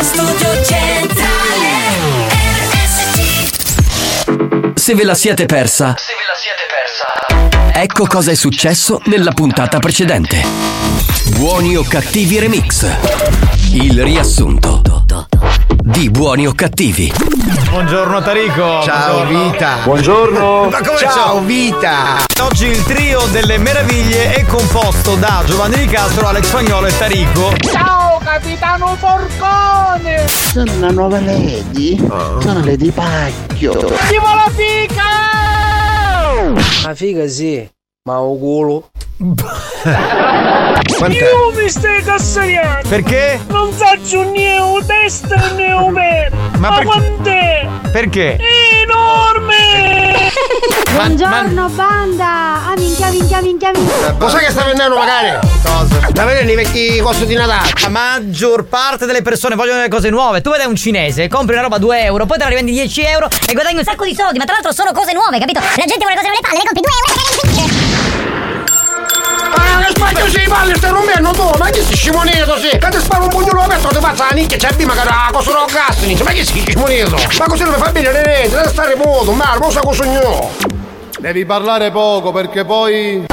Nello studio centrale RSC Se ve la siete persa, ecco cosa è successo nella puntata precedente. Buoni o cattivi remix. Il riassunto di Buoni o cattivi. Buongiorno Tarico. Ciao Buongiorno. vita. Buongiorno. Ma come Ciao ciao? vita. Oggi il trio delle meraviglie è composto da Giovanni Di Castro, Alex Spagnolo e Tarico. Ciao capitano Forcone! Sono una nuova Lady. Sono Lady Pacchio. Viva la fica! La figa sì, ma o culo. Io mi stai cassariando! Perché? Non faccio né un destra né un vero! Ma Ma, perché- quant'è? Perché? Enorme! Buongiorno banda! Ah minchia minchia minchia minchia! Lo sai che sta vendendo magari? Cosa? Da vedere nei vecchi costi di Natale. La maggior parte delle persone vogliono le cose nuove. Tu vai da un cinese, compri una roba a 2 euro, poi te la rivendi 10 euro e guadagni un sacco di soldi, ma tra l'altro sono cose nuove, capito? La gente vuole cose nelle palle, le compri 2 euro Ah, che spacchio si palle, stai rompendo tu, ma che si scimonito sì? Che ti sparo un pugnolo aperto, ti faccia la nicchia, c'è magari la cosa non gas, dice, ma che si scimonito? Ma così non mi fa bene le reti, deve stare muto, ma non sa cosa io. Devi parlare poco perché poi.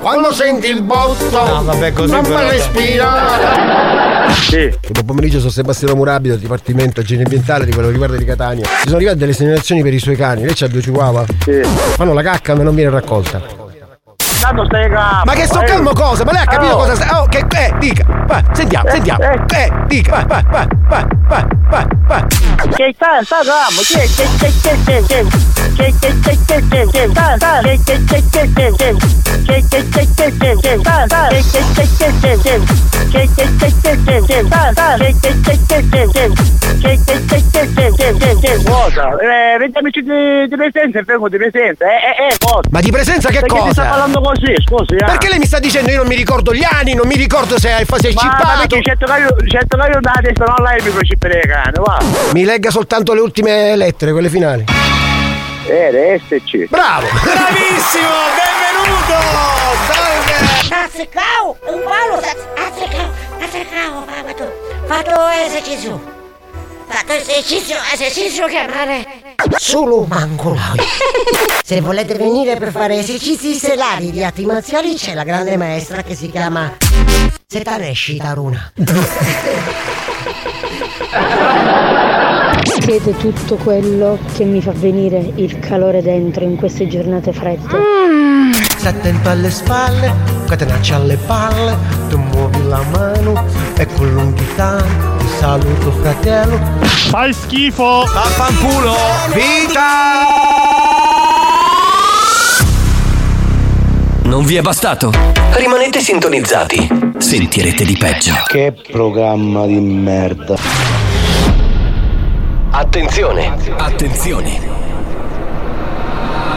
Quando senti il botto, No, vabbè, così non puoi respirare. Sì. Dopo pomeriggio sono Sebastiano Murabito, Dipartimento Igiene Ambientale di quello che riguarda di Catania. Ci sono arrivate delle segnalazioni per i suoi cani. Lei c'ha due chihuahua? Sì. Fanno la cacca ma non viene raccolta. Tanto stai calmo. Ma che sto eh. calmo cosa? Ma lei ha capito Oh. cosa sta. Oh, che. Eh, dica! Va, sentiamo, Eh, sentiamo! eh. Eh, dica! Va, va, va, va, va, va, va! Che sta, sta calmo. Che, che, che, che, che, che. Che, che, che, che, che, che. Sta, sta. Che, che, che, che, che, che. Che, che, che, che, che, che. Sta, sta. Che, che, che, che, che, che. Che, che, che, che, che, che. Sta, sta. Che, che, che, che, che, che. Che, che, che, che, che, che, che, che. Cosa? Eh, vedi amici di, di presenza e vengo di presenza. Eh, eh, eh, cosa? Ma di presenza che Perché ti sta cosa? parlando così, scusi, eh? Perché lei mi sta dicendo io non mi ricordo gli anni, non mi ricordo se hai sei Ma cippato? perché certo che io, certo che io da testa non lei mi procipere le cane, va. Mi legga soltanto le ultime lettere, quelle finali. Eh, SC. Bravo! Bravissimo! Benvenuto! Salve! Africao, un palo, Africao, fatto, fatto esercizio. Fatto esercizio, esercizio chiamare. Solo mangolai. Se volete venire per fare esercizi stellari di arti marziali c'è la grande maestra che si chiama Setareshi Taruna. Siete tutto quello che mi fa venire il calore dentro in queste giornate fredde. Stai attento alle spalle, catenacci alle palle, tu muovi la mano e con l'unghità ti saluto fratello. Fai schifo! Vaffanculo! Non vi è bastato? Rimanete sintonizzati. Sentirete di peggio. Che programma di merda. Attenzione! Attenzione!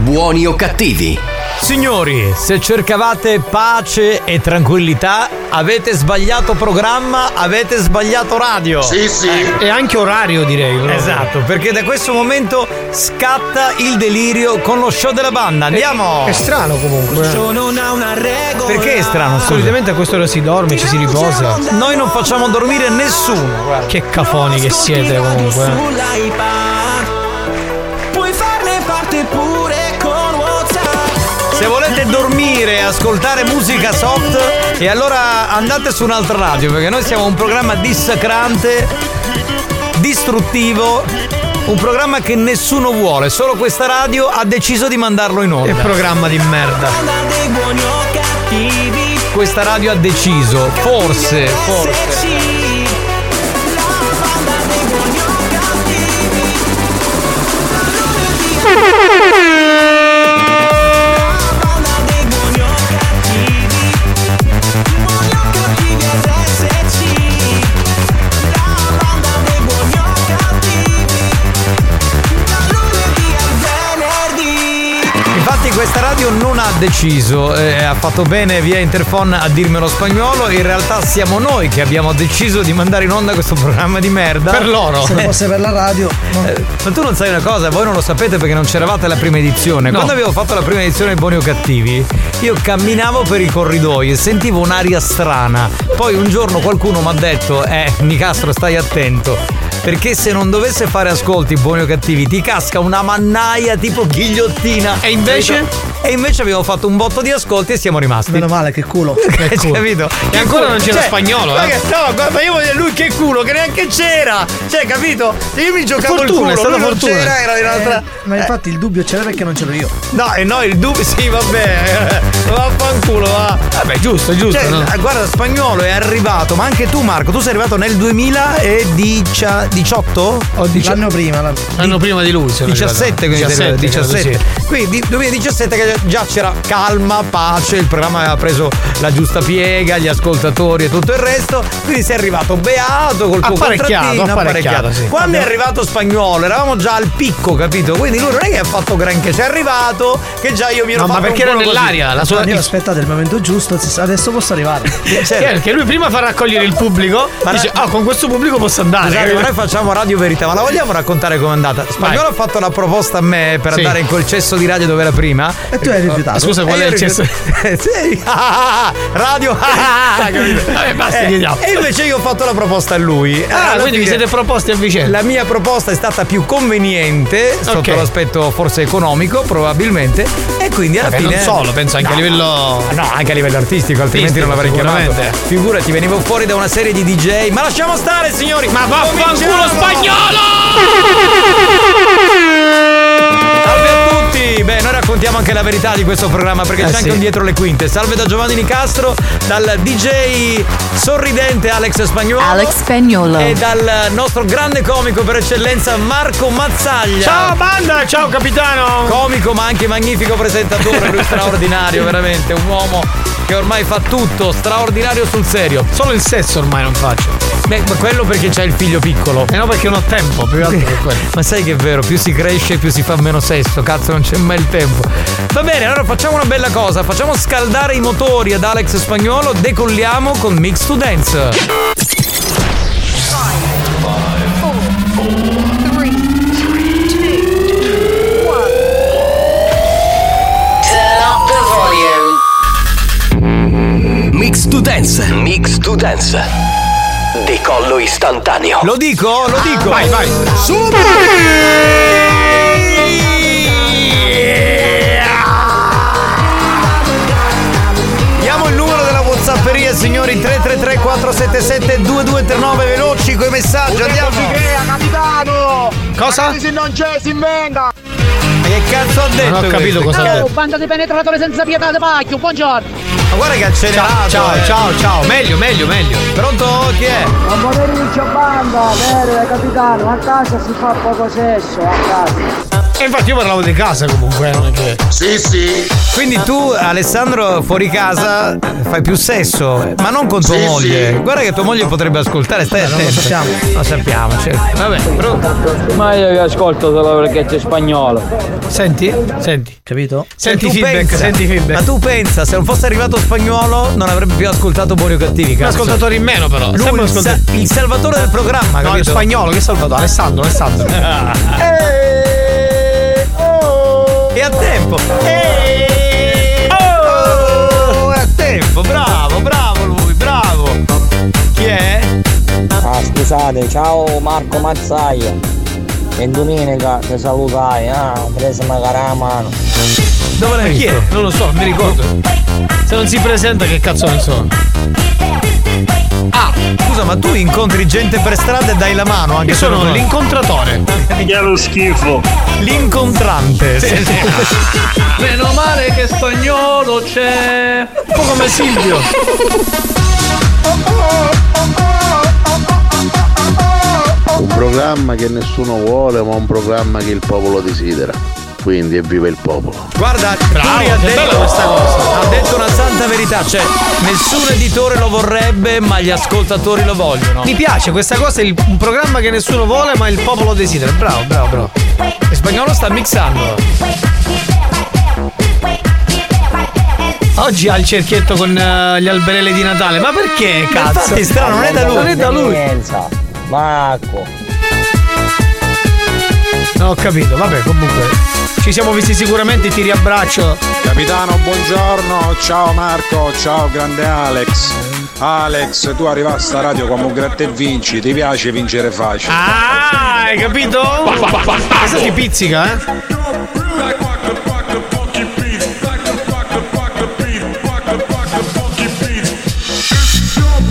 Buoni o cattivi? Signori, se cercavate pace e tranquillità, avete sbagliato programma, avete sbagliato radio. Sì, sì. E anche orario, direi. Esatto, perché da questo momento scatta il delirio con lo show della banda. Andiamo! È strano comunque. eh. Perché è strano? scusa? Solitamente a quest'ora si dorme, ci si riposa. Noi non facciamo dormire nessuno. guarda. Che cafoni che siete comunque. eh. Puoi farne parte pure se volete dormire e ascoltare musica soft, e allora andate su un'altra radio, perché noi siamo un programma dissacrante, distruttivo. Un programma che nessuno vuole, solo questa radio ha deciso di mandarlo in onda. Che programma di merda. Questa radio ha deciso, forse, forse. Questa radio non ha deciso, eh, ha fatto bene via interphone a dirmelo spagnolo, in realtà siamo noi che abbiamo deciso di mandare in onda questo programma di merda. Per loro. Se fosse per la radio. Eh, ma tu non sai una cosa, voi non lo sapete perché non c'eravate alla prima edizione. No. Quando avevo fatto la prima edizione di Buoni o Cattivi, io camminavo per i corridoi e sentivo un'aria strana. Poi un giorno qualcuno mi ha detto, eh, Nicastro stai attento. Perché se non dovesse fare ascolti buoni o cattivi ti casca una mannaia tipo ghigliottina. E invece? E invece abbiamo fatto un botto di ascolti e siamo rimasti. Meno male, che culo. Che Che culo. capito? E ancora non c'era spagnolo, ma eh. che- No, guarda, io voglio dire lui che culo, che neanche c'era. Cioè, capito? Io mi giocavo Fortuna, il culo, non fortuna. c'era, era di un'altra. Eh, ma infatti il dubbio c'era perché non ce l'ho io. No, e no, il dubbio, sì, vabbè. Vaffanculo, va. Vabbè, giusto, giusto. Cioè, no? guarda, spagnolo è arrivato, ma anche tu, Marco, tu sei arrivato nel 2018? O dici- L'anno prima, l'anno, L'anno prima di lui. sono 17, quindi 17, 17. 17. Quindi 2017 che già c'era calma, pace, il programma aveva preso la giusta piega, gli ascoltatori e tutto il resto. Quindi sei arrivato beato col tuo Apparecchiato, contrattino, apparecchiato, sì. Quando è arrivato spagnolo, eravamo già al picco, capito? Quindi lui non è che ha fatto granché, c'è arrivato che già io mi ero No, ma fatto perché un era culo così. nell'aria, la sua- Io- aspettate il momento giusto, adesso posso arrivare. Certo. Perché lui prima fa raccogliere il pubblico, Ma dice, ah, con questo pubblico posso andare. Ma noi facciamo Radio Verità, ma la vogliamo raccontare com'è andata? Spagnolo ha fatto la proposta a me per Sì. andare in quel cesso di radio dove era prima. E tu hai rifiutato. Scusa, qual è il cesso? sì, ah, radio. ah, capito? Vabbè, basta, Eh, chiediamo. E invece io ho fatto la proposta a lui. Ah, Alla quindi vi siete proposti a vicenda. La mia proposta è stata più conveniente sotto Ok. l'aspetto forse economico, probabilmente. E quindi alla Vabbè, fine. non solo, penso anche a livello- No, anche a livello artistico, altrimenti non l'avrei chiamato. Figurati, venivo fuori da una serie di DJ. Ma lasciamo stare, signori! Ma vaffanculo Cominciamo! Salve raccontiamo anche la verità di questo programma perché Eh c'è anche sì. un dietro le quinte. Salve da Giovanni Nicastro, dal DJ sorridente Alex Spagnolo. Alex Spagnolo. E dal nostro grande comico per eccellenza Marco Mazzaglia. Ciao banda, ciao capitano! Comico ma anche magnifico presentatore, lui straordinario, veramente, un uomo che ormai fa tutto, straordinario sul serio. Solo il sesso ormai non faccio. Beh, ma quello perché c'è il figlio piccolo. E no, perché non ho tempo, più che altro per quello. Ma sai che è vero, più si cresce più si fa meno sesso, cazzo non c'è mai il tempo. Va bene, allora facciamo una bella cosa, facciamo scaldare i motori ad Alex Spagnolo, decolliamo con Mix to Dance. Mix to Dance. Mix to Dance. Decollo istantaneo. Lo dico? Lo dico? Vai, vai. Diamo signori, 333 477 2239, veloci coi messaggi, andiamo. capitano! Cosa? Se non c'è, si inventa! Ma che cazzo ha detto? Non ho capito questo? cosa ha Oh, detto. banda di penetratori senza pietà di pacchio, buongiorno! Ma guarda che ha Ciao, accelerato. ciao, eh. ciao, ciao. Meglio, meglio, meglio. Pronto? Chi è? Buon pomeriggio banda, vero capitano, a casa si fa poco sesso, a casa. E infatti io parlavo di casa comunque, non è che. Sì, sì! Quindi tu, Alessandro, fuori casa fai più sesso, ma non con tua Sì, moglie. sì. Guarda che tua moglie potrebbe ascoltare, stai non lo attento. sappiamo. Lo sappiamo, certo. Vabbè, pronto? Ma io vi ascolto solo perché c'è spagnolo. Senti? Senti. Capito? Senti feedback, pensa- senti feedback. Ma tu pensa, se non fosse arrivato spagnolo, non avrebbe più ascoltato Buoni o Cattivi, Un ascoltatore in meno però. Lui, il, sa- il salvatore del programma, No, il capito? spagnolo, che salvato? Alessandro, Alessandro. E a tempo. E... Oh, è a tempo, bravo, bravo lui, bravo. Chi è? Ah scusate, ciao Marco Mazzaia. E domenica ti salutai, ah, preso magari la mano. Dove l'hai visto? è? Non lo so, mi ricordo. Se non si presenta, che cazzo ne so? Ah, scusa, ma tu incontri gente per strada e dai la mano anche Io se sono l'incontratore. Che lo schifo! L'incontrante. Sì, sì. Meno male che spagnolo c'è. Un po' come Silvio. Un programma che nessuno vuole, ma un programma che il popolo desidera. Quindi evviva il popolo. Guarda, Bravo, ha detto, bella questa cosa. ha detto una santa verità, cioè nessun editore lo vorrebbe, ma gli ascoltatori lo vogliono. Mi piace questa cosa, è il- un programma che nessuno vuole, ma il popolo desidera. Bravo, bravo, bravo. E spagnolo sta mixando. Oggi ha il cerchietto con eh, gli alberelli di Natale, ma perché cazzo? Infatti è strano, non è da lui. Non è da lui. Marco. No, ho capito, vabbè, comunque. Ci siamo visti sicuramente, ti riabbraccio. Capitano, buongiorno, ciao Marco, ciao grande Alex. Alex, tu arrivi a sta radio come un gratta e vinci, ti piace vincere facile. Ah, hai capito? Questo ti pizzica, eh?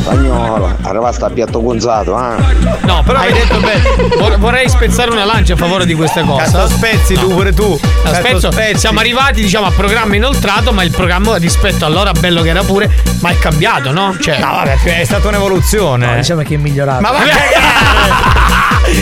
Spagnolo, arriva sta piatto gonzato, eh. No, però hai detto bene. Vor- vorrei spezzare una lancia a favore di questa cosa. Cazzo spezzi tu pure tu. Spezzo. spezzi. Siamo arrivati, diciamo, a programma inoltrato, ma il programma rispetto all'ora bello che era pure, ma è cambiato, no? Cioè, No, vabbè, è stata un'evoluzione. diciamo che è migliorato. Ma vabbè,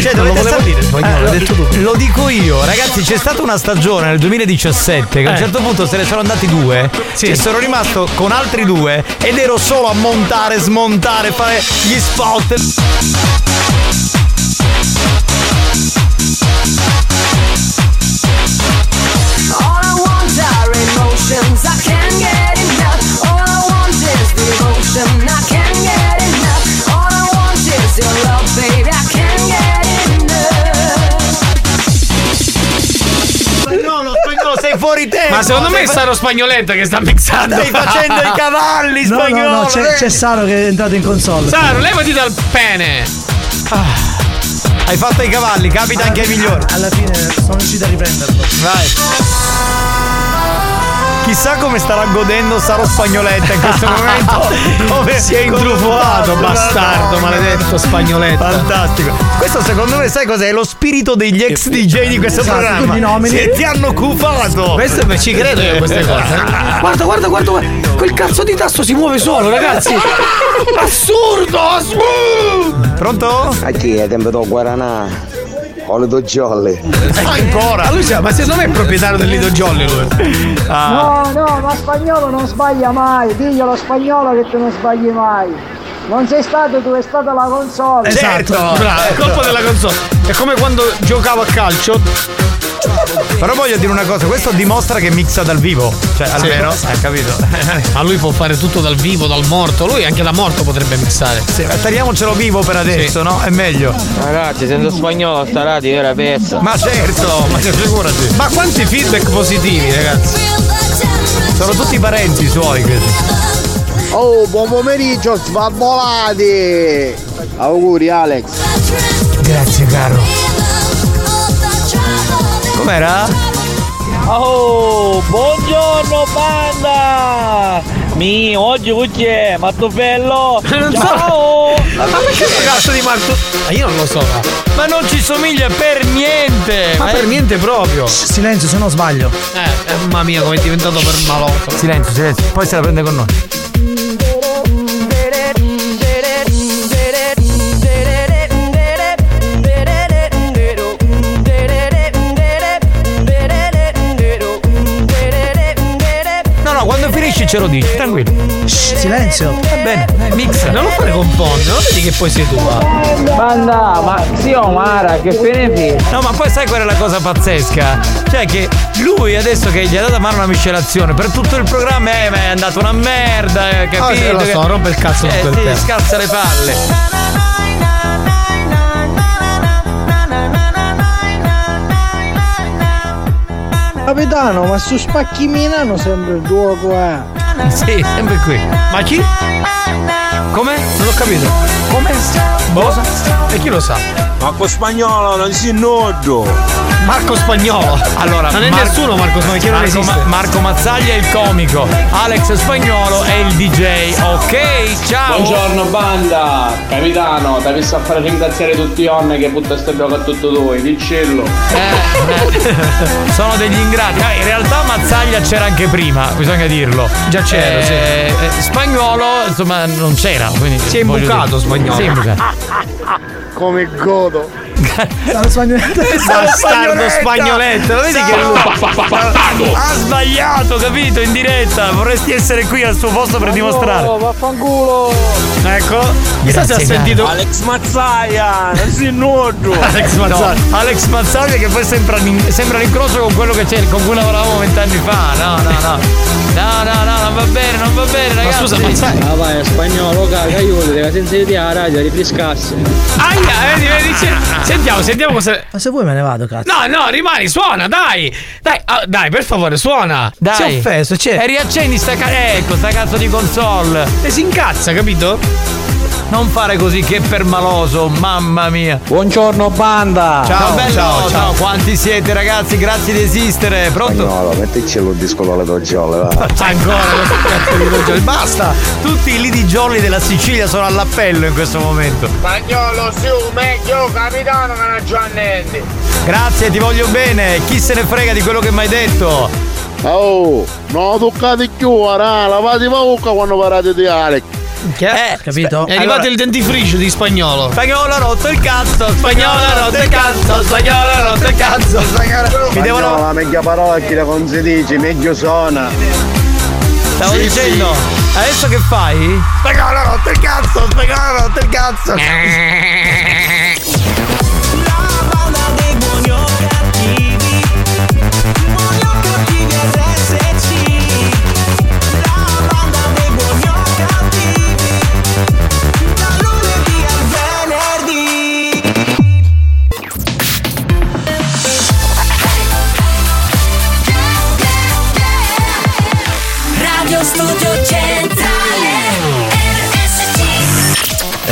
Cioè, Non lo dovete volevo sa- dire, spagnolo, Eh, l'ho lo- detto tu. Lo dico io, ragazzi, c'è stata una stagione nel 2017 che a un Eh. certo punto se ne sono andati due. Sì. Cioè, sono rimasto con altri due ed ero solo a montare, smontare, fare gli spot. Fuori tempo. Ma secondo me è Saro Spagnoletta che sta mixando. Stai facendo i cavalli, No, spagnolo. no, no, c'è, c'è Saro che è entrato in console. Saro, levati dal pene. Hai fatto i cavalli, capita anche ai migliori. Alla fine sono riuscito a riprenderlo. Vai. Chissà come starà godendo Saro Spagnoletta in questo momento. Dove Si è intrufolato, bastardo, maledetto Spagnoletta. Fantastico. Questo secondo me sai cos'è? È lo spirito degli ex DJ di questo Esatto, programma. Se ti hanno cufato. Questo beh, ci credo io a queste cose. Guarda, guarda, guarda, guarda. Quel cazzo di tasto si muove solo, ragazzi. Assurdo! assurdo! Pronto? A chi è tempo do guaranà? Ho le due giolle. Ancora. Sa- ma secondo me è proprietario del Lido Jolly lui. Ah. No, no, ma spagnolo non sbaglia mai. Diglielo spagnolo che tu non sbagli mai. Non sei stato tu, è stata la console. Certo. Bravo, è colpa della console. È come quando giocavo a calcio. Però voglio dire una cosa, questo dimostra che mixa dal vivo. Cioè, almeno. Hai capito? Ma lui può fare tutto dal vivo, dal morto. Lui anche da morto potrebbe mixare. Sì, ma teniamocelo vivo per adesso, no? È meglio. Ragazzi, sento spagnolo, sta radio era pezza. Ma certo, ma figurati. Ma quanti feedback positivi, ragazzi. Sono tutti parenti suoi questi. Oh, buon pomeriggio, sbabbolati! Auguri Alex. Grazie caro. Com'era? Oh, buongiorno banda! Mi, oggi c'è, Mattofello! Non so. Ciao! Ma perché sto cazzo di Marco? Ma io non lo so. Ma non ci somiglia per niente! Ma per niente proprio. Silenzio, se no sbaglio. Eh, mamma mia, come è diventato per malotto. Silenzio, silenzio, poi se la prende con noi. Ce lo dici, tranquillo. Silenzio. Va bene, mixa. Non lo fare con Pond, non vedi che poi sei tu. ah. Banda, ma zio Mara, che fine No, ma poi sai qual è la cosa pazzesca? Cioè che lui adesso che gli ha dato a mano una miscelazione per tutto il programma eh, ma è andato una merda, eh, capito? Ah, lo so, rompe il cazzo eh, tutto il sì, tempo. scazza le palle. Capitano, ma su Spacchi Milano sembra il gioco, eh. Sì, sempre qui. Ma chi? Come? Non ho capito. Come? Boh? E chi lo sa? Marco Spagnolo, non si nodo. Marco Spagnolo. Allora, non è Mar- nessuno Marco Spagnolo, che non Marco, esiste. Ma- Marco Mazzaglia è il comico, Alex Spagnolo è il DJ. Ok, ciao. Buongiorno banda! Capitano, ti visto a fare ringraziare tutti gli onne che butta ste gioco a tutto voi, dicelo! Eh, eh, sono degli ingrati. Ah, in realtà Mazzaglia c'era anche prima, bisogna dirlo. Già c'era, Eh, sì. eh, Spagnolo, insomma, non c'era. Quindi Si è imbucato dire- Spagnolo. Si è imbucato. Come godo. Saro Spagnoletta. Bastardo Riccardo Spagnoletto, lo vedi che lui ha sbagliato, capito? In diretta. Vorresti essere qui al suo posto per dimostrare. vaffanculo. Ecco. Chissà se ha sentito. Alex Mazzaia, non si nudo. Alex Mazzaglia. Alex Mazzaglia che poi sembra, sembra l'incrocio con quello che c'è, con cui lavoravamo vent'anni fa. No, no, no. No, no, no, non va bene, non va bene, ragazzi. Ah vai, è spagnolo, caga, aiuto, che senza di la radio rifrescasse. Aia, vedi, vedi, se- sentiamo, sentiamo cosa. Ma se vuoi me ne vado, cazzo. No, no, rimani, suona, dai! Dai, ah, dai, per favore, suona! Dai. Si è offeso, c'è. E riaccendi sta ca- ecco, sta cazzo di console. E si incazza, capito? Non fare così che permaloso, mamma mia. Buongiorno banda. Ciao, bello, ciao, quanti siete ragazzi? Grazie di esistere. Pronto? Spagnolo, mettici il disco con le doggiole, va. Ancora questo cazzo di Jolly. Basta! Tutti i lidi jolly della Sicilia sono all'appello in questo momento. Spagnolo, su, meglio, capitano, che non c'ho niente. Grazie, ti voglio bene. Chi se ne frega di quello che mi hai detto? Oh, non toccate più, ora, lavate la bocca quando parlate di Alex. Che? Eh, capito? È arrivato il dentifricio di spagnolo. Spagnolo ha rotto il cazzo, spagnolo ha rotto il cazzo, spagnolo ha rotto il cazzo, spagnolo. Mi devono. La meglio parola che come si dice, meglio suona. Stavo Sì, dicendo, sì. adesso che fai? Spagnolo ha rotto il cazzo, spagnolo ha rotto il cazzo.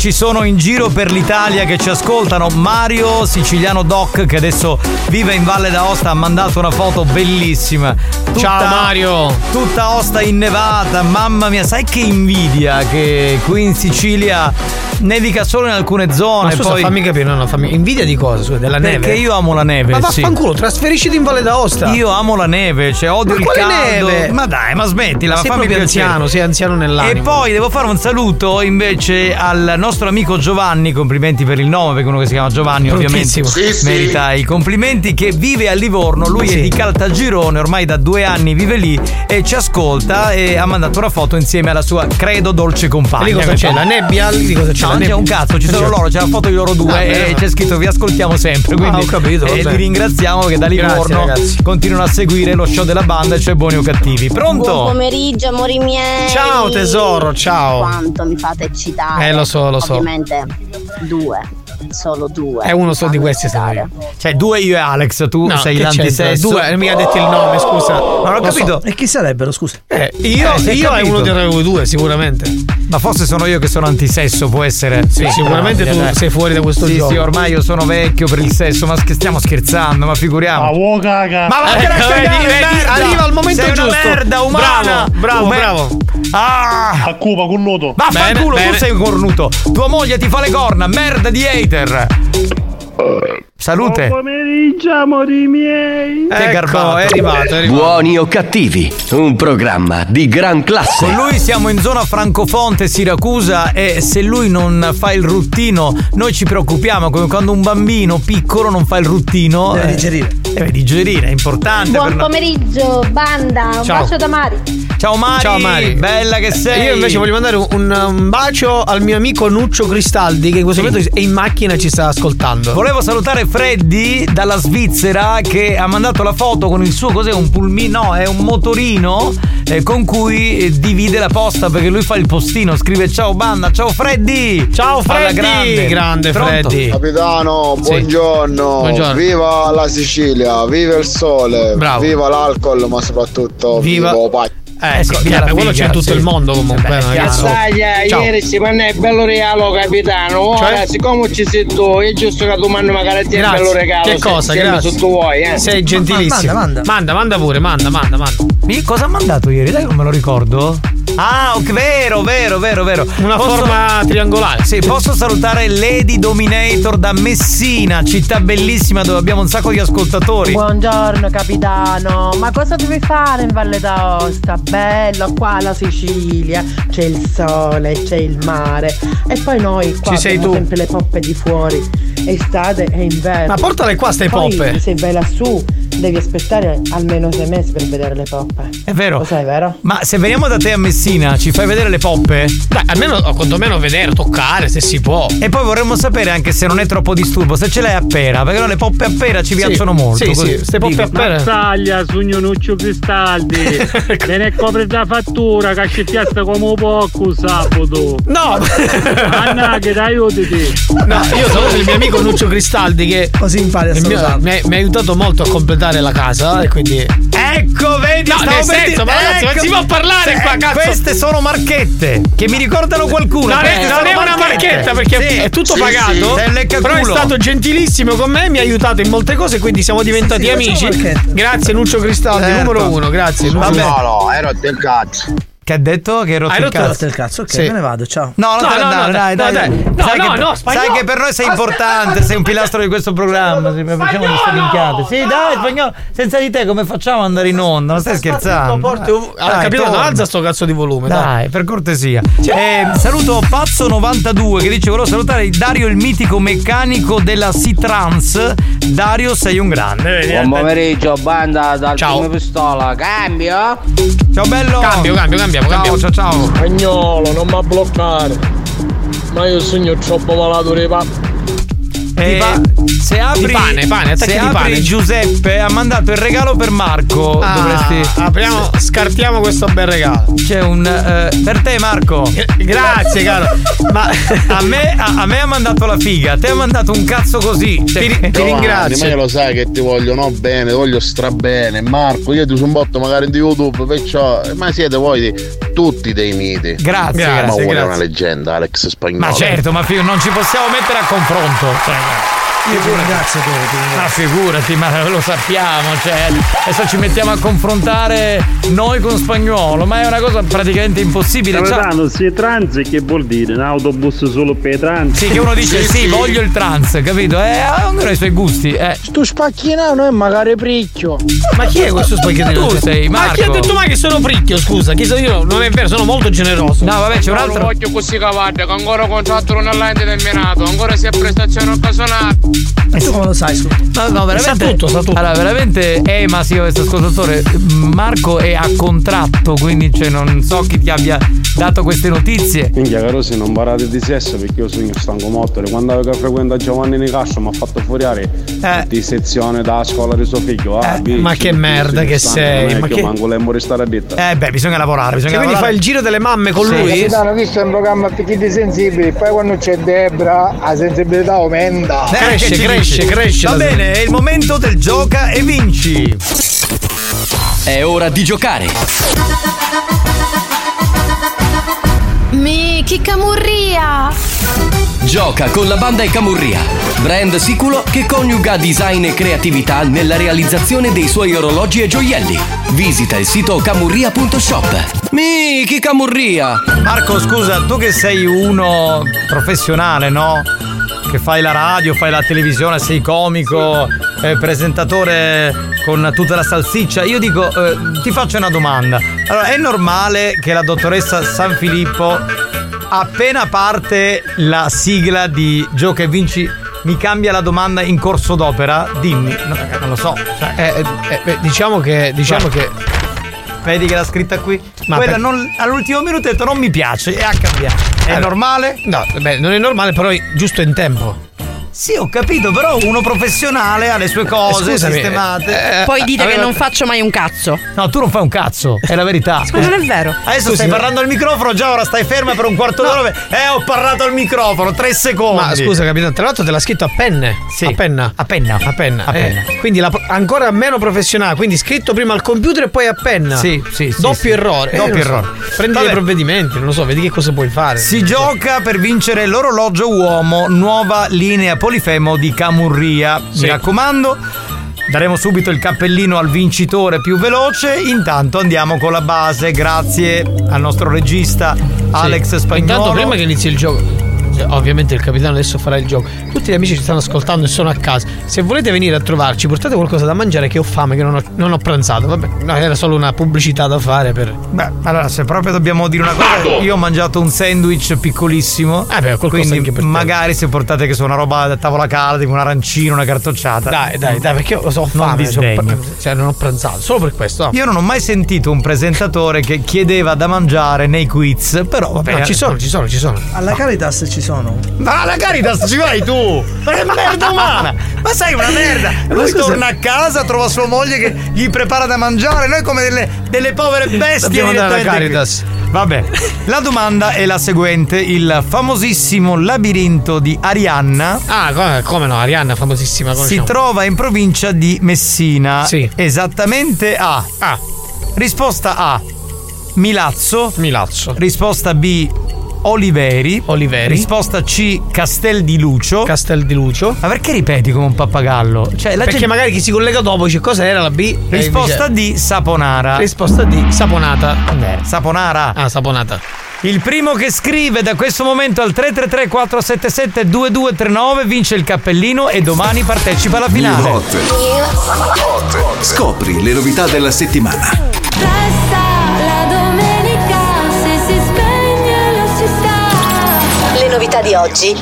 Ci sono in giro per l'Italia che ci ascoltano. Mario Siciliano Doc, che adesso vive in Valle d'Aosta, ha mandato una foto bellissima. Ciao, Mario. Tutta Aosta innevata, mamma mia, sai che invidia che qui in Sicilia nevica solo in alcune zone. Ma scusa, poi... fammi capire, no, no, fammi. Invidia di cosa? Scusa, della neve? Perché io amo la neve. Ma sì. vaffanculo, trasferisciti in Valle d'Aosta. Io amo la neve, cioè odio Ma il caldo. neve? Ma dai, ma smettila, ma sei fammi piacere. anziano, sei anziano nell'anima. E poi devo fare un saluto invece al nostro amico Giovanni, complimenti per il nome, perché uno che si chiama Giovanni ovviamente. Sì, sì. merita i complimenti, che vive a Livorno, lui è di Caltagirone, ormai da due anni vive lì e ci ascolta e ha mandato una foto insieme alla sua credo dolce compagna. E lì cosa c'è? La nebbia? Lì cosa c'è? No, non c'è un cazzo, ci sono loro, c'è la foto di loro due Ah, e c'è scritto vi ascoltiamo sempre. Quindi Ah, ho capito, e vabbè. li ringraziamo che da Grazie, Livorno ragazzi. continuano a seguire lo show della banda, cioè buoni o cattivi. Buon Pronto? pomeriggio, amori miei. Ciao, tesoro, ciao. Quanto mi fate eccitare. Eh, lo so, lo so. Ovviamente due, solo due. È uno solo di questi sono io. Cioè, due io e Alex, tu No, sei l'antisesso. Due, mica detti il nome, scusa. Non ho Lo so. capito. E chi sarebbero, scusa? Eh, io, Eh, io è capito. uno dei voi due, sicuramente. Ma forse sono io che sono antisesso, può essere. Sì, sicuramente tu dai. sei fuori da questo sì, gioco. Sì, ormai io sono vecchio per il sesso, ma sch- stiamo scherzando, ma figuriamo. Ma vuoi caga? Ma va Ecco, vedi, vedi, arriva al momento Sei giusto. Una merda umana. Bravo, bravo, Ume- bravo. Ah! A Cuba con nudo. Vaffanculo, tu sei un cornuto. Tua moglie ti fa le corna, merda di hater. Salute. pomeriggio, amori miei. Che Ecco, garbato. è arrivato, è arrivato. Buoni o cattivi, un programma di gran classe. Con lui siamo in zona Francofonte, Siracusa e se lui non fa il ruttino noi ci preoccupiamo come quando un bambino piccolo non fa il ruttino. Deve eh, digerire. Deve digerire, è importante. Buon noi. pomeriggio, banda. Un Ciao. bacio da Mari. Ciao Mari. Ciao Mari. Bella che sei. Io invece voglio mandare un, un bacio al mio amico Nuccio Cristaldi che in questo momento è in macchina e ci sta ascoltando. Volevo salutare Freddy dalla Svizzera che ha mandato la foto con il suo cos'è un pulmino, no, è un motorino eh, con cui eh, divide la posta perché lui fa il postino, scrive ciao banda, ciao Freddy. Ciao Freddy, grande, grande Pronto? Freddy. Capitano, Sì. buongiorno. Buongiorno. Viva la Sicilia, viva il sole, Bravo. viva l'alcol, ma soprattutto Viva- viva. Eh, sì, sì, la quello c'è in tutto sì. il mondo comunque. Beh. Sai, Ciao. ieri si manna è bello regalo, capitano. Ora, Cioè? siccome ci sei tu, è giusto che tu mandi magari ti Grazie. bello regalo. Che cosa? se Grazie. se tu vuoi, eh. Sei gentilissimo. Ma- manda, manda, manda pure, manda, manda, manda. Io cosa ha mandato ieri? Dai, non me lo ricordo. Ah, ok, vero, vero, vero, vero. Una Posso- forma triangolare. Sì, posso salutare Lady Dominator da Messina, città bellissima dove abbiamo un sacco di ascoltatori. Buongiorno capitano, ma cosa devi fare in Valle d'Aosta? Bello, qua la Sicilia, c'è il sole, c'è il mare e poi noi qua Ci sei abbiamo tu. sempre le poppe di fuori, estate e inverno. Ma portale qua ste Poi, poppe. se vai lassù devi aspettare almeno sei mesi per vedere le poppe. È vero. Lo sai, vero? Ma se veniamo da te a Messina, ci fai vedere le poppe? Dai, almeno quantomeno vedere, toccare se si può. E poi vorremmo sapere anche se non è troppo disturbo, se ce l'hai a pera, perché no, le poppe a pera ci Sì, piacciono molto. sì, così. sì, ste poppe Dico. a pera. Mazzaglia, sogno Nuccio Cristaldi. Me ne copre la fattura che ci come un poco sabato. No! Anna, che dai aiutati. No, io saluto il mio amico Nuccio Cristaldi che Così impari a salutare. mi, ha- mi ha aiutato molto a completare la casa e quindi Ecco, vedi, No, stavo nel per senso, dire- ma ragazzi, ma ecco. si può parlare Sì, qua, cazzo? Queste sono marchette che mi ricordano qualcuno. Non è, Queste non è una marchetta perché Sì. è tutto Sì, pagato. sì. Però è stato gentilissimo con me, mi ha aiutato in molte cose, quindi siamo diventati Sì, sì, amici. Grazie Nuccio Cristaldi, Certo. numero uno, grazie. No, no, hai rotto il cazzo. Che ha detto che hai rotto Hai il rotto- cazzo? Rotto il cazzo, ok, Sì. me ne vado, ciao. No, non No, no, andare, no, dai, dai. dai. No, sai, no, che, no, spagnolo. sai che per noi sei importante, sei un pilastro di questo programma. sì, Facciamo queste minchiate. Sì, dai, spagnolo. Senza di te come facciamo ad andare in onda? Non stai scherzando? Porti Dai, Allora, capito? torna. alza sto cazzo di volume, dai. Dai, per cortesia. Eh, saluto Pazzo92 che dice: Volevo salutare Dario, il mitico meccanico della C-Trans. Dario, sei un grande. Buon eh? pomeriggio, banda dal Ciao. pistola. Cambio? Ciao bello. Cambio, cambio, cambiamo, Ciao, cambiamo. ciao, ciao. Spagnolo, non mi bloccare. Ma io sogno troppo malato papà. Eh, se apri, di pane, pane, se apri pane. Giuseppe ha mandato il regalo per Marco. Ah, Dovresti. apriamo, scartiamo questo bel regalo. C'è un. eh, per te, Marco. Grazie, caro. Ma a me, a, a me ha mandato la figa, a te ha mandato un cazzo così. Cioè, Giovanni, Ma io lo sai che ti voglio no bene, ti voglio strabene. Marco, io ti sono botto magari di YouTube, perciò. Ma siete voi di- tutti dei miti. Grazie, Ma grazie, vuole grazie. una leggenda, Alex Spagnolo. Ma certo, ma figo, non ci possiamo mettere a confronto. Cioè, Wow. Io ti ringrazio te, ti ringrazio. ma figurati, ma lo sappiamo, cioè, adesso ci mettiamo a confrontare noi con spagnolo, ma è una cosa praticamente impossibile. Capitano, se è trans che vuol dire? Un autobus solo per i trans? sì, che uno dice sì, voglio il trans, capito? Eh, ognuno ha i suoi gusti. Eh. Sto spacchinano è magari pricchio. Ma chi è questo spaghettino? Tu sei, Ma chi ha Marco. detto mai che sono fricchio? Scusa, chi sono io? Non è vero, sono molto generoso. No, vabbè, c'è un Non altro. voglio così cavallo, che ancora contratto non è indeterminato, ancora si è prestazione occasionale. E tu come lo sai, scusa? No, no, veramente. Sa tutto, sa tutto. Allora, veramente, eh, ma sì, questo ascoltatore. Marco è a contratto, quindi cioè, non so chi ti abbia dato queste notizie. Minchia caro se non parlate di sesso perché io sono stanco morto quando che frequenta Giovanni Nicastro mi ha fatto fuoriare di sezione da scuola di suo figlio ah, Eh, ma che merda che sei, ma ma che- che manco lemmo restare a detta Eh, beh, bisogna lavorare, bisogna Cioè, quindi lavorare. fai il giro delle mamme con Sì. lui? Capitano, visto è un programma per chi sensibili, poi quando c'è Debra la sensibilità aumenta. Eh, Cresce, cresce, cresce Va bene, è il momento del gioca e vinci. È ora di giocare. Mi chi camurria! Gioca con la banda e Camurria, brand sicuro che coniuga design e creatività nella realizzazione dei suoi orologi e gioielli. Visita il sito camurria.shop. Miki Camurria! Marco, scusa, tu che sei uno professionale, no? Che fai la radio, fai la televisione, sei comico, eh, presentatore con tutta la salsiccia. Io dico, eh, ti faccio una domanda. Allora, è normale che la dottoressa San Filippo, appena parte la sigla di Gioca e Vinci, mi cambia la domanda in corso d'opera? Dimmi, No, non lo so. Cioè, Eh, eh, eh, diciamo che. Diciamo che. Vedi che l'ha scritta qui? Ma Quella per- non- all'ultimo minuto ha detto non mi piace e ha cambiato. È Allora, normale? No, beh, non è normale, però è giusto in tempo. Sì, ho capito, però uno professionale ha le sue cose Scusami, sistemate. eh, Poi dite che aveva- non faccio mai un cazzo. No, tu non fai un cazzo, è la verità. Ma non è vero. Adesso Scusi, stai ma- parlando al microfono, già ora stai ferma per un quarto d'ora. Eh, ho parlato al microfono, tre secondi. Ma scusa, capitano, tra l'altro te l'ha scritto a penne. Sì. A penna. A penna. A penna. A eh, penna. quindi la- ancora meno professionale, quindi scritto prima al computer e poi a penna. Sì, sì, sì, Doppio sì. errore. Doppio non lo so. errore. Prendi Vabbè. dei provvedimenti, non lo so, vedi che cosa puoi fare. Si gioca per vincere l'orologio uomo, nuova linea polifemo di Camurria. Sì. Mi raccomando. Daremo subito il cappellino al vincitore più veloce. Intanto andiamo con la base. Grazie al nostro regista Alex Spagnolo. Intanto, prima che inizi il gioco. Cioè, Ovviamente il capitano adesso farà il gioco. Tutti gli amici ci stanno ascoltando e sono a casa. Se volete venire a trovarci, portate qualcosa da mangiare che ho fame, che non ho, non ho pranzato. Vabbè, no, era solo una pubblicità da fare per. Beh, allora, se proprio dobbiamo dire una cosa, io ho mangiato un sandwich piccolissimo. Eh beh, qualcosa quindi anche per te. magari se portate che so una roba da tavola calda, tipo un arancino, una cartocciata. Dai, dai, dai, perché io ho Non fame. cioè, cioè, non ho pranzato. Solo per questo. no. Io non ho mai sentito un presentatore che chiedeva da mangiare nei quiz, però vabbè. No, ci sono, ci sono, ci sono. Alla Caritas ci sono. Ma alla Caritas ci vai tu! Ma è merda umana! Ma sei una merda! Lui scusa- torna a casa, trova sua moglie che gli prepara da mangiare, noi come delle, delle povere bestie. Dobbiamo andare alla Caritas. qui. Vabbè, la domanda è la seguente: il famosissimo labirinto di Arianna Ah, come, come no, Arianna, famosissima. si conosciamo. trova in provincia di Messina. Sì. Esattamente a. Ah, Risposta A. Milazzo. Milazzo. Risposta B. Oliveri. Oliveri. Risposta C. Castel di Lucio. Castel di Lucio. Ma perché ripeti come un pappagallo? Cioè, la Perché gente- magari chi si collega dopo dice cosa era la B? E Risposta D. Saponara. Risposta D. Saponata. Eh, Saponara. Ah, saponata. Il primo che scrive da questo momento al 333 477 2239 vince il cappellino e domani partecipa alla finale. Hot. Scopri le novità della settimana. Novità di oggi.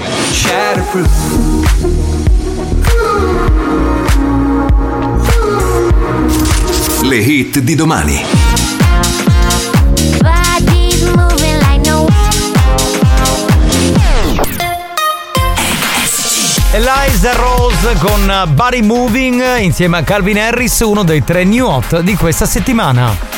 Le hit di domani. Eliza Rose con Body Moving insieme a Calvin Harris, uno dei tre new hot di questa settimana.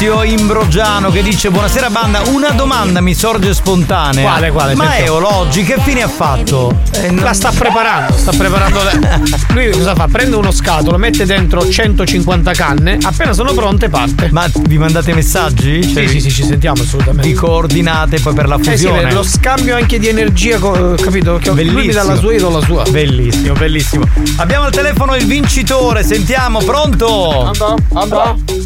Maurizio Imbrogiano che dice Buonasera banda, una domanda mi sorge spontanea. Quale, quale? Ma Sentiamo. Eolo oggi che fine ha fatto? Eh, non- La sta preparando, sta preparando. le- Lui cosa fa? Prende uno scatolo, mette dentro 150 canne, appena sono pronte parte. Ma vi mandate messaggi? Sì, Cioè, sì, sì, ci sentiamo assolutamente. Vi coordinate poi per la Eh sì, fusione. lo scambio anche di energia, co- capito? Che lui mi dà la sua, io do la sua. Bellissimo, bellissimo. Abbiamo al telefono il vincitore, sentiamo, pronto? Pronto?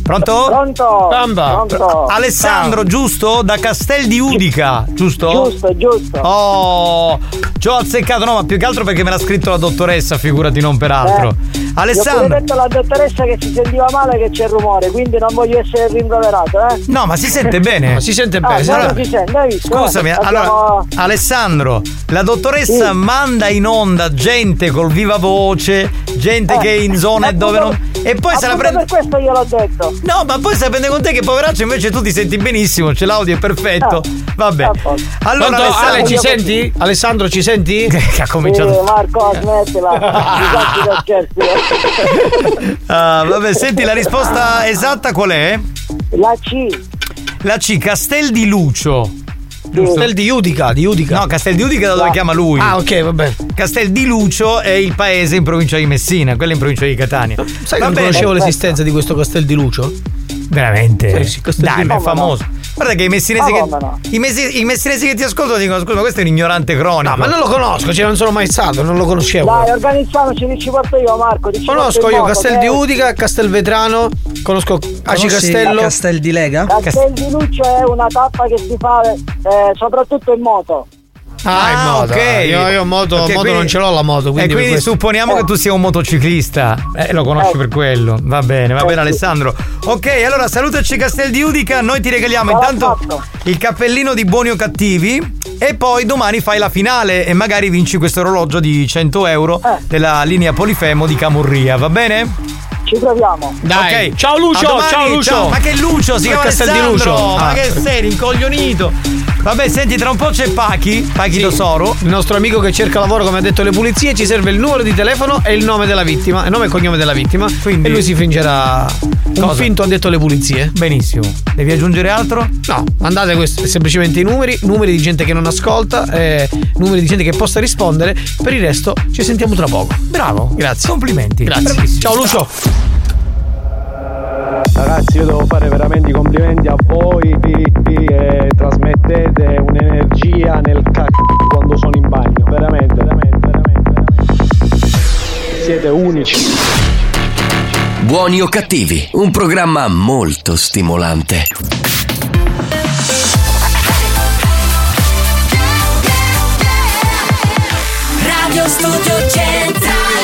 Pronto? Pronto? Bamba. Pronto? Alessandro, giusto? Da Castel di Udica, giusto? Giusto, giusto. Oh, ci ho azzeccato, no, ma più che altro perché me l'ha scritto la dottoressa, figurati, non per altro. Eh, ho Alessandro. pure detto alla dottoressa che si sentiva male che c'è rumore, quindi non voglio essere rimproverato, eh? No, ma si sente bene? Si sente Ah, bene. no, Allora- non si sente, visto? Scusami, eh? allora, Abbiamo- Alessandro, la dottoressa manda in onda gente col viva voce, gente Eh, che è in zone appunto- dove non. E poi se la prende. per questo gliel'ho detto. No, ma poi se la prende con te che poveraccio invece tu ti senti benissimo, c'è l'audio è perfetto. Vabbè. Allora, Pronto, Alessandro, Ale, ci senti? Alessandro, ci senti? che ha Sì, cominciato. Marco, smettila. Ah, vabbè, senti la risposta esatta qual è? La C. La C, Castel di Lucio. Castel di Udica, di Udica. No, Castel di Udica da dove chiama lui. Ah, ok, vabbè. Castel di Lucio è il paese in provincia di Messina, quello in provincia di Catania. Sai che non conoscevo l'esistenza di questo Castel di Lucio? Veramente? Sì, sì, Castel Dai, ma è famoso. Guarda che i messinesi, Ma che, no? i, messi- i messinesi che ti ascoltano dicono: Scusa, questo è un ignorante cronico. No, ma non lo conosco, cioè non sono mai stato, non lo conoscevo. Dai, organizziamoci, ti ci porto io, Marco. Ci Conosco io Castel di Udica, Castelvetrano, conosco Aci Castello. Castel di Lega? Castel di Lucio è una tappa che si fa eh, soprattutto in moto. Ah, in moto. ok. Io, io moto, Ok, moto quindi- non ce l'ho la moto, quindi, e per quindi supponiamo che tu sia un motociclista. Eh, lo conosci Eh. per quello. Va bene, va Eh, bene. Alessandro. Ok, allora salutaci Castel di Udica. Noi ti regaliamo L'ho intanto fatto. il cappellino di buoni o cattivi. E poi domani fai la finale e magari vinci questo orologio di 100 euro Eh. della linea Polifemo di Camurria, va bene? Ci proviamo. Dai, Ok. ciao Lucio, ciao Lucio. Ma che Lucio? Si Ma chiama Castel di Alessandro. Lucio. Ma Ah. che sei, rincoglionito? Vabbè, senti, tra un po' c'è Pachi, Pachi Tosoro. Il nostro amico che cerca lavoro, come ha detto le pulizie, ci serve il numero di telefono e il nome della vittima, il nome e cognome della vittima. Quindi- E lui si fingerà un Cosa? finto ha detto le pulizie. Benissimo. Devi aggiungere altro? No, mandate questi- semplicemente i numeri, numeri di gente che non ascolta, eh, numeri di gente che possa rispondere. Per il resto ci sentiamo tra poco. Bravo. Grazie. Complimenti. Grazie. Bravissimo. Ciao Lucio. Ragazzi, io devo fare veramente i complimenti a voi che trasmettete un'energia nel c***o quando sono in bagno. Veramente, veramente, veramente, veramente. Siete unici. Buoni o cattivi, un programma molto stimolante. Radio Studio Centrale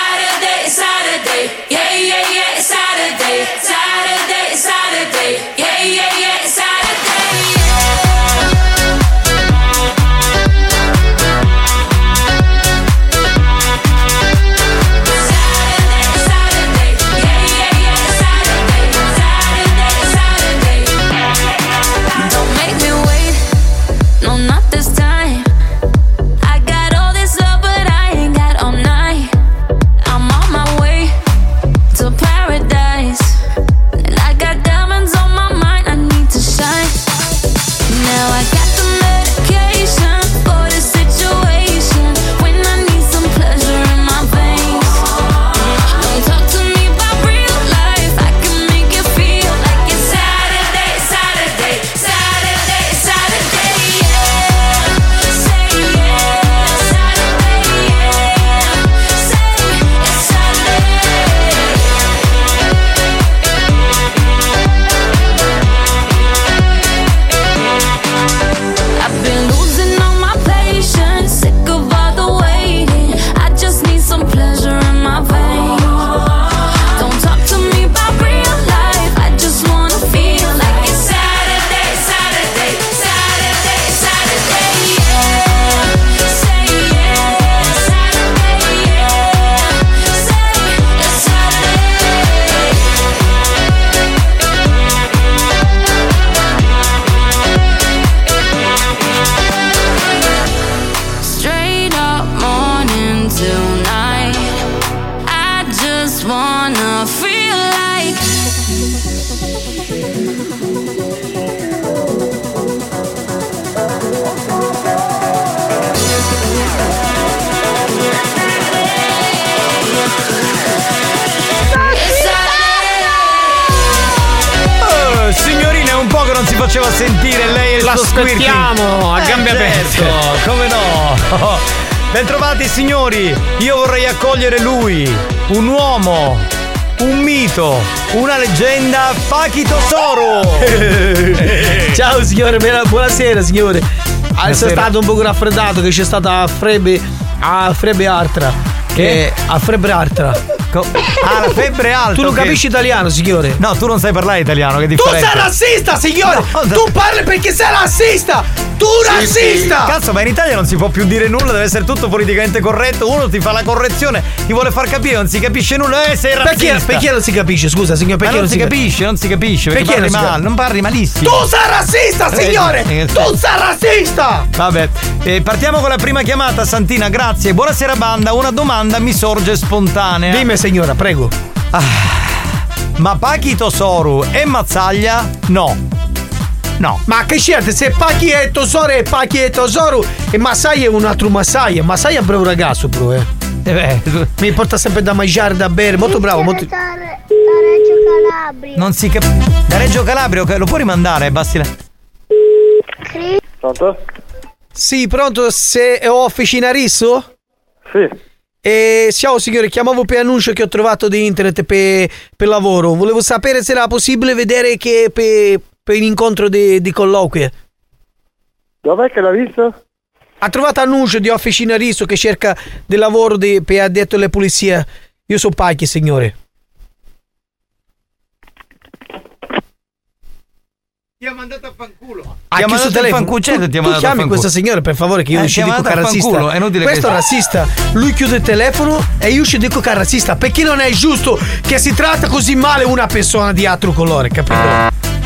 Buonasera signore. Adesso è stato un po' raffreddato che c'è stata a febbre a febbre altra. Che a febbre altra. Ah, la febbre alta. Tu non ok. capisci italiano, signore? No, tu non sai parlare italiano, che Tu differenza. sei razzista, signore! No, no. Tu parli perché sei razzista! Tu razzista! Cazzo, ma in Italia non si può più dire nulla, deve essere tutto politicamente corretto. Uno ti fa la correzione, ti vuole far capire, non si capisce nulla. Eh, sei razzista. Perché, perché non si capisce? Scusa, signore, Ma perché non si capisce? non si capisce. Perché, Perché parli non male, non parli malissimo. Tu sei razzista, Vedi? signore! Eh, Tu sei razzista! Vabbè, eh, partiamo con la prima chiamata, Santina, grazie. Buonasera banda, una domanda mi sorge spontanea. Dimmi signora, prego. Ma Pachito Soru e Mazzaglia? No. No. Ma che scelte? Se Pacchi è tesoro e Pacchi è tesoro e Masai è un altro Masai. Masai è un bravo ragazzo, bro, eh. Mi porta sempre da mangiare, da bere, molto bravo, molto... Da Reggio Calabria. Non si capisce. Da Reggio Calabria, ok, lo puoi rimandare, basti la... Pronto? Sì, pronto? Se è officinarisso? Sì. E ciao signore, chiamavo per annuncio che ho trovato di internet per, per lavoro. Volevo sapere se era possibile vedere che per, per un incontro di, di colloquio. Dov'è che l'ha visto? Ha trovato annuncio di officinarisso che cerca del lavoro di, per addetto alle pulizie. Io sono Pacchi, signore. Ti ha mandato a fanculo. Ti ha Ha chiuso mandato telefono. fancucetto, Tu, ti ha tu mandato a chiami fanculo. questo signore per favore che io Eh, ci ti ha dico che è mandato a razzista. fanculo, è inutile Questo che- è razzista. Lui chiude il telefono e io ci dico che è razzista. Perché non è giusto che si tratta così male una persona di altro colore, capito?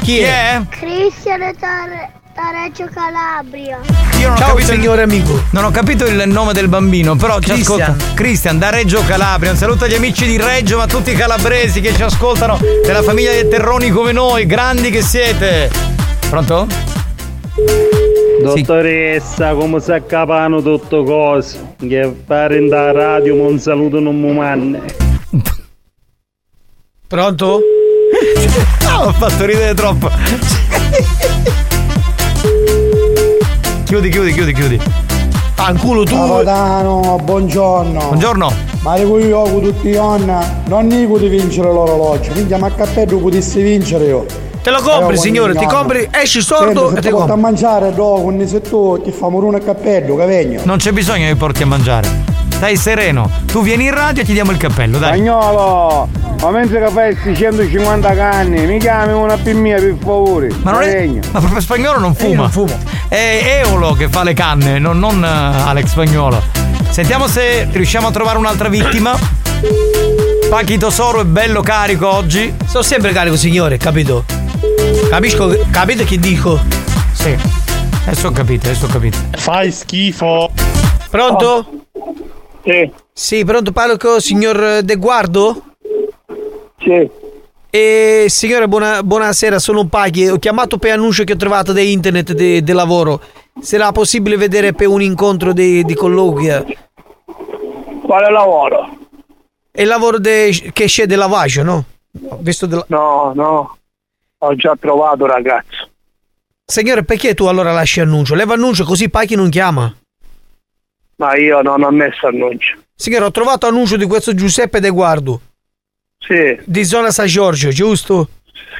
Chi è? Cristian da, da Reggio Calabria. Io non ho Ciao il- signore amico. Non ho capito il nome del bambino, però ci Christian. ascolta. Cristian da Reggio Calabria. Un saluto agli amici di Reggio, ma tutti i calabresi che ci ascoltano, della famiglia dei terroni come noi, grandi che siete. Pronto? Dottoressa, come si accapano tutto cose? Che fare in da radio, ma un saluto non mi manne. Pronto? No, ho fatto ridere troppo. Chiudi, chiudi, chiudi, chiudi. Fanculo tu. Capitano, buongiorno. Buongiorno. Ma dico io con tutti i nonna, non dico di vincere l'orologio, minchia ma a cappello potessi vincere io. Te lo compri, signore, ti compri, esci sordo Senti, e ti porta a compri. mangiare dopo, quindi se tu ti fa morire a cappello, cavegno. Non c'è bisogno che porti a mangiare. Stai sereno. Tu vieni in radio e ti diamo il cappello, dai. Spagnolo, ma mentre che fai questi 150 canni, mi chiami una P mia per favore. Ma non è. Segno. Ma proprio spagnolo non fuma. non fumo. È Eolo che fa le canne, non, non eh, Alex Spagnolo. Sentiamo se riusciamo a trovare un'altra vittima. Pachi Tosoro è bello carico oggi. Sono sempre carico, signore, capito? Capisco, capite che dico? Sì. Adesso ho capito, adesso ho capito. Fai schifo. Pronto? Sì. Sì, pronto, parlo con il signor De Guardo? Sì. E signore, buona- buonasera, sono Paghi. Ho chiamato per annuncio che ho trovato da internet di lavoro. Sarà possibile vedere per un incontro di, di colloquia? Quale lavoro? È il lavoro de- che c'è del lavaggio, no? Della- No, no. Ho già trovato ragazzo. Signore, perché tu allora lasci annuncio? Leva annuncio così Paghi non chiama. Ma io non ho messo annuncio. Signore, ho trovato annuncio di questo Giuseppe De Guardo. Sì. Di zona San Giorgio, giusto?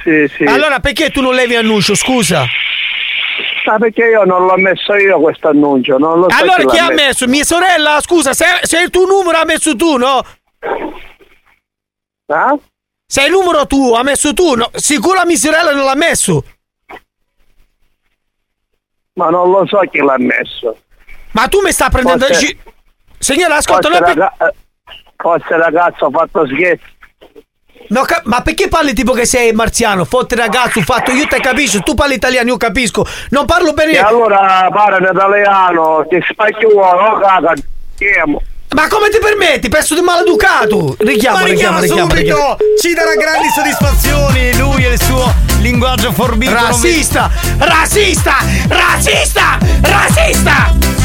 Sì, sì. Allora perché tu non levi annuncio, scusa? Ma perché io non l'ho messo io questo annuncio? Non lo so allora chi chi ha messo? Mia sorella, scusa, se, se il tuo numero ha messo tu, no? Eh? Se il numero tuo ha messo tu, no? Sicuro mia sorella non l'ha messo. Ma non lo so chi l'ha messo. Ma tu mi stai prendendo Forse- gi- Signora, ascolta, forse, non raga- eh, forse ragazzo ho fatto scherzo. No, ma perché parli tipo che sei marziano? Fotte ragazzo, fatto, io te capisco, tu parli italiano, io capisco. Non parlo bene. E allora parla in italiano, ti spacchiuolo, caga, chiamo. Ma come ti permetti? Pezzo di maleducato! Richiamo, Ma richiamo, richiamo, subito! richiamo. Ci darà grandi soddisfazioni. Lui e il suo linguaggio forbito. Razzista! Razzista! Razzista! Razzista!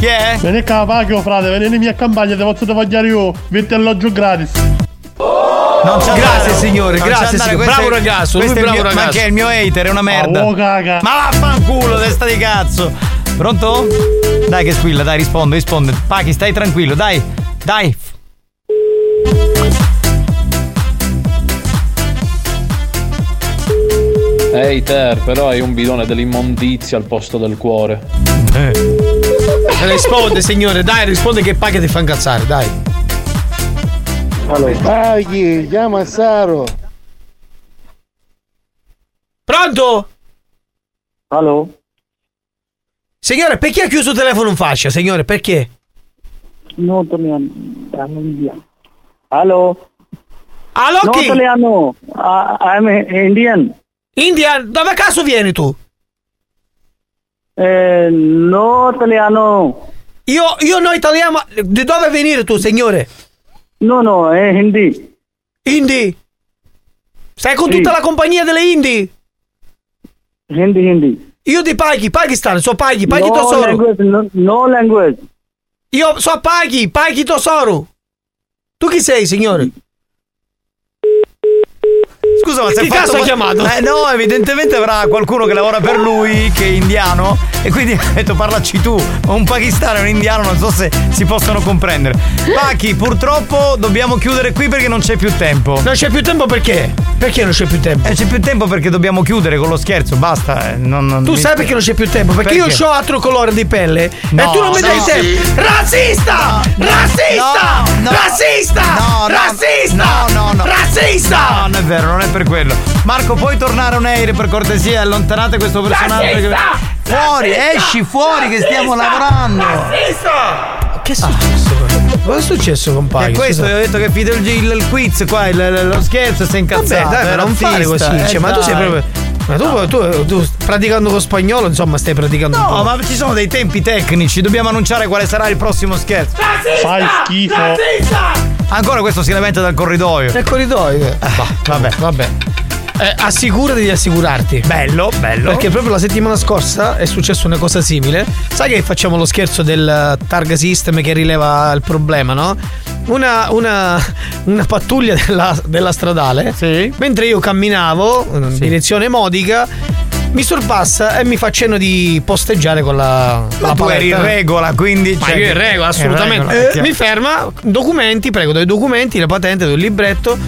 Chi è? Vieni qua, Pacchio, frate, vieni in mia campagna, ti posso vogliare io, vitti alloggio gratis. Non c'è Grazie, andare. signore, Non grazie, signore. Bravo è- ragazzo, lui questo è il bravo mio- Ma ragazzo. che è il mio hater, è una merda. Oh, caga. Ma vaffanculo, testa di cazzo. Pronto? Dai che squilla, dai, rispondo, risponde. Pachi, stai tranquillo, dai. Dai. Ehi Ter, però hai un bidone dell'immondizia al posto del cuore. Risponde, signore, dai, risponde che paghi ti fa incazzare, dai. Allora, Paghi, chiama Saro. Pronto? Allo? Signore, perché ha chiuso il telefono in faccia, signore? Perché? No, italiano. Allo? Allo No, chi? italiano. Uh, I'm Indian. Indian, dove caso vieni tu? Eh, no, italiano. Io, io no italiano, di dove venire tu, signore? No, no, è hindi. Hindi? Stai con Sì. tutta la compagnia delle Indi? Hindi, hindi. Io di Paghi, Pakistan, so Paghi, Paghi no Tosoro. language, no, no language. Io so Paghi, Paghi Tosoro. Tu chi sei, signore? Scusa, ma Chi cazzo ha chiamato? Eh no, evidentemente avrà qualcuno che lavora per lui, che è indiano, e quindi ha detto parlaci tu. Un pakistano e un indiano, non so se si possono comprendere. Pachi, purtroppo dobbiamo chiudere qui perché non c'è più tempo. Non c'è più tempo perché? Perché non c'è più tempo? Eh, c'è più tempo perché dobbiamo chiudere con lo scherzo, basta. eh, non- non- Tu mi- sai perché non c'è più tempo? Perché, io ho altro colore di pelle No, e tu non mi dai no, tempo. Razzista! Razzista! no. Razzista! No, no. Razzista! No, no, no. Razzista! No, non è vero, non è per quello. Marco, puoi tornare un aereo per cortesia? Allontanate questo personaggio. Razzista! Fuori, esci fuori che stiamo lavorando. Che è successo? Cosa è successo, compagno? E questo io ho detto che è finito il, il- il quiz qua, il- lo scherzo, sei incazzato. Vabbè, dai, ma è non fare razzista, così. eh, cioè, ma tu sei proprio. Ma tu, tu, tu praticando con spagnolo, insomma, stai praticando un No, po'. ma ci sono dei tempi tecnici, dobbiamo annunciare quale sarà il prossimo scherzo. Fai schifo. Ancora questo si lamenta dal corridoio. Nel corridoio. vabbè. Vabbè. Eh, assicurati di assicurarti. Bello, bello. Perché proprio la settimana scorsa è successa una cosa simile. Sai che facciamo lo scherzo del targa system che rileva il problema, no? Una, una, una pattuglia della, della stradale, mentre io camminavo in direzione modica, mi sorpassa e mi fa cenno di posteggiare con la, con Ma la tu in regola, quindi. Ma cioè, io in regola, assolutamente. in regola, Eh, mi ferma, documenti, prego, dai documenti, la patente, do il libretto.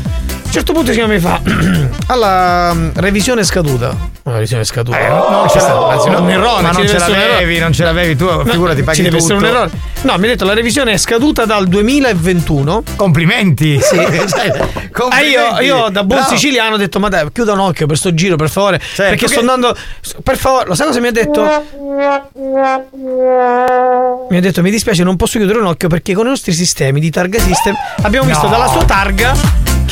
A un certo punto si mi fa alla mm, revisione scaduta. La revisione scaduta. Eh, no? non C'è stato- anzi, no, un errore. ma non ce l'avevi, non ce l'avevi tu, figurati, paghi ci deve essere un tutto. errore. No, mi ha detto la revisione è scaduta dal 2021. Complimenti. Sì. Complimenti. Ah, io, io da buon Bravo. siciliano ho detto ma dai chiuda un occhio per sto giro per favore perché tu sto che- andando per favore lo sai cosa mi ha detto mi ha detto mi dispiace non posso chiudere un occhio perché con i nostri sistemi di targa system abbiamo visto No. dalla sua targa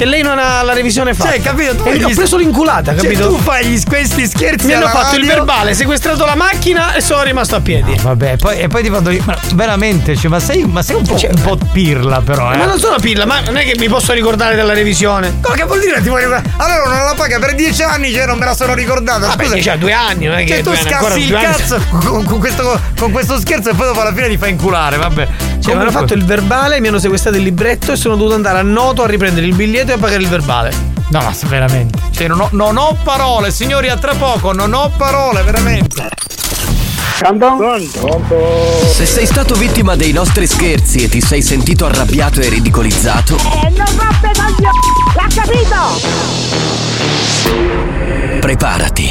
che lei non ha la revisione fatta Cioè, capito? Tu e gli- ho preso l'inculata Cioè, capito tu fai gli- questi scherzi mi hanno fatto il verbale sequestrato la macchina e sono rimasto a piedi Vabbè, poi, e poi ti vado. Ma veramente, cioè, ma sei, ma sei un po', un po' pirla, però, eh. ma non sono pilla ma non è che mi posso ricordare della revisione Ma che vuol dire? Ti vuoi ricordare? Allora non la paga per dieci anni, cioè non me la sono ricordata. Vabbè, Scusa. dieci- due anni, non è che Cioè, tu scassi il cazzo con, con questo, con questo scherzo e poi dopo alla fine ti fai inculare, vabbè. Cioè, mi hanno fatto il verbale, mi hanno sequestrato il libretto e sono dovuto andare a noto a riprendere il biglietto e a pagare il verbale. No, ma veramente. Cioè, non ho, non ho parole, signori, a tra poco, non ho parole, veramente. Se sei stato vittima dei nostri scherzi e ti sei sentito arrabbiato e ridicolizzato, E non roppe coglioni! L'ha capito? preparati.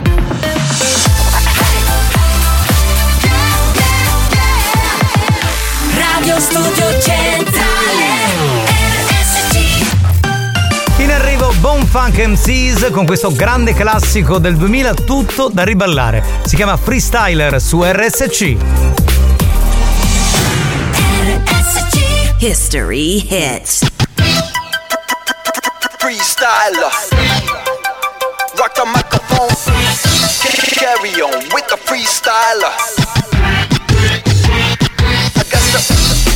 Funk MCs con questo grande classico del 2000, tutto da riballare. Si chiama Freestyler su RSC. History hits freestyler. Rock the microphone. Carry on with the freestyler. I got to,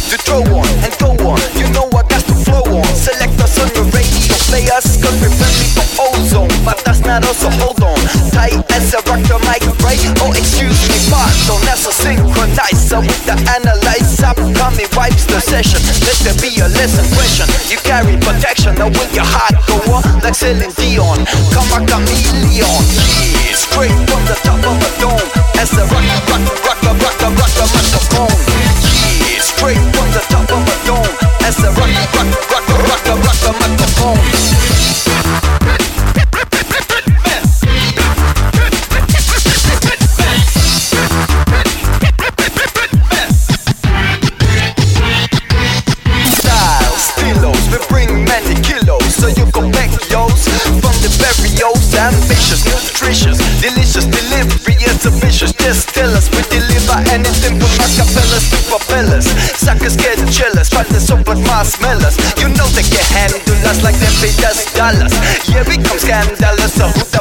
to throw on and go on. You know I got to flow on. Select us on your radio players. Cause we're friendly for ozone. But that's not us, so hold on. Tight as rock the mic, right? Oh, excuse me, pardon. That's a synchronizer with the analyzer. Coming wipes the session. Let there be a lesson question. You carry protection, now will your heart go on? Like Celine Dion. Come a chameleon. Yeah, straight from the top of a dome. As I rock, rock, about anything but my capellas, super fellas. Suckers get jealous, find son por más melas. You know they can handle us like they pay us dollars. Yeah, we come scandalous, so who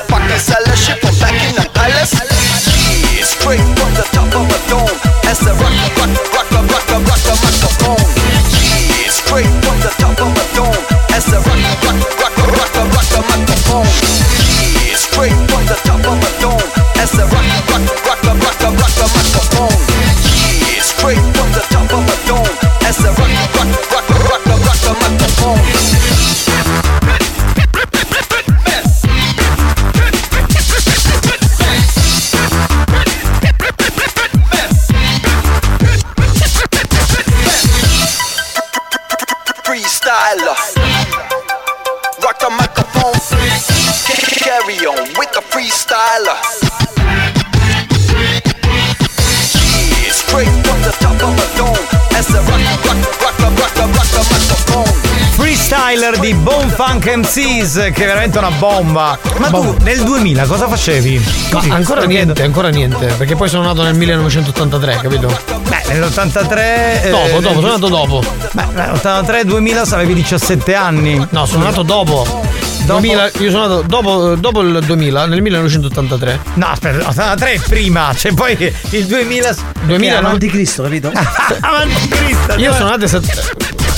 MCs, che è veramente una bomba. Ma tu nel 2000 cosa facevi? Ma Così, ancora sto niente, ancora niente. Perché poi sono nato nel 1983, capito? Beh, nell'83. Dopo, dopo, sono nato dopo. Beh, nell'83-2000 avevi 17 anni. No, sono nato dopo. 2000, io sono nato dopo, dopo il 2000, nel 1983. No, aspetta, 83 prima, cioè poi il 2000. 2000 no? Cristo, capito? Avanti Cristo. Io sono nato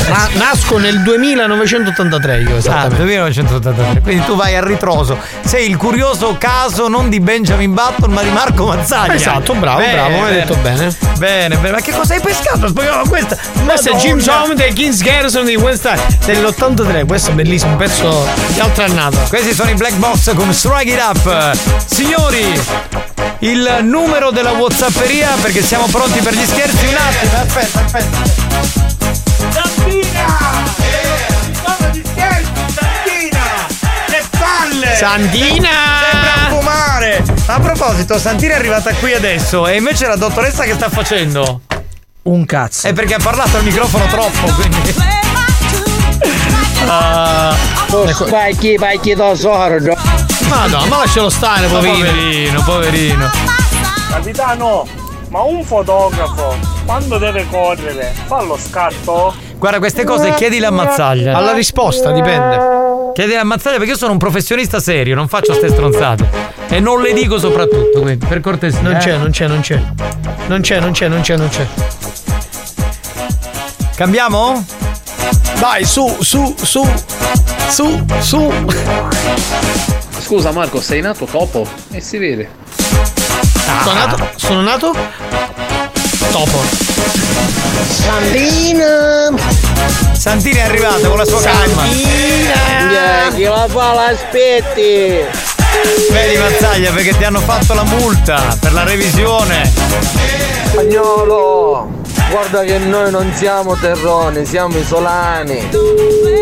na- nasco nel 2983 io Ah, esattamente. 1983. Quindi tu vai a ritroso. Sei il curioso caso non di Benjamin Button, ma di Marco Mazzaglia. Esatto, bravo, bravo, hai detto bene. Bene, bene. Ma che cosa hai pescato? Questa. Questo è Jim. Tom dei Kings Garrison di West dell'83. Questo è bellissimo, un pezzo di altra annata. Questi sono i Black Box con Strike It Up. Signori, il numero della Whatsapperia perché siamo pronti per gli scherzi. Un attimo, aspetta, aspetta. Palle! Santina! Sembra fumare! A proposito, Santina è arrivata qui adesso e invece la dottoressa che sta facendo? Un cazzo. È perché ha parlato al microfono troppo, quindi. Ah, ecco. Vai chi, vai chi do sordo. Ma no, ma lascialo stare, poverino. Poverino, poverino. Capitano, ma un fotografo quando deve correre fa lo scatto? Guarda, queste cose chiedile a Mazzaglia. Alla risposta, dipende. Chiedile a Mazzaglia perché io sono un professionista serio, non faccio ste stronzate. E non le dico soprattutto, quindi, per cortesia. Non eh. c'è, non c'è, non c'è. Non c'è, non c'è, non c'è, non c'è. Cambiamo? Vai, su, su, su. Su, su. Scusa Marco, sei nato dopo? E si vede. Sono nato? Sono nato? Dopo. Santina! Santina è arrivata con la sua calma. Yeah, chi la fa l'aspetti? Vedi Mazzaglia perché ti hanno fatto la multa per la revisione. Spagnolo! Guarda che noi non siamo terroni, siamo isolani.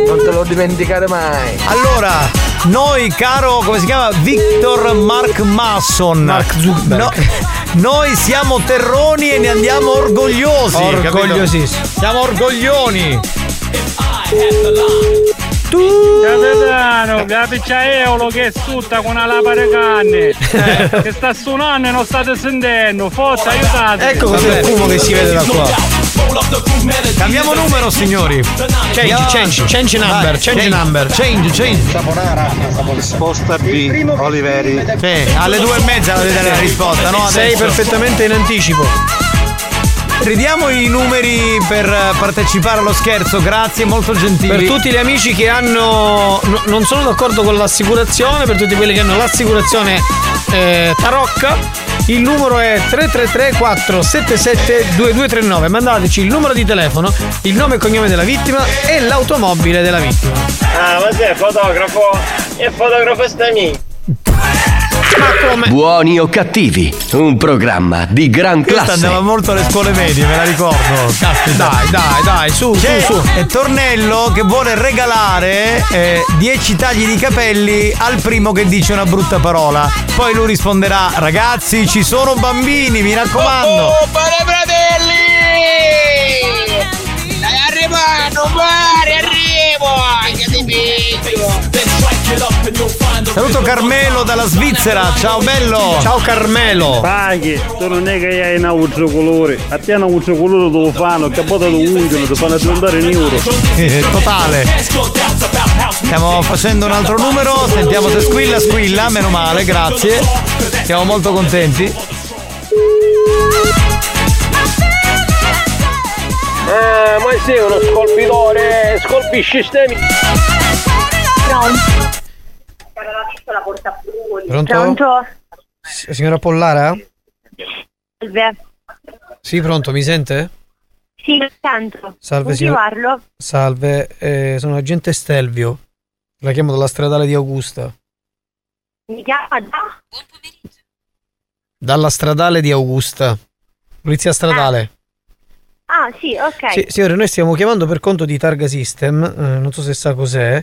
Non te lo dimenticare mai. Allora, noi caro, come si chiama? Victor Mark Masson. Mark Zuckerberg. Noi siamo terroni e ne andiamo orgogliosi. Orgogliosissimi. Siamo orgoglioni. Capitano, capisce euro che è tutta con una lapa di canne. che sta suonando e non state sentendo. Forza, aiutate. Ecco cos'è il fumo che si vede da qua. Cambiamo numero, signori. Change, change, change number, Vai, change number. Change, change. Risposta B, Oliveri. Sì, alle due e mezza la vedere la risposta, no? Sei perfettamente in anticipo. Ridiamo i numeri per partecipare allo scherzo, grazie, molto gentili. Per tutti gli amici che hanno. no- non sono d'accordo con l'assicurazione, per tutti quelli che hanno l'assicurazione eh, Tarocca, il numero è 333 477 2239. Mandateci il numero di telefono, il nome e cognome della vittima e l'automobile della vittima. Ah, ma sei fotografo? E fotografo sta amico. Ma come? Buoni o cattivi, un programma di gran Questa classe. andava molto alle scuole medie, me la ricordo. Caspita. Dai, dai, dai, su, C'è su, su. è Tornello che vuole regalare eh, 10 tagli di capelli al primo che dice una brutta parola. Poi lui risponderà: Ragazzi, ci sono bambini, mi raccomando. Oh, pane fratelli! Stai arrivando, pare, arrivo! Che ti piglio! Saluto Carmelo dalla Svizzera, ciao bello. Ciao Carmelo. Paghi, tu non è che hai un altro colore. A te un altro colore lo fanno, che poi te lo ungono, ti fanno diventare nero. Eh, Totale. Stiamo facendo un altro numero, sentiamo se squilla, squilla, meno male, grazie. Siamo molto contenti. Ah, ma sei uno scolpitore, scolpisci stemi. Pronto? S- Signora Pollara? Salve. Sì, pronto, mi sente? Sì, tanto. Salve, signor-? Salve, eh, sono agente Stelvio. La chiamo dalla stradale di Augusta. Mi chiama da? Dalla stradale di Augusta. Polizia stradale. Ah, sì, ok. Sì, signore, noi stiamo chiamando per conto di Targa System, eh, non so se sa cos'è,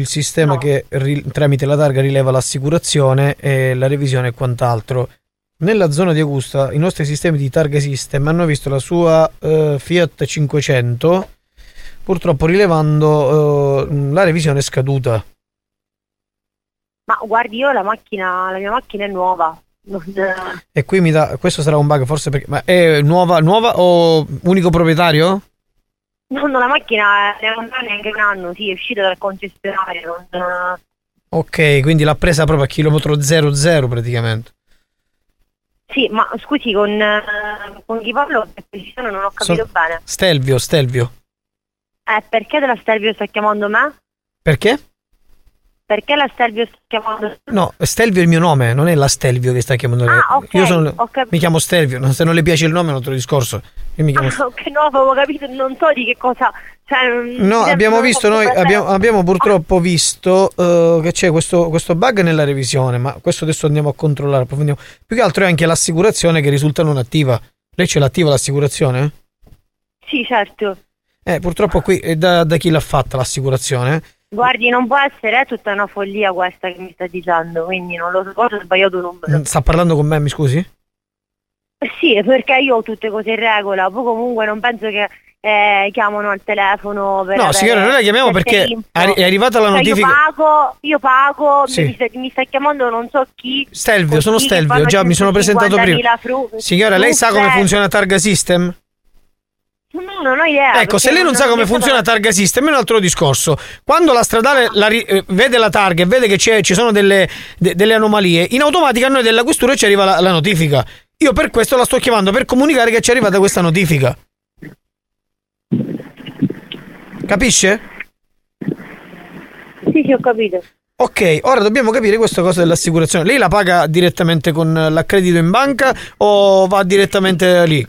il sistema che ri- tramite la targa rileva l'assicurazione e la revisione e quant'altro. Nella zona di Augusta i nostri sistemi di Targa System hanno visto la sua eh, Fiat 500 purtroppo rilevando eh, la revisione scaduta. Ma guardi, io la macchina, la mia macchina è nuova. Non- E qui mi dà. Questo sarà un bug, forse perché. Ma è nuova, nuova o unico proprietario? Non, la macchina è non ha neanche un anno, sì, è uscita dal concessionario. Non, Ok, quindi l'ha presa proprio a chilometro 00 praticamente. sì, ma scusi, con, eh, con chi parlo per precisione non ho capito Son- bene. Stelvio, Stelvio. Eh, perché della Stelvio sta chiamando me? Perché? Perché la Stelvio sta chiamando No, Stelvio è il mio nome, non è la Stelvio che sta chiamando lei. Ah, ok, Io sono- mi chiamo Stelvio, se non le piace il nome è un altro discorso. Io mi chiamo Ah, ok, no, avevo capito, non so di che cosa. Cioè, No, abbiamo visto noi, abbiamo, abbiamo purtroppo visto eh, che c'è questo, questo bug nella revisione, ma questo adesso andiamo a controllare, approfondiamo. Più che altro è anche l'assicurazione che risulta non attiva. Lei ce l'attiva l'assicurazione? Sì, certo. Eh, purtroppo qui è da, da chi l'ha fatta l'assicurazione? Guardi, non può essere, è tutta una follia questa che mi sta dicendo, quindi non lo so, forse ho sbagliato il numero. Mm, Sta parlando con me, mi scusi? Sì, perché io ho tutte cose in regola, poi comunque non penso che eh, chiamano al telefono per No, signora, noi la chiamiamo perché info. è arrivata la Cioè, notifica- Io pago, io pago, Sì. mi, sta, mi sta chiamando non so chi. Stelvio, sono Chi Stelvio, già mi sono presentato prima. 150.000 fru- Signora, lei sa come funziona Targa System? No, non ho idea. Ecco, se lei non sa come funziona Targa System è un altro discorso. Quando la stradale la ri- eh, vede la targa e vede che c'è- ci sono delle, de- delle anomalie, in automatica a noi della questura ci arriva la, la notifica. Io per questo la sto chiamando per comunicare che ci è arrivata questa notifica. Capisce? Sì, sì, ho capito. Ok, ora dobbiamo capire questa cosa dell'assicurazione. Lei la paga direttamente con l'accredito in banca o va direttamente lì?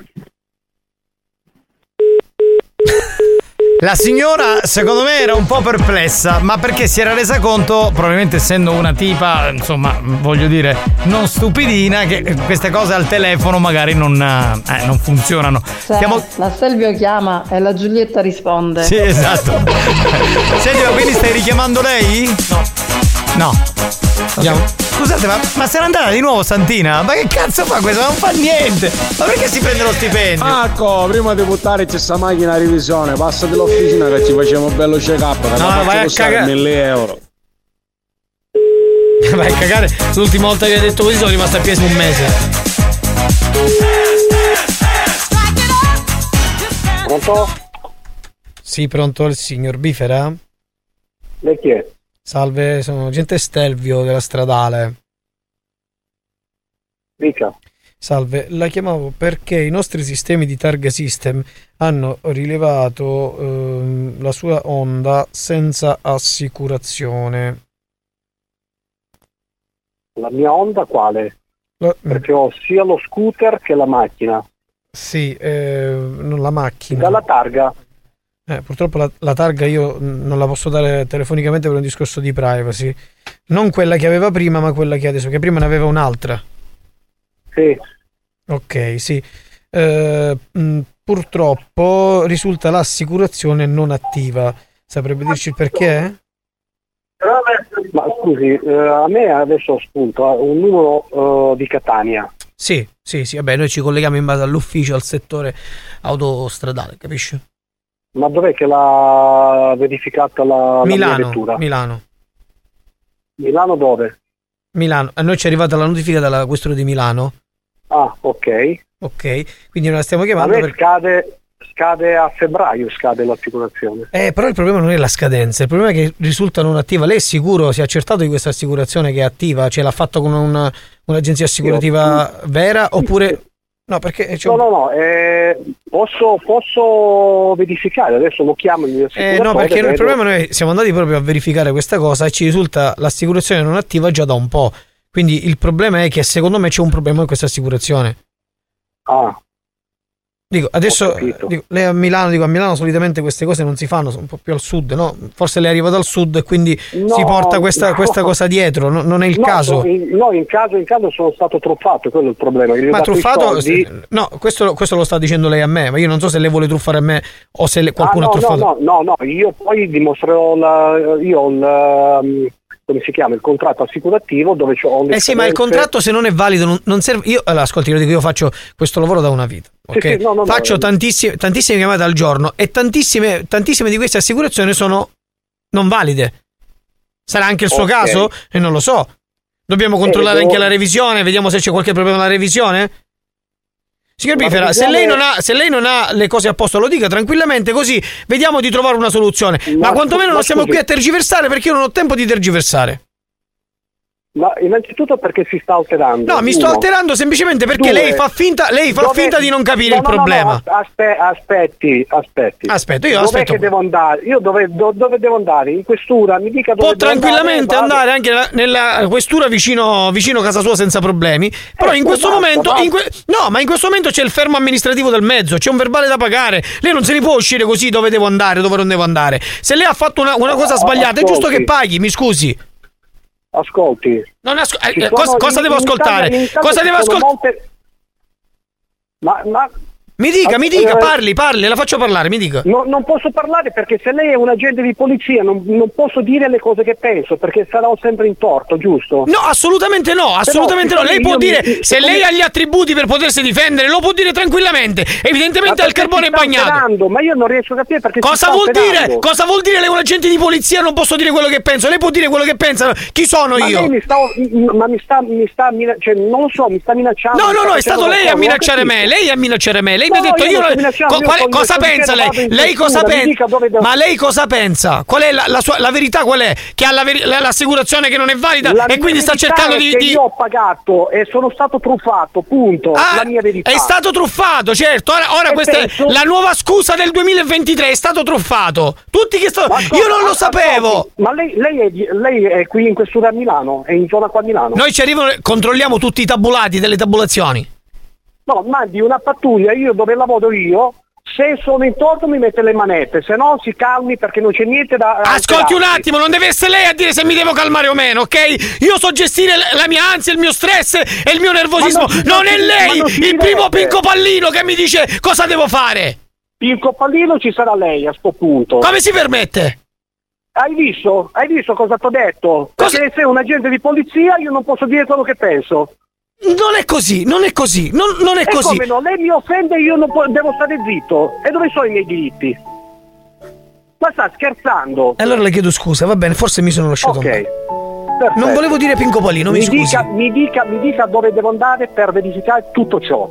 La signora, secondo me, era un po' perplessa, ma perché si era resa conto, probabilmente essendo una tipa, insomma, voglio dire, non stupidina, che queste cose al telefono magari non, eh, non funzionano. Cioè, Stiamo- La Stelvio chiama e la Giulietta risponde. Sì, esatto. Ma quindi stai richiamando lei? No. No. Scusate, ma, ma se n'è andata di nuovo Santina? Ma che cazzo fa questo? Ma non fa niente! Ma perché si prende lo stipendio? Ecco, prima di buttare c'è sta macchina a revisione, passa dell'officina che ci facciamo un bello check up, che No, vai a costare cagare. 1000 euro. Vai a cagare, l'ultima volta che hai detto così sono rimasto a piedi un mese. Pronto? Sì, pronto il signor Bifera? Lei chi è? Salve, sono gente Stelvio della stradale. Dica. Salve, la chiamavo perché i nostri sistemi di targa system hanno rilevato ehm, la sua Honda senza assicurazione. La mia onda quale? La- Perché ho sia lo scooter che la macchina. Sì, eh, non la macchina. Dalla targa. Eh, purtroppo la, la targa io mm, non la posso dare telefonicamente per un discorso di privacy. Non quella che aveva prima, ma quella che adesso, che prima ne aveva un'altra. Sì. Ok, sì. Eh, mh, purtroppo risulta l'assicurazione non attiva. Saprebbe dirci il perché? Ma scusi, eh, a me adesso spunto un numero eh, di Catania. Sì, sì, sì, vabbè, noi ci colleghiamo in base all'ufficio, al settore autostradale, capisci? Ma dov'è che l'ha verificata la, la Milano, vettura? Milano, Milano dove? Milano. A noi ci è arrivata la notifica dalla questura di Milano. Ah, ok. Ok, quindi noi la stiamo A chiamando me per... scade, scade a febbraio, scade l'assicurazione. Eh, però il problema non è la scadenza, il problema è che risulta non attiva. Lei è sicuro, si è accertato di questa assicurazione che è attiva? Ce l'ha fatto con una- un'agenzia assicurativa vera oppure... No, perché... c'è No, no, no, eh, posso, posso verificare, adesso lo chiamo il mio Eh, no, perché il problema noi siamo andati proprio a verificare questa cosa e ci risulta l'assicurazione non attiva già da un po'. Quindi il problema è che secondo me c'è un problema con questa assicurazione. Ah. Dico, adesso dico, lei a Milano, dico, a Milano solitamente queste cose non si fanno, sono un po' più al sud, no? Forse lei è arrivata al sud e quindi No, si porta questa, no. questa cosa dietro, no- non è il caso. so- in, no, in caso, in caso sono stato truffato, quello è il problema. ho Ma truffato, soldi. no, questo, questo lo sta dicendo lei a me, ma io non so se lei vuole truffare a me o se le- qualcuno Ah, ha truffato. no, no, no, io poi dimostrerò la, io ho il, um, come si chiama, il contratto assicurativo dove ho le Eh sì, ma il contratto se non è valido non, non serve. Io, allora, ascolti, io dico, io faccio questo lavoro da una vita, ok? sì, no, no, no, Faccio eh. tantissime, tantissime chiamate al giorno e tantissime, tantissime di queste assicurazioni sono non valide. Sarà anche il suo Ok. caso? E non lo so. Dobbiamo controllare devo- anche la revisione, vediamo se c'è qualche problema alla revisione. Signor Bifera, se lei, non ha, se lei non ha le cose a posto, lo dica tranquillamente, così vediamo di trovare una soluzione. Ma, Ma- quantomeno ma non scusi. qui a tergiversare perché io non ho tempo di tergiversare. Ma innanzitutto perché si sta alterando. No, mi sto Uno. alterando semplicemente perché Due. lei fa finta, lei fa finta di non capire No, il no, problema. no, aspe- aspetti, aspetti. Aspetta, io Dov'è aspetto. che devo andare? Io dove, do- dove devo andare? In questura? Mi dica dove Può tranquillamente vado. andare anche nella- questura vicino, vicino casa sua senza problemi. Però in questo basta, momento. basta. in que- no, ma in questo momento c'è il fermo amministrativo del mezzo, c'è un verbale da pagare. Lei non se ne può uscire così dove devo andare, dove non devo andare. Se lei ha fatto una, una cosa sbagliata, è giusto Ascolti. che paghi, mi scusi. Ascolti. Non asco- eh, eh, cosa, cosa devo ascoltare? Cosa devo ascoltare? molte- Ma, ma Mi dica, mi dica, parli, parli, la faccio parlare, mi dica. No, non posso parlare perché se lei è un agente di polizia non, non posso dire le cose che penso perché sarò sempre in torto, giusto? No, assolutamente no, assolutamente no. siccome Lei può io mi- dire, se lei ha gli attributi per potersi difendere, lo può dire tranquillamente. Evidentemente ha il carbone bagnato. alterando? Ma io non riesco a capire perché Cosa vuol dire? alterando. Cosa vuol dire lei è un agente di polizia? Non posso dire quello che penso. Lei può dire quello che pensa. Chi sono ma io? mi sta, ma mi sta, mi sta, cioè, non lo so, mi sta minacciando. No, no, no, è stato lei a minacciare me. Lei a minacciare me. Lei mi ha detto io io. co- io quale- cosa pensa lei? Lei cosa pensa? Ma lei cosa pensa? Qual è la, la sua la verità qual è? Che ha la veri- la- l'assicurazione che non è valida La e quindi sta cercando di, di- io ho pagato e sono stato truffato, punto. Ah, la mia verità. È stato truffato, certo. Ora, ora questa penso- è la nuova scusa del 2023. È stato truffato. Tutti che sto. Io non lo sapevo. Ma lei, lei è, lei è qui in questura a Milano? È in zona qua a Milano? Noi ci arrivano, controlliamo tutti i tabulati delle tabulazioni. No, mandi una pattuglia, io dove lavoro io, se sono in torno mi mette le manette, se no si calmi perché non c'è niente da... Ascolti un attimo, non deve essere lei a dire se mi devo calmare o meno, ok? Io so gestire la- mia ansia, il mio stress e il mio nervosismo. Non non è lei non il primo pinco pallino che mi dice cosa devo fare. Il coppallino ci sarà lei a sto punto. Come si permette? Hai visto? Hai visto cosa ti ho detto? Perché sei un agente di polizia io non posso dire quello che penso. Non è così, non è così, non, non è E così. come no? Lei mi offende e io non po- devo stare zitto. E dove sono i miei diritti? Ma sta scherzando? E allora le chiedo scusa, va bene, forse mi sono lasciato Ok. Perfetto. Non volevo dire pinco pallino, mi, mi scusi. dica, mi, dica, mi dica dove devo andare per verificare tutto ciò.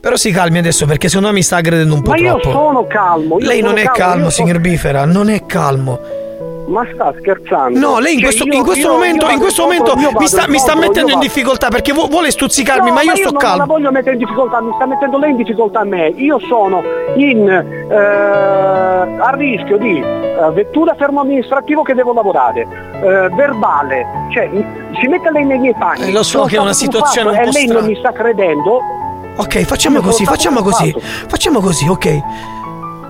Però si calmi adesso perché secondo me mi sta aggredendo un po' Ma io troppo. sono calmo. io Lei sono non è calmo, calmo, io signor sono- Bifera, non è calmo. Ma sta scherzando? No, lei in Cioè, questo, io- in questo io- momento, io in questo momento mi sta, mi sta incontro, mettendo in difficoltà perché vu- vuole stuzzicarmi, No, ma io sto non la calmo. voglio mettere in difficoltà, mi sta mettendo lei in difficoltà a me. Io sono in eh, a rischio di eh, vettura fermo amministrativo che devo lavorare, eh, verbale, cioè si mette lei nei miei panni. Eh, lo so che è una situazione un po' e lei non strana. mi sta credendo. Ok, facciamo così, facciamo così. Facciamo così, ok.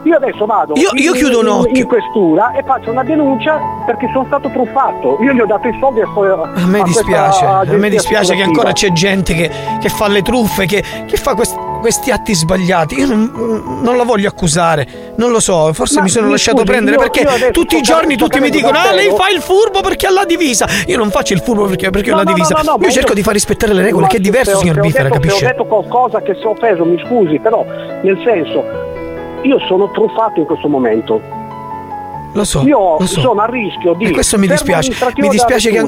Io adesso vado Io- io in, chiudo un occhio. in questura e faccio una denuncia perché sono stato truffato. Io gli ho dato i soldi a, A me dispiace, a me dispiace che ancora c'è gente che, che fa le truffe, che, che fa quest- questi atti sbagliati. Io non, non la voglio accusare, non lo so, forse Ma mi sono mi lasciato scusi, prendere io- perché io tutti i giorni tutti mi dicono: Ah, lei davvero." fa il furbo perché ha la divisa. Io non faccio il furbo perché, perché ho No, la no, divisa. no, no, io cerco di far rispettare le regole, che è diverso, ho- signor ho Bifera, detto- Se ho detto qualcosa che si è offeso, mi scusi, però nel senso io sono truffato in questo momento. Lo so, Io lo so. sono a rischio di E questo mi dispiace, mi dispiace che-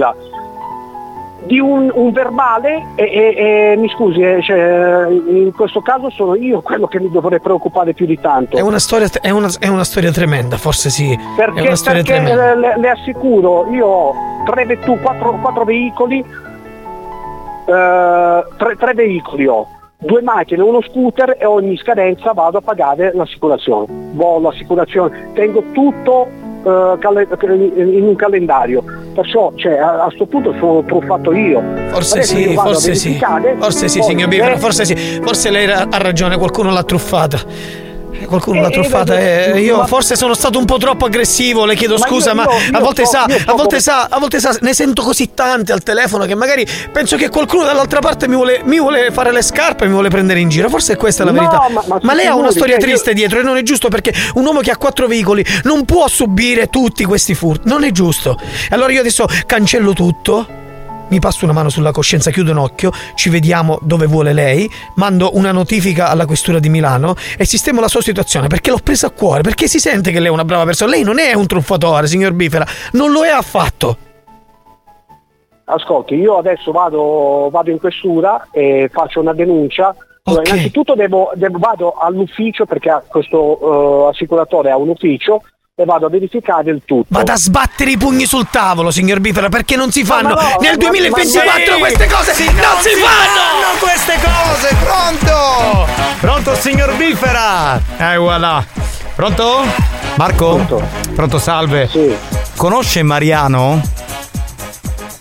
di un, un verbale e, e- e- mi scusi, eh, cioè, in questo caso sono io quello che mi dovrei preoccupare più di tanto. È una, storia, è, una, è una storia tremenda, forse sì. Perché, perché tremenda. le, le assicuro, io ho tre vetture, quattro, quattro veicoli, eh, tre, tre veicoli ho, due macchine, uno scooter e ogni scadenza vado a pagare l'assicurazione. Volo, assicurazione, tengo tutto eh, in un calendario. Perciò cioè, a questo punto sono truffato io. Forse Adesso sì, forse sì. Forse sì, signor Bifera, se- forse sì. Forse lei ha ragione, qualcuno l'ha truffata. Qualcuno l'ha Eh, truffata eh, e io ma- forse sono stato un po' troppo aggressivo, le chiedo Ma scusa, io- ma io- a volte so- sa, so a volte sa, a volte sa, ne sento così tante al telefono che magari penso che qualcuno dall'altra parte mi vuole, mi vuole fare le scarpe e mi vuole prendere in giro. Forse questa è la No, verità. ma- ma lei ha una storia cioè, io- triste dietro e non è giusto perché un uomo che ha quattro veicoli non può subire tutti questi furti. Non è giusto. E allora io adesso cancello tutto mi passo una mano sulla coscienza, chiudo un occhio, ci vediamo dove vuole lei, mando una notifica alla questura di Milano e sistemo la sua situazione perché l'ho presa a cuore, perché si sente che lei è una brava persona. Lei non è un truffatore, signor Bifera, non lo è affatto. Ascolti, io adesso vado, vado in questura e faccio una denuncia. Allora, innanzitutto devo, devo- vado all'ufficio perché questo eh, assicuratore ha un ufficio e vado a verificare il tutto. Vado a sbattere i pugni sul tavolo, signor Bifera, perché non si fanno Ma no, nel ma- 2024 Sì, queste cose sì, non, si, fanno! queste cose, pronto! Pronto signor Bifera? Eh voilà. Pronto? Marco? Pronto, salve. Conosce Mariano?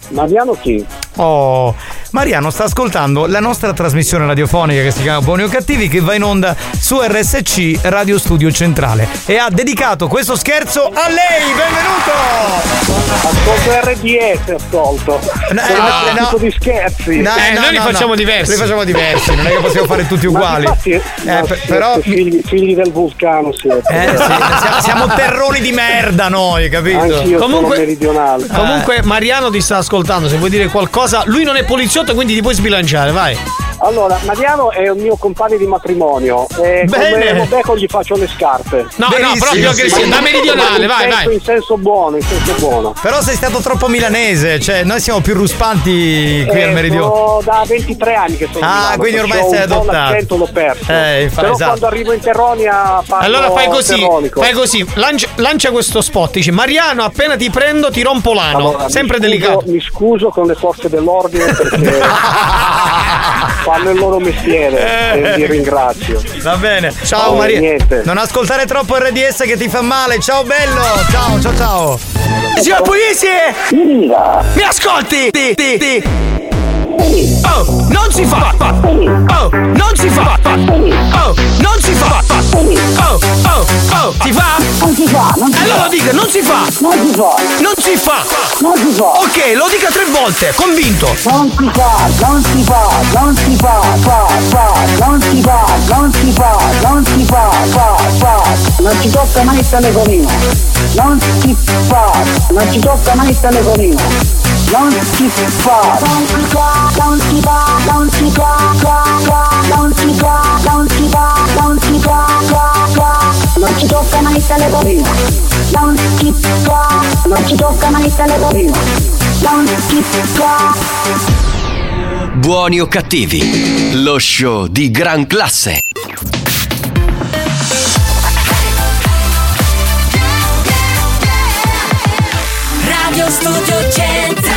Mariano chi? Oh, Mariano sta ascoltando la nostra trasmissione radiofonica che si chiama Buoni o Cattivi che va in onda su RSC Radio Studio Centrale e ha dedicato questo scherzo a lei. Benvenuto! Ascolto RDS, ascolto. No, Con no, no. tipo di scherzi. No, eh, no, no, no. Li facciamo diversi, non è che possiamo fare tutti uguali. infatti, Eh, ma per- però- figli, figli del vulcano siete. Eh, sì, siamo, terroni di merda noi, capito? Anch'io sono meridionale. Comunque Mariano ti sta ascoltando, se vuoi dire qualcosa, lui non è poliziotto, quindi ti puoi sbilanciare, vai. Allora, Mariano è un mio compagno di matrimonio e Bene. come lo becco gli faccio le scarpe. No, no, proprio aggressivo, da meridionale, In vai, senso- vai. In senso buono, in senso buono. Però sei stato troppo milanese, cioè noi siamo più ruspanti qui Eh, al meridione. sono da 23 anni che sono Ah, Milano, quindi ormai perciò sei un po' adottato. l'accento l'ho perso. Eh, infa- Però esatto. quando arrivo in Terronia parlo Allora fai così, terronico. fai così, lancia, lancia questo spot, dici Mariano appena ti prendo ti rompo l'ano, Allora, sempre mi scuso- delicato. Mi scuso con le forze dell'ordine perché fanno il loro mestiere e vi ringrazio. Va bene. Ciao Oh, Maria. niente. Non ascoltare troppo RDS che ti fa male. Ciao bello. Ciao, ciao, ciao. Signor Pugliese! Mi ascolti? Ti, ti, ti. Oh, non si fa! Oh, non si fa! Oh, non si fa! Oh, oh, oh, si fa? Non si fa, non si Allora fa. dica, non si fa! Non si fa. Non si fa! Non si fa. Ok, lo dica tre volte, convinto! Non si fa, non si fa, non si fa, fa, fa, non si fa, non si fa, non si fa, fa, fa, non ci tocca mai il telefonino, non si fa, non ci tocca mai telefonino, non si fa, non si fa, non si fa, non si fa, fa, fa, non si fa, non si fa, non ci tocca mai il telefonino, non si fa, non ci tocca mai il telefonino, non si fa. Buoni o cattivi, lo show di gran classe. Radio Studio Centrale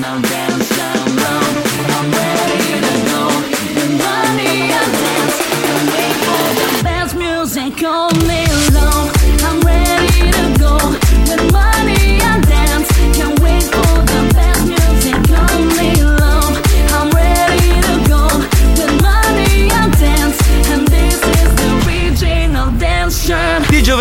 dance And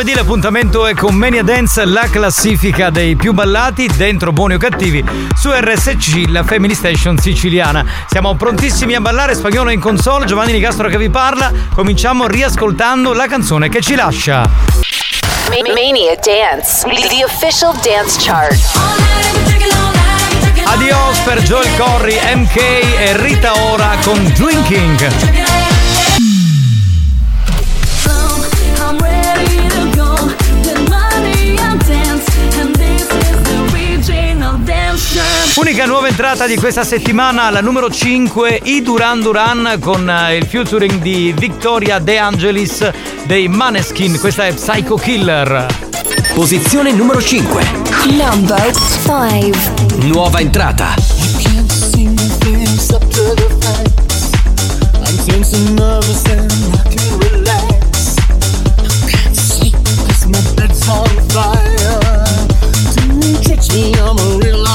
giovedì l'appuntamento è con Mania Dance, la classifica dei più ballati dentro Buoni o Cattivi su RSC, la Family Station siciliana. Siamo prontissimi a ballare, spagnolo in console, Giovanni Nicastro che vi parla. Cominciamo riascoltando la canzone che ci lascia. Ma- Mania Dance, the official dance chart. Adios per Joel Corry, MK e Rita Ora con Drinking. Unica nuova entrata di questa settimana, la numero 5, I Duran Duran con eh, il featuring di Victoria De Angelis dei Maneskin. Questa è Psycho Killer. Posizione numero 5. Number 5 Nuova entrata. I'm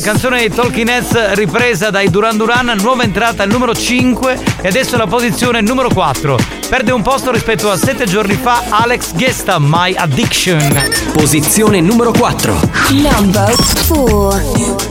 Canzone dei Talking Heads ripresa dai Duran Duran, nuova entrata al numero 5 e adesso la posizione numero 4. Perde un posto rispetto a 7 giorni fa Alex Gesta, My Addiction. Posizione numero 4. Number 4.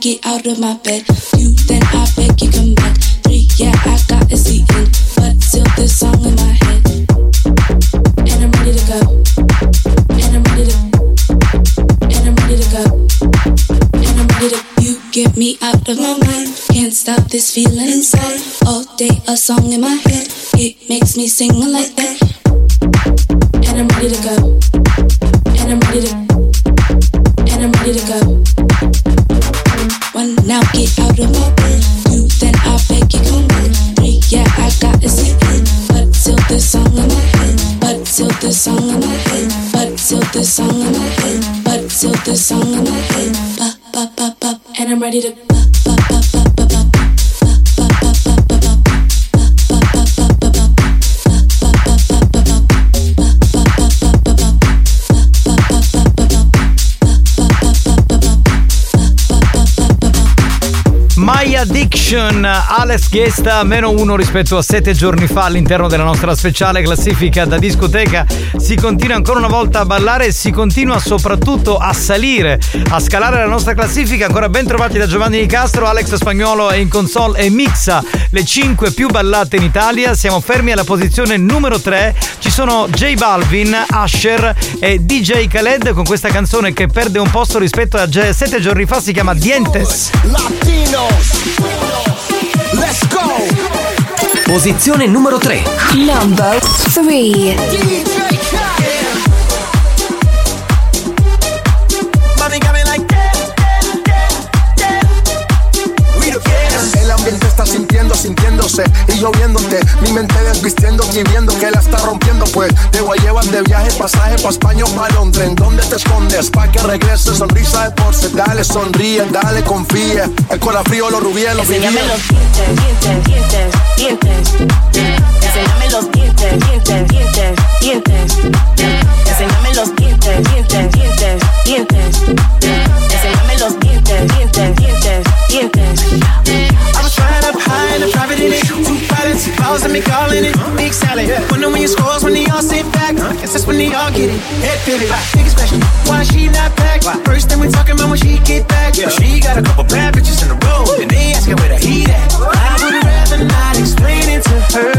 Get out of my bed. Two then I beg you come back. Three yeah I got a seat in, but still this song in my head. And I'm ready to go. And I'm ready to. And I'm ready to go. And I'm ready to. You get me out of my mind. Can't stop this feeling inside. All day a song in my head. It makes me sing like that. And I'm ready to go. And I'm ready to. And I'm ready to go. Out of my bed. Then I beg you come back. Three yeah I got in, but still this song in my head. But still this song in my head. But still this song in my head. But still this song in my head. And I'm ready to. Addiction, Alex Gesta, meno uno rispetto a sette giorni fa all'interno della nostra speciale classifica da discoteca. Si continua ancora una volta a ballare e si continua soprattutto a salire, a scalare la nostra classifica. Ancora ben trovati da Giovanni Di Castro, Alex Spagnolo è in console e mixa le 5 più ballate in Italia. Siamo fermi alla posizione numero 3. Ci sono J Balvin, Asher e DJ Khaled con questa canzone che perde un posto rispetto a sette giorni fa, si chiama Dientes. Latinos. Let's go! Posizione numero 3. Number 3. Y yo viéndote. Mi mente desvistiendo y viendo que la está rompiendo. Pues te voy a llevar de viaje, pasaje pa' España o pa' Londres. ¿En dónde te escondes? Pa' que regrese, sonrisa de porce. Dale, sonríe, dale, confía. El corazón frío, los rubíes, los Enséñame los dientes, dientes, dientes, dientes. Enséñame los dientes, dientes, dientes, dientes. Enséñame los dientes, dientes, dientes, dientes. Enséñame los dientes, dientes, dientes. Balls and me calling it. Big salad. Wonder when you scores when they all sit back. Guess that's when they all get it. Head pivot. Biggest question. Why she not back? First thing we talking about when she get back. But she got a couple bad bitches in the road. And they asking where the heat at. I would rather not explain it to her.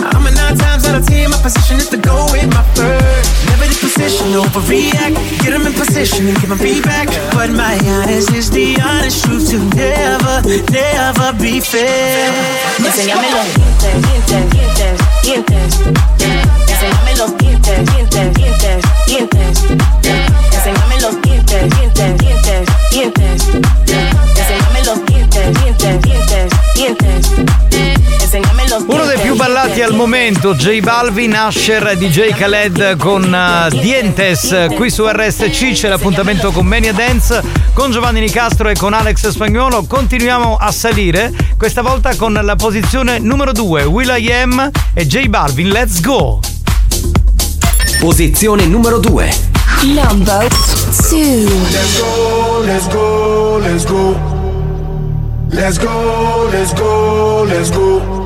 I'm a nine times out of ten. My position is overreact. Get them in position and give them feedback. But my honest is the honest truth to never, never be fair. Enséñame los dientes, dientes, dientes, dientes. Enséñame los dientes, dientes, dientes, dientes. Enséñame los dientes, dientes, dientes, dientes. Ballati al momento, J Balvin, Asher DJ Khaled con uh, Dientes. Qui su RSC c'è l'appuntamento con Mania Dance con Giovanni Nicastro e con Alex Spagnolo. Continuiamo a salire, questa volta con la posizione numero 2, Will I Am e J Balvin. Let's go! Posizione numero 2. Number two. Let's go, let's go, let's go. Let's go, let's go, let's go.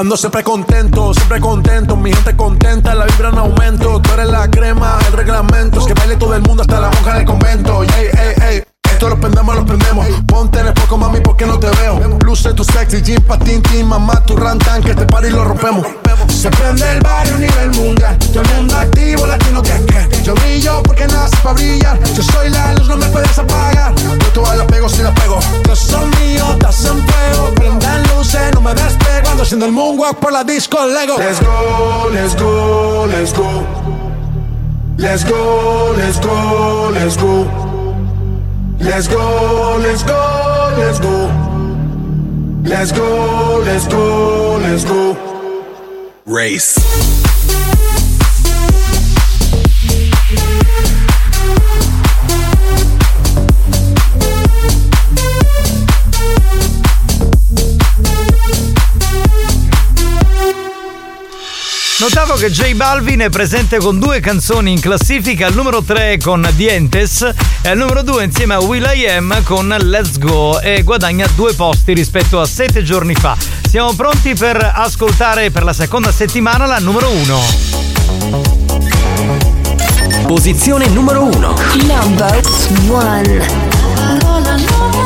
Ando siempre contento, siempre contento, mi gente contenta, la vibra en aumento, tú eres la crema, el reglamento, es que baile todo el mundo hasta la monja del convento, ey, ey, ey. Esto lo prendemos, lo prendemos. Ponte en el poco, mami, porque no te veo. Luce tu sexy, jean, patín, tin, mamá, tu rantan, que te pari y lo rompemos. Se prende el barrio a nivel mundial. Todo el mundo activo, latino que que. Yo brillo porque nace para brillar. Yo soy la luz, no me puedes apagar. Yo todas la pego si la pego. Yo son mío, estás en fuego. Prendan luces, no me despego. Ando haciendo el moonwalk por la disco Lego. Let's go, let's go, let's go. Let's go, let's go, let's go. Let's go, let's go, let's go. Let's go, let's go, let's go. Race. Notavo che J Balvin è presente con due canzoni in classifica, al numero 3 con Dientes e al numero 2 insieme a Will I Am con Let's Go e guadagna due posti rispetto a sette giorni fa. Siamo pronti per ascoltare per la seconda settimana la numero 1. Posizione numero 1. Number 1.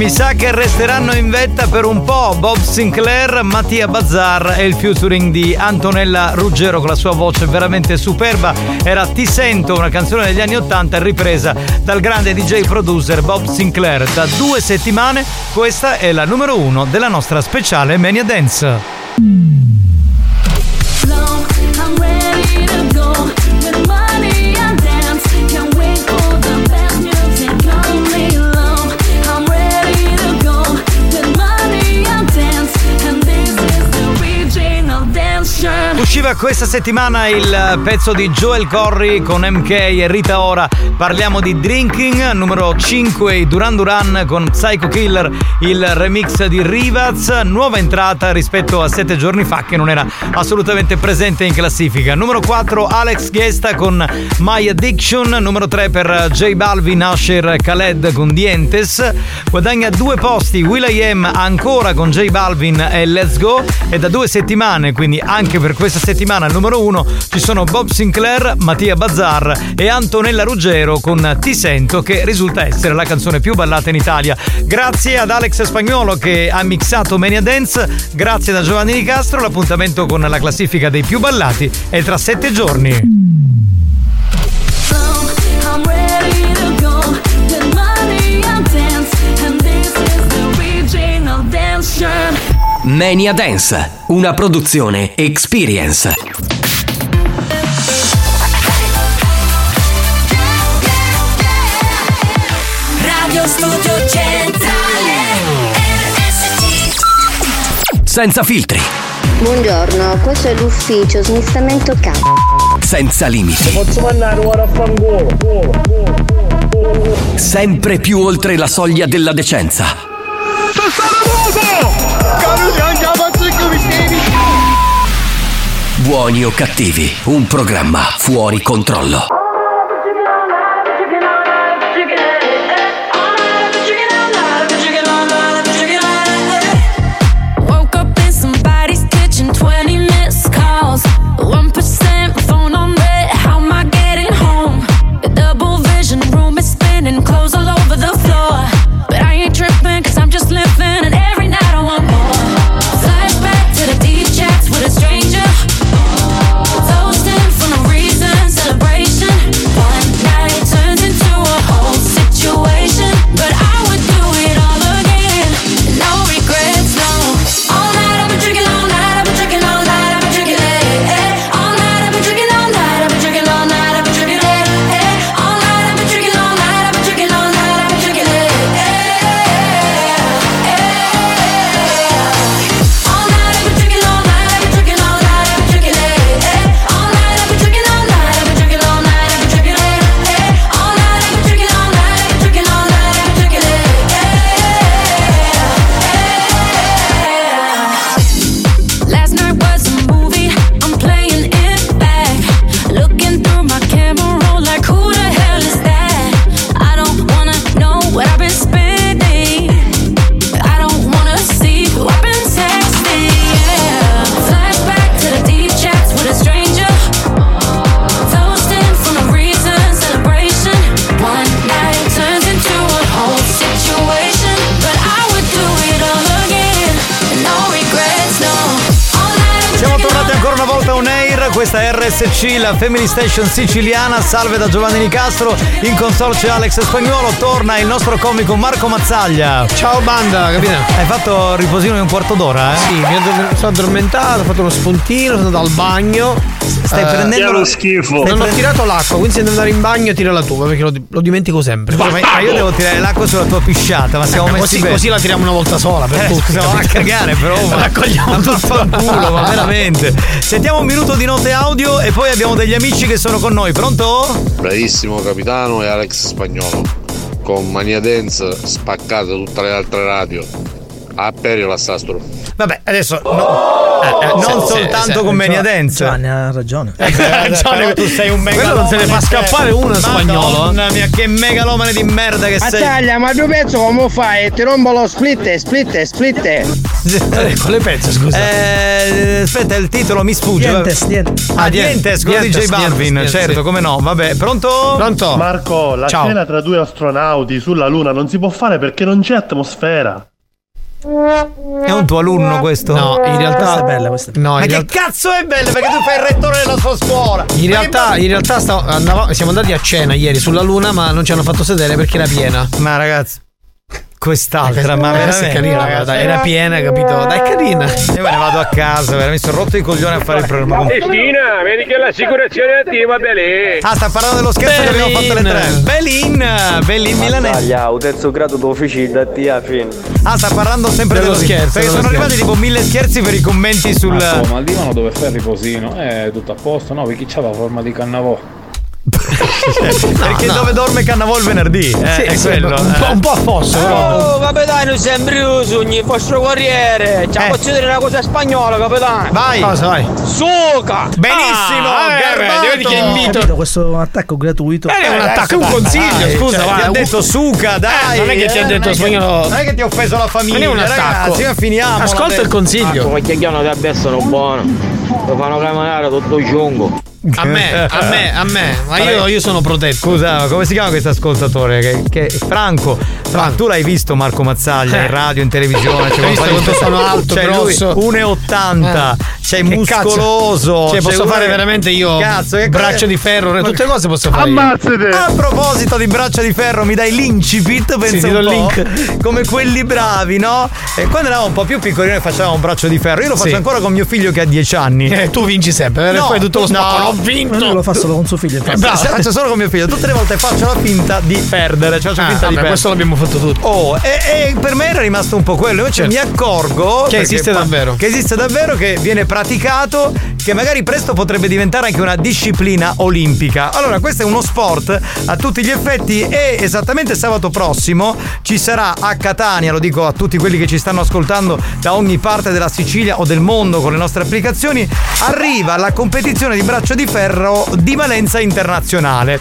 Mi sa che resteranno in vetta per un po' Bob Sinclair, Mattia Bazzar e il featuring di Antonella Ruggero con la sua voce veramente superba. Era Ti sento, una canzone degli anni Ottanta ripresa dal grande DJ producer Bob Sinclair. Da due settimane questa è la numero uno della nostra speciale Mania Dance. Usciva questa settimana il pezzo di Joel Corry con MK e Rita Ora. Parliamo di Drinking, numero 5 i Duran Duran con Psycho Killer, il remix di Rivaz, nuova entrata rispetto a sette giorni fa che non era assolutamente presente in classifica. Numero 4 Alex Gesta con My Addiction, numero 3 per J Balvin, Usher, Khaled con Dientes. Guadagna due posti Will I Am ancora con J Balvin e Let's Go e da due settimane, quindi anche per questa settimana al numero 1 ci sono Bob Sinclair, Mattia Bazzar e Antonella Ruggero con Ti sento che risulta essere la canzone più ballata in Italia. Grazie ad Alex Spagnuolo che ha mixato Mania Dance, grazie da Giovanni Di Castro, l'appuntamento con la classifica dei più ballati è tra sette giorni. Mania Dance, una produzione Experience. Radio Studio Centrale. RSC. Senza filtri, Buongiorno, questo è l'ufficio smistamento C. senza limiti, Posso mandare ora a fangolo? sempre più oltre la soglia della decenza. Buoni o cattivi, un programma fuori controllo. Questa è RSC, la Family Station siciliana. Salve da Giovanni Nicastro. In console c'è Alex Spagnuolo. Torna il nostro comico Marco Mazzaglia. Ciao banda, capito? Hai fatto riposino di un quarto d'ora, eh? Sì, mi sono addormentato, ho fatto uno spuntino, sono andato al bagno. Stai prendendo lo schifo. Non ho tirato l'acqua, quindi se devo andare in bagno tira la tua perché lo, lo dimentico sempre. Ma ma io devo tirare l'acqua sulla tua pisciata, ma siamo Eh, messi così, così la tiriamo una volta sola per Eh, tutti. va a cagare però ma Raccogliamo ma tutto. vaffanculo, ma veramente sentiamo un minuto di note audio e poi abbiamo degli amici che sono con noi pronto? Bravissimo capitano e Alex Spagnolo. Con Mania Dance spaccate tutte le altre radio. A Perio la Sastro. vabbè adesso no, eh, eh, non sì, soltanto sì, con. Mania Dance Giovanni ha ragione. Eh, però tu sei un Quello non se ne fa megalomane, scappare uno spagnolo. Madonna mia che megalomane di merda che sei Battaglia, ma due pezzo come fai? Ti rompo lo split, split, split. Quale pezzo, scusa? Eh, aspetta, il titolo mi sfugge. Dientes, dientes. Ah, Dientes, con DJ Balvin, certo, sì. come no. Vabbè, pronto? Pronto? Marco, la Ciao. scena tra due astronauti sulla Luna non si può fare perché non c'è atmosfera. È un tuo alunno questo? No, in realtà. Questa è bella, questa No, Ma che realtà. cazzo è bello? Perché tu fai il rettore della sua scuola. In realtà, in realtà stavo- andavo- siamo andati a cena ieri sulla Luna, ma non ci hanno fatto sedere perché era piena. Ma ragazzi, quest'altra, ma Questa è veramente carina, ragazzi. dai, era piena, capito? Dai, è carina. Io me ne vado a casa, veramente mi sono rotto i coglioni a fare il programma con Cristina, vedi che l'assicurazione attiva bene. Ah, sta parlando dello scherzo che abbiamo fatto alle tre. Belin, Belin Milanese. Taglia, un terzo grado d'ufficio da te a fine. Ah, sta parlando sempre Dello dello, scherzo, Perché dello sono scherzo. arrivati tipo mille scherzi per i commenti sul. Marco, ma dove fai il riposino? È tutto a posto, no? Perché c'ha la forma di cannavò. Perché no. dove dorme Cannavò il venerdì? Eh, Sì, è quello. un po', eh. un po' a fosso, però. Oh, capitano, sembri un sogno, il vostro corriere. Ci Eh. posso dire una cosa spagnola, capitano. Vai. Cosa vai? Suca! Benissimo, Ah, eh, vedi che invito. Capito, questo attacco gratuito. Eh, è un attacco, è un consiglio, Dai, scusa, cioè, vai. Ti ha un- detto suca, dai. Eh, non è che ti ha eh, detto spagnolo- Non è che ti ha offeso la famiglia. Non è un attacco. Ragazzi, ma finiamo. Ascolta il consiglio. Come chiacchierano che adesso sono buono. Lo fanno camminare tutto giungo. A me, a me, a me. Ma io, io sono protetto. Scusa, come si chiama questo ascoltatore? Che, che Franco. Fra- tu l'hai visto Marco Mazzaglia Eh. in radio, in televisione? Hai visto quanto sono alto, cioè, lui grosso? 1,80. Eh. Sei Che cazzo? muscoloso. Cioè, posso uno fare che- veramente io Cazzo, che braccio di ferro, tutte cose posso fare. io. A proposito di braccia di ferro, mi dai l'incipit? Pensa ti un do il po'? link. Come quelli bravi, no? E quando eravamo un po' più piccolini facevamo un braccio di ferro. Io lo faccio Sì. ancora con mio figlio che ha 10 anni. Eh, tu vinci sempre, vero? No, e fai tutto lo no. Ho vinto. lui lo fa solo con suo figlio. infatti. Bravo, faccio solo con mio figlio. Tutte le volte faccio la finta di perdere. Cioè faccio Ah, finta di vabbè, perdere. questo l'abbiamo fatto tutti. Oh, e, e per me era rimasto un po' quello. Invece Certo. mi accorgo Che esiste davvero. Che esiste davvero, che viene praticato, che magari presto potrebbe diventare anche una disciplina olimpica. Allora, questo è uno sport a tutti gli effetti e esattamente sabato prossimo ci sarà a Catania, lo dico a tutti quelli che ci stanno ascoltando da ogni parte della Sicilia o del mondo con le nostre applicazioni, arriva la competizione di braccio di ferro di valenza internazionale.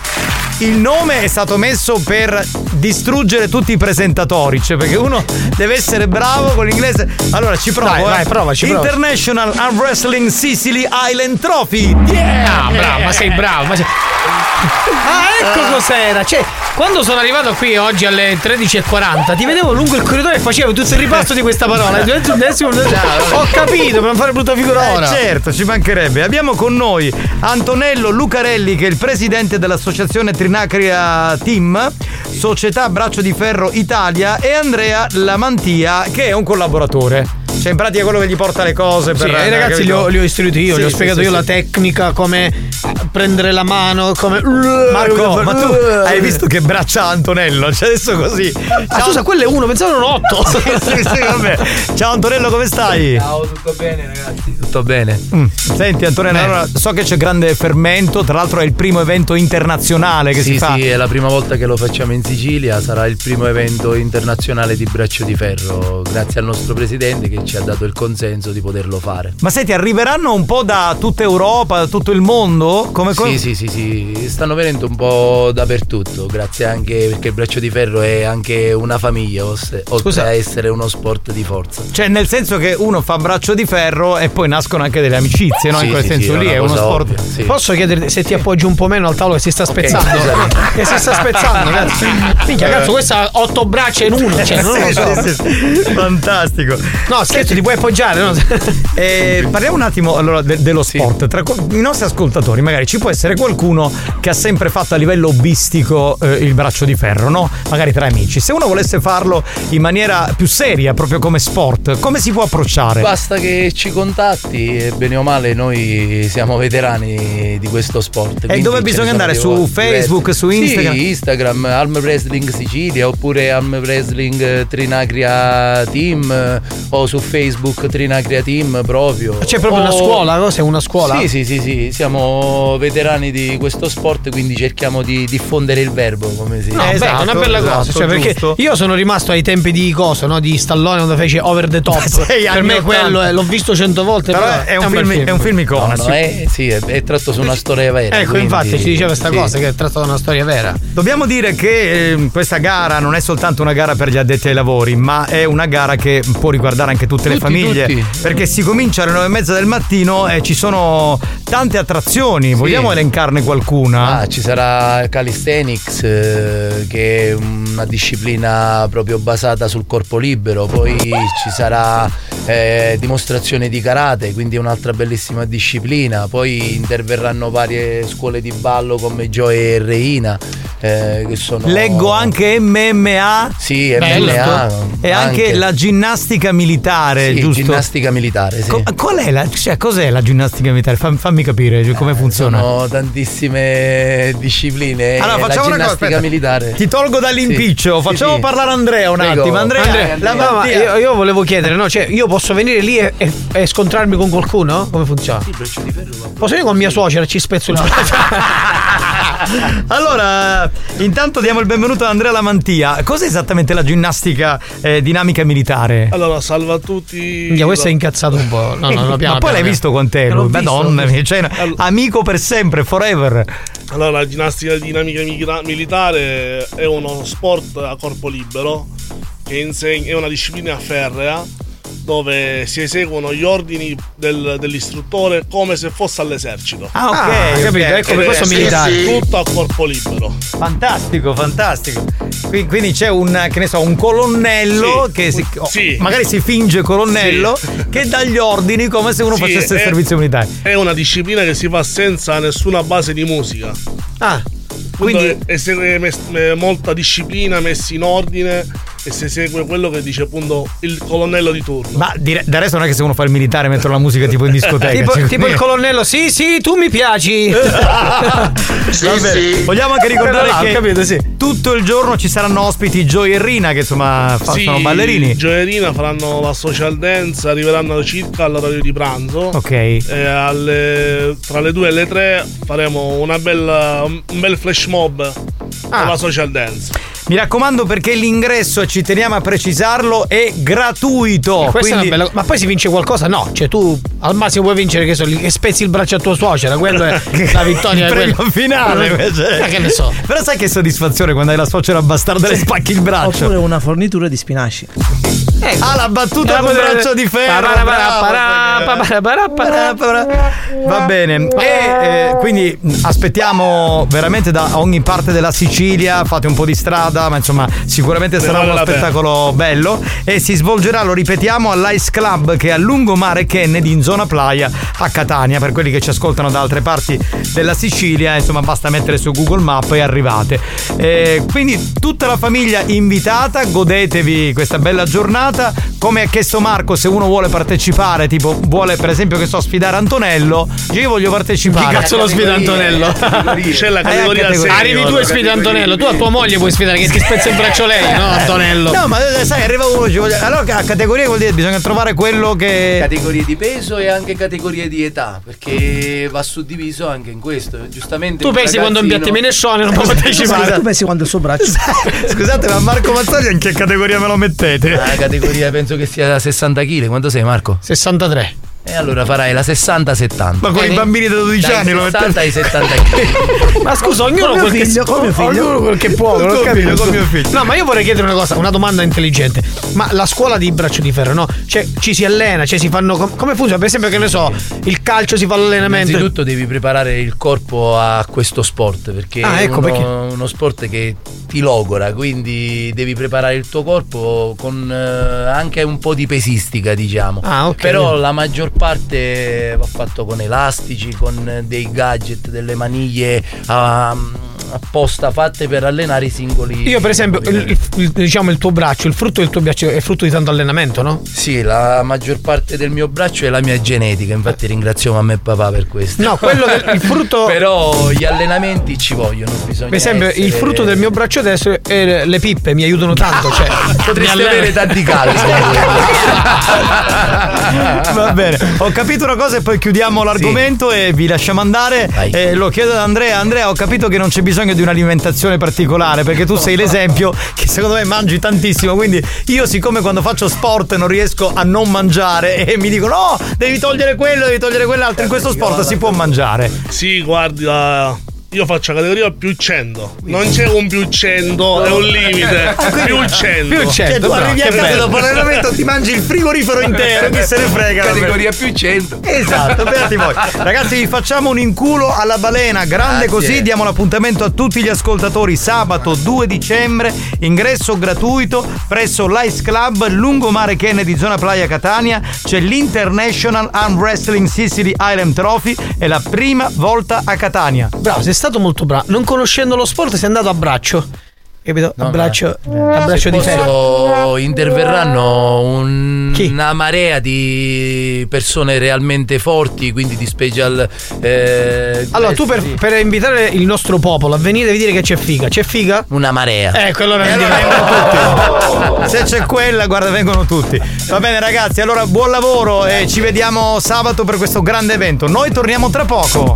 Il nome è stato messo per distruggere tutti i presentatori, cioè perché uno deve essere bravo con l'inglese. Allora ci provo. Dai, eh. vai, provaci. International Arm Wrestling Sicily Island Trophy. Yeah! Ah, bravo, ma sei bravo. Ma sei... Ah, ecco cos'era. Cioè, quando sono arrivato qui oggi alle 13.40, ti vedevo lungo il corridoio e facevo tutto il ripasso di questa parola. Ho capito, per non fare brutta figura Eh, ora. certo, ci mancherebbe. Abbiamo con noi Antonello Lucarelli, che è il presidente dell'associazione Trinacria Team, Società Braccio di Ferro Italia, e Andrea Lamantia, che è un collaboratore. Cioè, in pratica quello che gli porta le cose. Sì, Per, ai ragazzi li ho, li ho istruiti io, Sì, gli ho sì, spiegato sì, io sì. la tecnica, come prendere la mano, come. Marco, ma tu hai visto che braccia ha Antonello? Cioè adesso così. Ah, scusa, quello è uno, pensavo erano otto. sì, sì, sì, vabbè. Ciao Antonello, come stai? Ciao, tutto bene ragazzi? Tutto bene. Senti Antonello, Bene. allora, so che c'è grande fermento, tra l'altro è il primo evento internazionale che sì, si fa. sì, è la prima volta che lo facciamo in Sicilia, sarà il primo evento internazionale di braccio di ferro, grazie al nostro presidente che ci ha dato il consenso di poterlo fare. Ma senti, arriveranno un po' da tutta Europa, da tutto il mondo? Come Sì, sì, sì, sì, stanno venendo un po' dappertutto, grazie anche perché il braccio di ferro è anche una famiglia, oltre Scusa. a essere uno sport di forza. Cioè, nel senso che uno fa braccio di ferro e poi nascono anche delle amicizie, no? Sì, In quel sì, senso sì, lì è uno sport. ovvia, sì. Posso chiederti se ti appoggi un po' meno al tavolo che si sta spezzando? scusami. che si sta spezzando, cazzo. Minchia, cazzo, questa ha otto braccia in uno, cioè, non lo so. sì, sì. Fantastico. No, scherzo, ti puoi appoggiare, no? Eh, parliamo un attimo allora de- dello sport. Tra co- i nostri ascoltatori, magari ci può essere qualcuno che ha sempre fatto a livello hobbistico eh, il braccio di ferro, no? Magari tra amici. Se uno volesse farlo in maniera più seria, proprio come sport, come si può approcciare? Basta che ci contatti e bene o male noi siamo veterani di questo sport. quindi dove bisogna andare? Su diversi. Facebook, su Instagram? Sì, Instagram, Alm Wrestling Sicilia oppure Alm Wrestling Trinacria Team o su Facebook Trinacria Team proprio. C'è proprio una O- scuola, no? Sei una scuola? Sì, sì, sì, sì, siamo veterani di questo sport, quindi cerchiamo di diffondere il verbo, come si No, dice. beh, è una bella cosa, cioè, perché io sono rimasto ai tempi di coso, no? Di Stallone quando fece Over the Top. Per me 80. quello è- l'ho visto cento volte. Però Però, è un bel film- è un film icona, No, no, sì. è, sì, è, è tratto su una storia vera. Ecco, quindi- infatti ci diceva questa sì. cosa che è trattata da una storia vera. Dobbiamo dire che eh, questa gara non è soltanto una gara per gli addetti ai lavori, ma è una gara che può riguardare anche tutte le Tutti, famiglie. tutti. Perché si comincia alle nove e mezza del mattino e ci sono tante attrazioni. Vogliamo elencarne qualcuna? Ah, ci sarà Calisthenics, eh, che è una disciplina proprio basata sul corpo libero, poi ci sarà eh, dimostrazione di karate, quindi è un'altra bellissima disciplina, poi interverranno varie scuole di ballo come Joe e Reina, eh, che sono... Leggo anche MMA. Sì, MMA. E anche, la ginnastica militare, Sì, giusto? ginnastica militare, sì. Co- qual è la, cioè, cos'è la ginnastica militare? Fam- fammi capire cioè, come funziona. Sono tantissime discipline. Allora, la facciamo una cosa, ginnastica aspetta. militare. Ti tolgo dall'impiccio, Sì, facciamo sì. parlare Andrea un Prego. attimo. Andrea, Andrea, la No, io, io volevo chiedere, no? Cioè, io posso venire lì e, e- e scontrarmi con qualcuno? Come funziona? Posso venire con mia suocera, ci spezzo il braccio. Allora, intanto diamo il benvenuto ad Andrea Lamantia. Cos'è esattamente la ginnastica eh, dinamica militare? Allora, salve a tutti. Minchia, questo è incazzato un po'. No, no, no, piano, Ma poi piano, l'hai piano. visto con te, lui? Madonna visto. cioè, Allora- amico per sempre, forever. Allora, la ginnastica dinamica militare è uno sport a corpo libero che insegna, è una disciplina ferrea dove si eseguono gli ordini del- dell'istruttore come se fosse all'esercito. Ah, ok, Ah, capito, ecco, per questo militare. Tutto a corpo libero. Fantastico, fantastico. Qui- Quindi c'è un, che ne so, un colonnello Sì. che si, oh, Sì. magari si finge colonnello Sì. che dà gli ordini come se uno Sì, facesse il servizio militare. È una disciplina che si fa senza nessuna base di musica. Ah, Quindi esegue mes- molta disciplina messi in ordine e si esegue quello che dice appunto il colonnello di turno. Ma dire, del resto non è che se uno fa il militare mettono la musica tipo in discoteca. tipo, cioè, tipo il colonnello, sì, sì, tu mi piaci. Va bene. Vogliamo anche ricordare che capito, sì. tutto il giorno ci saranno ospiti Joy e Rina che insomma fa- Sì, sono ballerini. Gioierina faranno la social dance, arriveranno circa all'orario di pranzo. Ok. E alle- tra le 2 e le 3 faremo una bella, un bel flash mob Ah. con la social dance. Mi raccomando perché l'ingresso, ci teniamo a precisarlo, è gratuito. Questa è quindi- una bella- Ma poi si vince qualcosa? No, cioè tu al massimo puoi vincere che, so, che spezzi il braccio a tua suocera, quello è la vittoria. il è premio quella. finale invece. Ma che ne so. Però sai che soddisfazione quando hai la suocera bastarda e le spacchi il braccio. Oppure una fornitura di spinaci. Ah, la battuta Eh, con potrebbe- braccio di ferro. Va bene, e eh, quindi aspettiamo veramente da ogni parte della Sicilia, fate un po' di strada, ma insomma sicuramente Ne sarà vale uno la pena. spettacolo bello e si svolgerà, lo ripetiamo, all'Ice Club che è a Lungomare Kennedy in zona Playa a Catania, per quelli che ci ascoltano da altre parti della Sicilia, insomma basta mettere su Google Map e arrivate. Eh, quindi tutta la famiglia invitata, godetevi questa bella giornata, come ha chiesto Marco, se uno vuole partecipare, tipo vuole per esempio che so sfidare Antonello, io voglio partecipare. Chi cazzo lo sfida Antonello? C'è la Eh, categoria. Arrivi tu e sfidi Antonello, tu a tua moglie puoi sfidare che ti spezza il braccio lei, no Antonello. No, ma eh, sai, arriva uno, ci voglio- allora a categoria vuol dire bisogna trovare quello che. Categorie di peso e anche categorie di età, perché va suddiviso anche in questo. Giustamente. Tu pensi quando un ragazzino- piattimene non può partecipare. tu pensi quando il suo braccio. Scusate, ma Marco Mazzoli in che categoria me lo mettete? La categoria penso che sia 60 kg. Quanto sei, Marco? 63. E allora farai la 60-70. Ma con i bambini da 12 Dai anni lo 60 ai 70 Ma scusa, ognuno Con quel che figlio, con mio figlio. Ognuno quel che può, non ho tuo capito. figlio, con mio figlio. No, ma io vorrei chiedere una cosa, una domanda intelligente. Ma la scuola di braccio di ferro, no? Cioè, ci si allena, cioè si fanno. com- come funziona? Per esempio, che ne so, il calcio si fa l'allenamento. Innanzitutto devi preparare il corpo a questo sport perché Ah, è ecco, uno, perché- uno sport che ti logora, quindi devi preparare il tuo corpo con eh, anche un po' di pesistica, diciamo. Ah, ok. Però la maggior parte va fatto con elastici, con dei gadget, delle maniglie ah, apposta fatte per allenare i singoli. Io, per esempio, il, il- diciamo il tuo braccio, il frutto del tuo braccio è frutto di tanto allenamento, no? Sì, la maggior parte del mio braccio è la mia genetica, infatti ringrazio mamma e papà per questo. No, quello del il frutto. Però gli allenamenti ci vogliono, bisogna Per esempio, il essere- frutto del mio braccio destro è le pippe, mi aiutano tanto. Cioè, Potresti avere tanti calci. Va bene, ho capito una cosa e poi chiudiamo l'argomento e vi lasciamo andare. Eh, lo chiedo ad Andrea. Andrea, ho capito che non c'è bisogno di un'alimentazione particolare perché tu sei l'esempio che secondo me mangi tantissimo. Quindi io, siccome quando faccio sport non riesco a non mangiare e mi dicono no, devi togliere quello, devi togliere quell'altro, in questo sport si può mangiare. Sì, guarda, io faccio categoria più 100. Non c'è un più 100, è un limite. Più 100. Più 100, Cioè, tu arrivi a casa dopo l'allenamento ti mangi il frigorifero intero, chi se ne frega. Categoria più 100. Esatto, beati voi. Ragazzi, vi facciamo un inculo alla balena, grande Grazie. così. Diamo l'appuntamento a tutti gli ascoltatori sabato 2 dicembre, ingresso gratuito presso l'Ice Club Lungomare Kennedy, zona Playa Catania. C'è l'International Arm Wrestling Sicily Island Trophy, è la prima volta a Catania. Bravo, sei stato molto bravo. Non conoscendo lo sport, sei andato a braccio. Capito? a braccio, a braccio Se di ferro. interverranno un- una marea di persone realmente forti, quindi di special. eh, Allora, tu per, per invitare il nostro popolo a venire devi dire che c'è figa. C'è figa? Una marea. Ecco, allora E andiamo. allora tutti. Se c'è quella, guarda, vengono tutti. Va bene, ragazzi, allora buon lavoro e ci vediamo sabato per questo grande evento. Noi torniamo tra poco.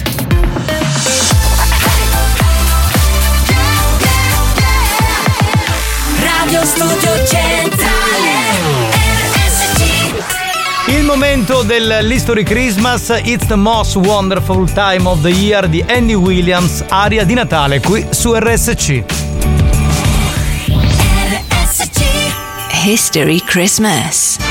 Radio Studio Centrale RSC Il momento dell'History Christmas, It's the Most Wonderful Time of the Year di Andy Williams, aria di Natale qui su RSC. History Christmas.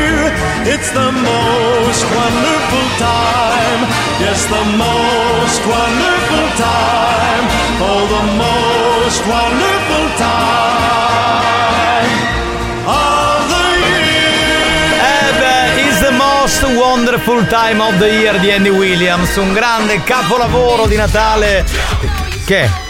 It's the most wonderful time. Yes, the most wonderful time. Oh, the most wonderful time of the Eh beh, Is the most wonderful time of the year di Andy Williams, un grande capolavoro di Natale. Che?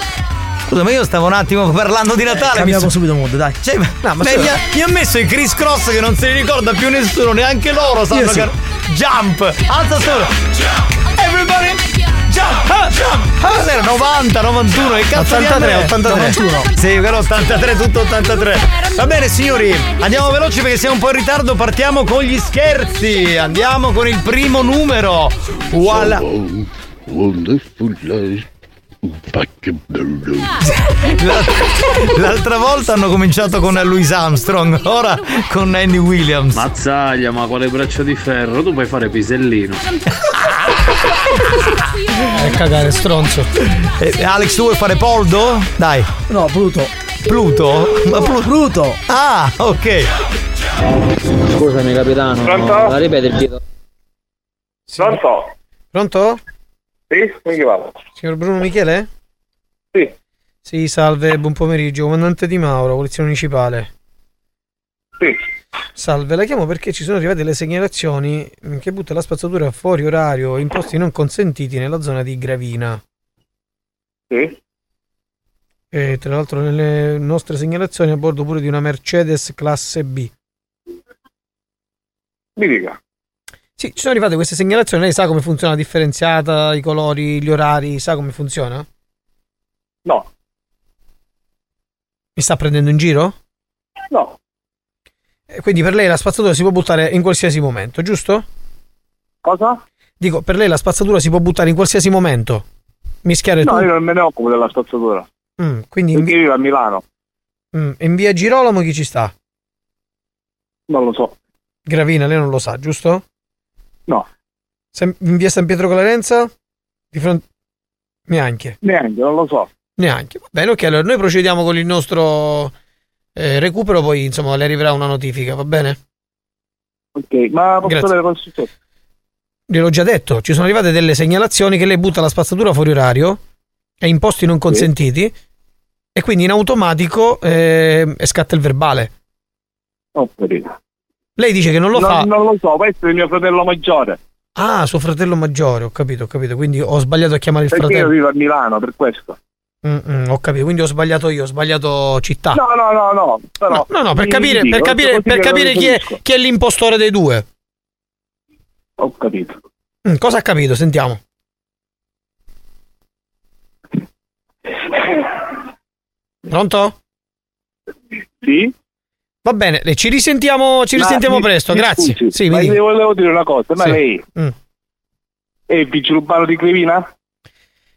Scusa, ma io stavo un attimo parlando di Natale. Cambiamo mi so- subito mood, dai. Cioè, No, ma beh, mi, ha, mi ha messo i Chris Cross che non se li ricorda più nessuno, neanche loro sanno sì. che. Jump! Alza solo! Everybody! Jump! ah, Jump! Ah, Cos'era? 90, 91, che cazzo di 83, anno è? 83. 91. Sì, però 83, tutto 83. Va bene signori, andiamo veloci perché siamo un po' in ritardo, partiamo con gli scherzi. Andiamo con il primo numero. Voilà. Wonderful life. L'altra volta hanno cominciato con Louis Armstrong, ora con Andy Williams. Mazzaglia, ma quale braccio di ferro? Tu puoi fare pisellino. E cagare, stronzo. Eh, Alex, tu vuoi fare Poldo? Dai. No, Pluto. Pluto? Ma Plu- Pluto. Ah, ok. Scusami capitano, Pronto? la ripete il titolo? Pronto? Pronto? Sì? Come chi va? Signor Bruno Michele? Sì. Sì, salve, buon pomeriggio, comandante Di Mauro, Polizia Municipale. Sì. Salve, la chiamo perché ci sono arrivate le segnalazioni che butta la spazzatura fuori orario in posti non consentiti nella zona di Gravina. Sì. E tra l'altro nelle nostre segnalazioni a bordo pure di una Mercedes classe B. Mi dica. Sì, ci sono arrivate queste segnalazioni, lei sa come funziona la differenziata, i colori, gli orari, sa come funziona? No. Mi sta prendendo in giro? No. E quindi per lei la spazzatura si può buttare in qualsiasi momento, giusto? Cosa? Dico, per lei la spazzatura si può buttare in qualsiasi momento. Mischiare No, tu. io non me ne occupo della spazzatura. Mm, quindi in, io vivo a Milano. mm, in via Girolamo chi ci sta? Non lo so. Gravina, lei non lo sa, giusto? No. Sem- in via San Pietro Clarenza? Di fronte... Neanche. Neanche, non lo so. Neanche. Va bene, ok, allora noi procediamo con il nostro eh, recupero, poi insomma le arriverà una notifica, va bene? Ok, ma posso Grazie. sapere cosa è successo? Gliel'ho già detto, ci sono arrivate delle segnalazioni che lei butta la spazzatura fuori orario e in posti non consentiti e quindi in automatico eh, scatta il verbale. Ho capito. Lei dice che non lo non, fa. non lo so, questo è il mio fratello maggiore. Ah, suo fratello maggiore, ho capito, ho capito. Quindi ho sbagliato a chiamare il Perché io fratello. vivo a Milano, per questo. Mm, mm, ho capito, quindi ho sbagliato io, ho sbagliato città. No, no, no, no. Però No, no, no, per capire, mi per dico, capire, per capire chi, è, chi è l'impostore dei due. Ho capito. Mm, cosa ha capito? Sentiamo. Pronto? Sì? Va bene, eh, ci risentiamo, ci risentiamo mi- presto, mi grazie. scusi, Sì, ma mi volevo dire una cosa, ma Sì. lei Mm. è il vigile urbano di Crevina?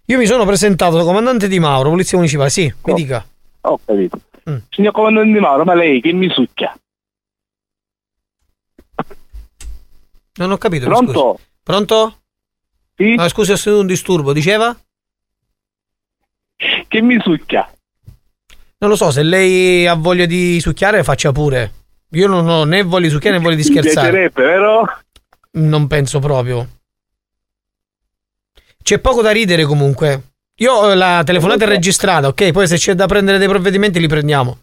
Io mi sono presentato da comandante di Mauro, polizia municipale. Sì, mi dica. Ho capito. Mm. Signor comandante Di Mauro, ma lei che mi succhia? Non ho capito. Pronto? Pronto? Sì? No, scusi, ho sentito un disturbo. Diceva? Che mi succhia? Non lo so, se lei ha voglia di succhiare, faccia pure. Io non ho né voglia di succhiare né voglia di Mi scherzare. piacerebbe, vero? Non penso proprio. C'è poco da ridere comunque. Io la telefonata è registrata, ok? Poi se c'è da prendere dei provvedimenti li prendiamo.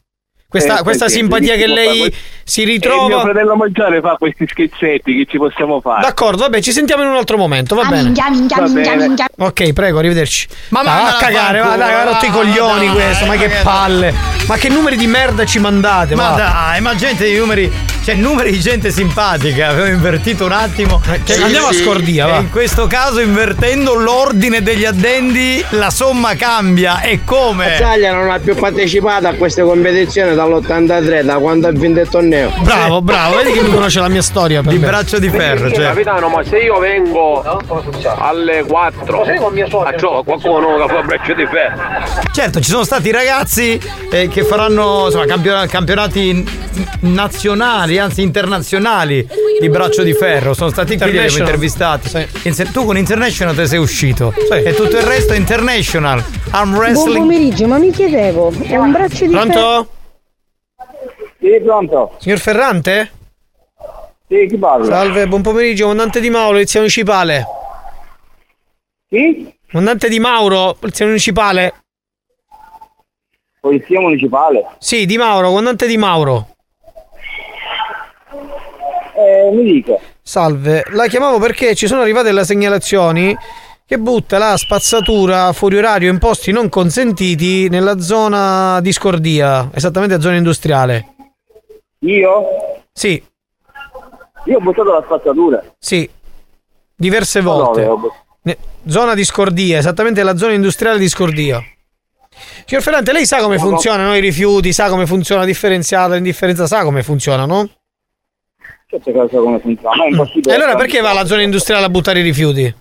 Questa, Eh, questa simpatia che lei si E il mio ritrova. fratello maggiore fa questi scherzetti che ci possiamo fare. D'accordo, vabbè, ci sentiamo in un altro momento, va bene. minchia, minchia, Va minchia, bene. minchia. Ok, prego, arrivederci. Ma Ma va mandala a cagare, va, dai, ha rotto i coglioni questo, ma che dai, palle. Ma che numeri di merda ci mandate, Ma dai, ma gente di numeri C'è numeri di gente simpatica, avevo invertito un attimo. Cioè, andiamo a scordia, va. In questo caso, invertendo l'ordine degli addendi, la somma cambia. E come? L'Italia non ha più partecipato a queste competizioni dall'83, da quando ha vinto il torneo. Bravo, bravo, vedi che mi conosce la mia storia. Per Di me. braccio di ferro, cioè. Capitano, ma se io vengo alle 4 a trova qualcuno che fa braccio di ferro. Certo, ci sono stati ragazzi eh, che faranno insomma, campiona- campionati n- nazionali, anzi internazionali di braccio di ferro. Sono stati qui, li abbiamo intervistati. Inse- tu con International te sei uscito. E tutto il resto è International. Arm Buon wrestling. pomeriggio, ma mi chiedevo, è un braccio di ferro. Pronto? Sì, pronto. Signor Ferrante? Sì, chi parla? Salve, buon pomeriggio, comandante Di Mauro, polizia municipale. Chi? Comandante Di Mauro, polizia municipale. Polizia municipale? Sì, Di Mauro, comandante Di Mauro. Eh, mi dica. Salve, la chiamavo perché ci sono arrivate le segnalazioni che butta la spazzatura fuori orario in posti non consentiti nella zona di Scordia, esattamente zona industriale. Io? Sì, Io ho buttato la spazzatura. sì, diverse volte. Ne- Zona di Scordia, esattamente la zona industriale di Scordia. Signor Ferrante, lei sa come No, no. funzionano i rifiuti, sa come funziona differenziata, l'indifferenza, sa come funziona, lo so come funziona, ma è E impossibile. allora perché va alla zona industriale a buttare i rifiuti?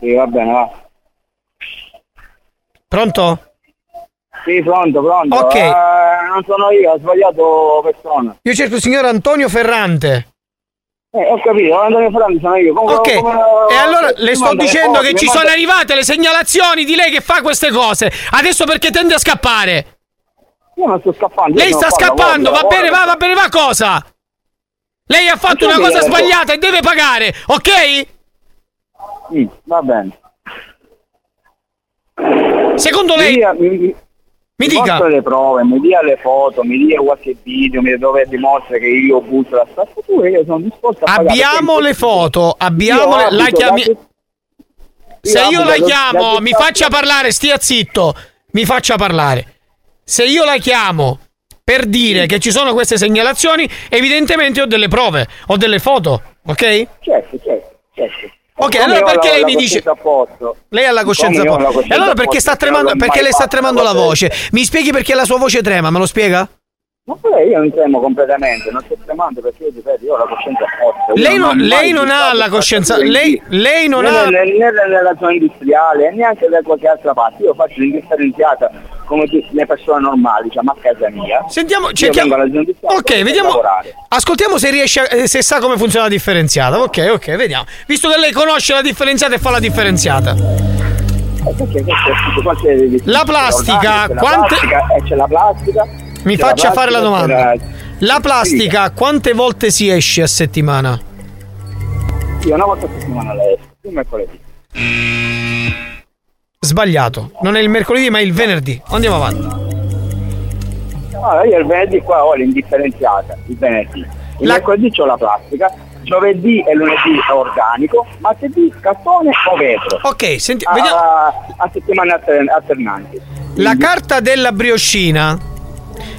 Sì, va bene, va. Pronto? Sì, pronto, pronto. Ok. Eh, non sono io, ho sbagliato persona. Io cerco il signor Antonio Ferrante. Eh, ho capito, Antonio Ferrandi sono io. Come- Ok, come- e allora le mi sto le dicendo che ci manda- sono arrivate le segnalazioni di lei che fa queste cose. Adesso perché tende a scappare? Io non sto scappando. Lei sta scappando, va bene, va, va bene, va cosa? Lei ha fatto una cosa mi sbagliata e deve pagare, ok? Mm, va bene. Secondo lei... Mi, mi, mi dica. dica. le prove, mi dia le foto, mi dia qualche video mi- dove dimostra che io butto la spazzatura, io sono disposto a pagare. Abbiamo le foto, abbiamo Io le... La chiami... da- Se io abito la chiamo, mi faccia parlare, stia zitto, mi faccia parlare. Se io la chiamo per dire che ci sono queste segnalazioni, evidentemente ho delle prove, ho delle foto, ok? Certo, certo, certo. Ok, allora perché lei mi dice... coscienza a posto. Lei ha la coscienza a posto. E allora perché sta tremando, perché mai le sta tremando la voce? Mi spieghi perché la sua voce trema, me lo spiega? Ma poi io non tremo completamente, non sto tremando perché io ripeto, io ho la coscienza a posto. Io Lei non, lei non ha la coscienza, lei, lei non né, ha... né- né nella zona industriale neanche da qualche altra parte. Io faccio l'indifferenziata come tutte le persone normali, diciamo a casa mia. Sentiamo, cerchiamo- Ok, vediamo. Ascoltiamo se riesce a- eh, se sa come funziona la differenziata. Ok, ok, vediamo. Visto che lei conosce la differenziata e fa la differenziata. La plastica, quante- eh, c'è la plastica. Mi faccia fare la domanda. la- La plastica quante volte si esce a settimana? Io una volta a settimana la esco, il mercoledì. Sbagliato. Non è il mercoledì, ma è il venerdì. Andiamo avanti. Allora io il venerdì qua ho l'indifferenziata, il venerdì. Il mercoledì ho la plastica, giovedì e lunedì organico, martedì cartone o vetro. Ok, senti, a, vediamo. a settimane alter- alternanti. La carta della brioscina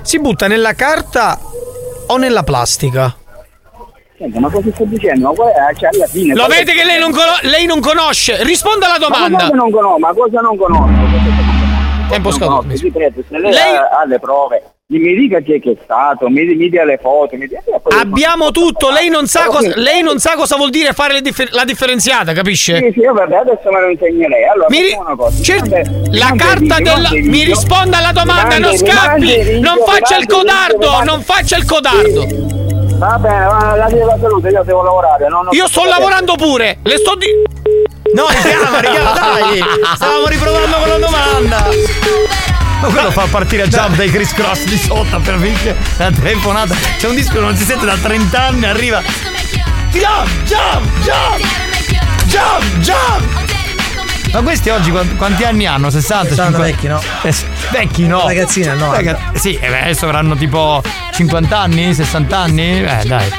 si butta nella carta o nella plastica? Senti, ma cosa sto dicendo? Ma è? Cioè, fine, Lo vede che lei non, cono- lei non conosce? Risponda alla Ma domanda. cosa non conosco? Ma cosa non conosco? Tempo scaduto. conosco, ripeto, se lei, Lei- ha, ha le prove, mi dica chi è che è stato, mi, mi dia le foto, mi dia... Abbiamo tutto, lei non cosa, sì. lei non sa cosa vuol dire fare differ- la differenziata, capisce? Sì, sì, vabbè, adesso me lo insegnerei. Allora, Mi ri- cosa. Cer- mi la carta video, della. Mi risponda alla domanda, Mi non scappi! video, Non faccia il codardo! Non faccia il codardo! Va bene, va, la della salute, io devo lavorare. non- non Io sto vedere. lavorando pure! Le sto di. No, richiama, richiama, dai! Stavamo riprovando con la domanda! Ma quello fa partire a jump dai Chris Cross di sotto per vincere la telefonata. C'è un disco che non si sente da 30 anni, arriva. Jump, jump, jump! Jump, jump! Ma questi oggi quanti, anni hanno? 60? Saranno 50? vecchi, no? Eh, vecchi no? Ragazzini, no? Raga- sì, eh adesso avranno tipo 50 anni, 60 anni? Eh dai.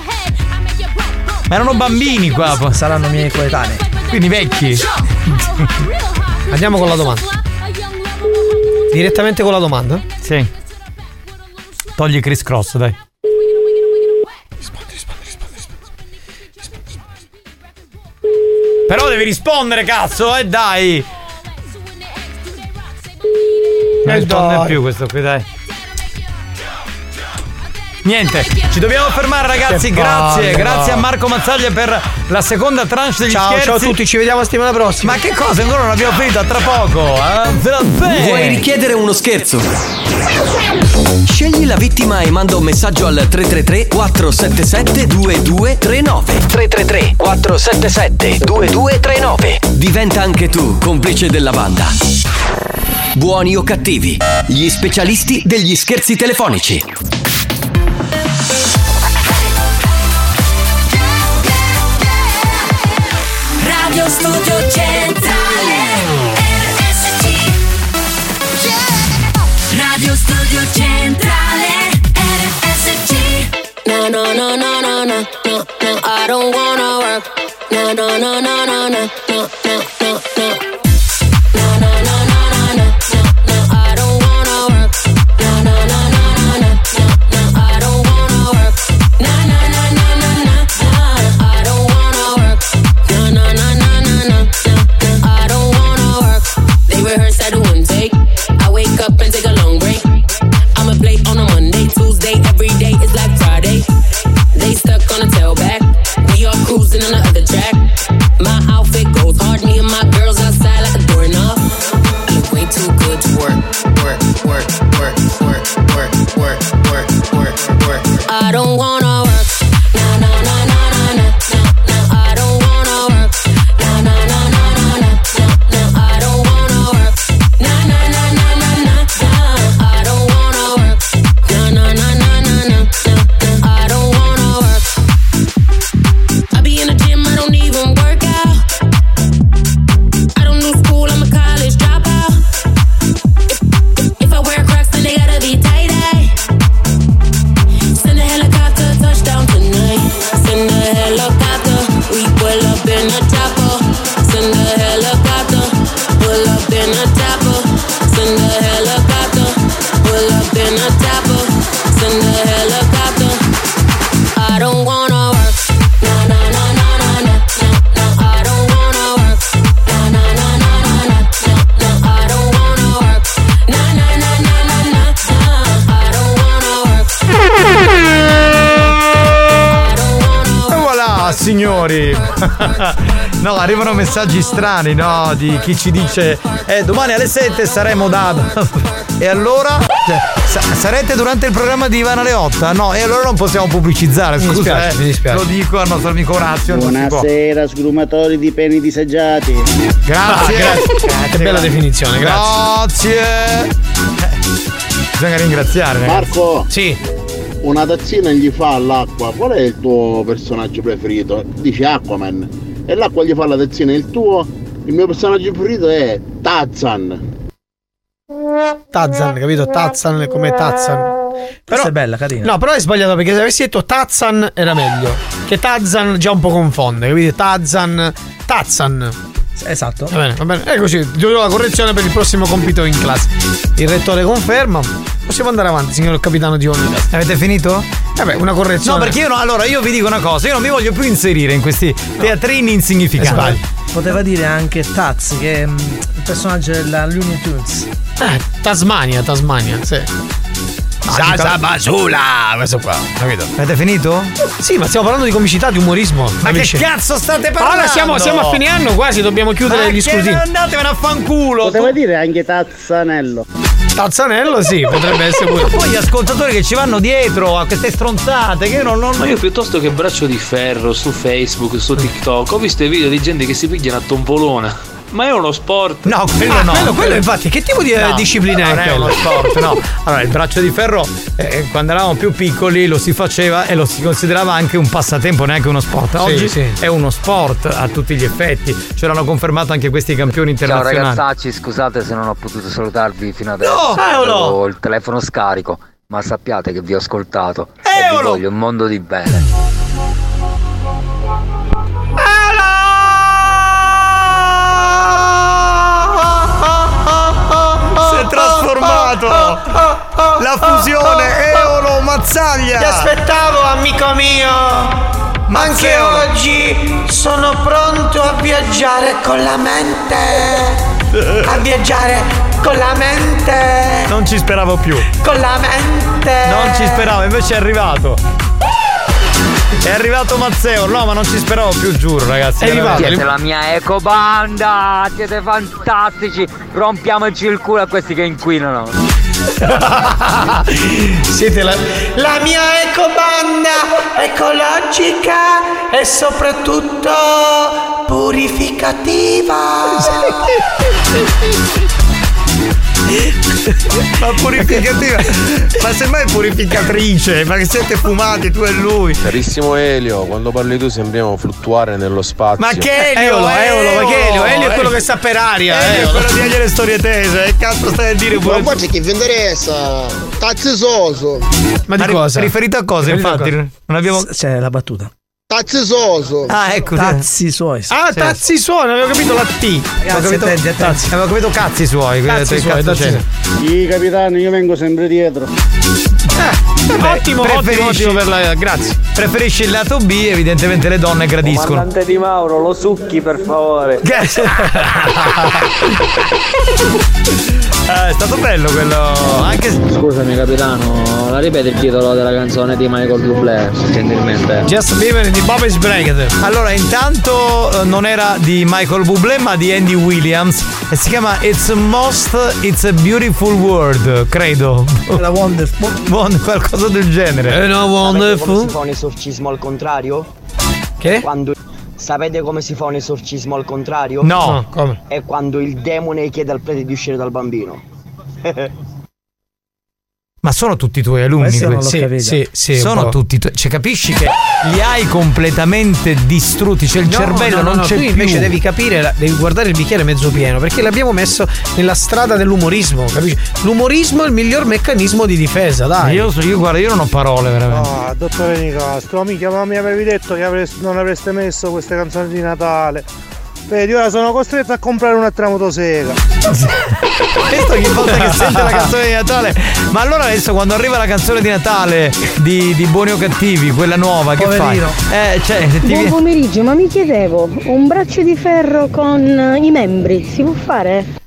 Ma erano bambini qua. po- Saranno miei coetanei. Quindi vecchi. Andiamo con la domanda. Direttamente con la domanda? Sì. Togli Chris Cross, dai. Però devi rispondere, cazzo, eh dai! Non risponde più questo qui, dai. Niente, ci dobbiamo fermare ragazzi, Che grazie, grazie a Marco Mazzaglia per la seconda tranche degli Ciao, scherzi. ciao a tutti, ci vediamo la settimana prossima. Ma che cosa? Ancora non abbiamo finito, a tra poco, eh? Vuoi richiedere uno scherzo? Scegli la vittima e manda un messaggio al 333 477 2239 333 477 2239 Diventa anche tu complice della banda. Buoni o cattivi, gli specialisti degli scherzi telefonici. Radio Studio Centrale RSC Radio Studio Centrale RSC No no no no no no no no I don't wanna work No no no no no no no arrivano messaggi strani, no? Di chi ci dice eh, domani alle 7 saremo da. e allora? Cioè, sa- sarete durante il programma di Ivana Leotta? No, e allora non possiamo pubblicizzare, Mi scusa. dispiace, eh. mi dispiace. Lo dico al nostro amico Orazio. Buonasera, sgrumatori di peni disagiati. Grazie. Ah, grazie. Che bella definizione, grazie. Eh, Bisogna ringraziare, ragazzi. Marco. Sì. Una tazzina gli fa all'acqua. Qual è il tuo personaggio preferito? Dice Aquaman. E l'acqua gli fa la tazzina. Il tuo? Il mio personaggio preferito è Tarzan. Tarzan, capito? Tarzan come Tarzan. Però è bella, carina. No, però hai sbagliato perché se avessi detto Tarzan era meglio. Che Tarzan già un po' confonde, capito? Tarzan. Tarzan. Esatto. Va bene, va bene. È così, ti do la correzione per il prossimo compito in classe. Il rettore conferma. Possiamo andare avanti, signor capitano di Onida. Avete finito? Vabbè, una correzione. No, perché io no, allora io vi dico una cosa, io non mi voglio più inserire in questi teatrini insignificanti. Poteva dire anche Taz, che è mm, il personaggio della Looney Tunes. Eh, Tasmania, Tasmania, sì. Salsa basula! Questo qua, capito? Avete finito? Sì, ma stiamo parlando di comicità, di umorismo. Ma amici. che cazzo state parlando? Ora siamo, siamo a fine anno quasi, dobbiamo chiudere Ma gli scrutini. Andatevene a fanculo! Poteva dire anche Tazzanello. Tazzanello sì, potrebbe essere pure. Ma poi gli ascoltatori che ci vanno dietro a queste stronzate, che io non, non... Ma io piuttosto che braccio di ferro su Facebook, su TikTok, ho visto i video di gente che si pigliano a tombolona. Ma è uno sport. No, quello Ah, no. quello- quello infatti, che tipo di eh, No, disciplina non è è quello? uno sport, no. Allora, il braccio di ferro, eh, quando eravamo più piccoli, lo si faceva e lo si considerava anche un passatempo, neanche uno sport. Sì, Oggi sì. è uno sport a tutti gli effetti. Ce l'hanno confermato anche questi campioni Ciao internazionali. ragazzacci, scusate se non ho potuto salutarvi fino adesso. No, Eolo! Avevo il telefono scarico, ma sappiate che vi ho ascoltato e vi voglio un mondo di bene. Trasformato! La fusione Eolo Mazzaglia! Ti aspettavo, amico mio! Anche oggi sono pronto a viaggiare con la mente. A viaggiare con la mente. Non ci speravo più. Con la mente. Non ci speravo, invece è arrivato. È arrivato Mazzeo, no ma non ci speravo più, giuro ragazzi. veramente. Siete la mia ecobanda, siete fantastici. Rompiamoci il culo a questi che inquinano. Siete la, la mia ecobanda ecologica e soprattutto purificativa. Ma purificativa. ma semmai purificatrice, ma che siete fumati tu e lui. Carissimo Elio, quando parli tu sembriamo fluttuare nello spazio. Ma che Elio, Eolo, Eolo, ma che Elio? Elio è quello che sta per aria. Elio è Eolo. quello di agli le storie tese. Che cazzo stai a dire pure? Ma poi c'è chi vi interessa? Tazzi soso. Ma di ri- cosa? Riferito a cosa, Riferito a infatti? cosa? Non abbiamo. C'è la battuta. Tazzi soso. Ah, ecco. Tazzi suoi. Ah, tazzi suoni, avevo capito la T. Avevo capito. Tazzi, avevo capito cazzi suoi. suoi, tazzi c'è? suoi. Sì, capitano, io vengo sempre dietro. Vabbè, ottimo, preferisci- ottimo, ottimo per la. Grazie. Preferisci il lato B, evidentemente le donne gradiscono. Comandante Di Mauro, lo succhi per favore. Eh, è stato bello quello. Anche Scusami capitano, la ripete il titolo della canzone di Michael Bublé, gentilmente. Just Bieber di Bob is Breaked. Allora, intanto eh, non era di Michael Bublé, ma di Andy Williams. E si chiama It's a Most, It's a Beautiful World, credo. La Wonderful. Won- qualcosa del genere. Eh no, Sapete come si wonderful. fa un esorcismo al contrario? Che? Quando... Sapete come si fa un esorcismo al contrario? No. come? È quando il demone chiede al prete di uscire dal bambino. Ma sono tutti i tuoi alunni. Sì, sì. un sono tutti i tuoi. Cioè, capisci che li hai completamente distrutti. Cioè, il No, cervello no, no, non no, c'è tu più. invece devi capire, la- devi guardare il bicchiere mezzo pieno, perché l'abbiamo messo nella strada dell'umorismo, capisci? L'umorismo è il miglior meccanismo di difesa, dai. Io, io, guarda, io non ho parole veramente. Ah, dottore Nicastro, mica ma mi avevi detto che avreste- non avreste messo queste canzoni di Natale. Vedi, ora sono costretto a comprare un'altra motosega. Questo ogni volta che sente la canzone di Natale. Ma allora adesso quando arriva la canzone di Natale di, di Buoni o Cattivi, quella nuova, che Poverino. fai? Eh, cioè, ti Buon pomeriggio, ma mi chiedevo, un braccio di ferro con i membri si può fare?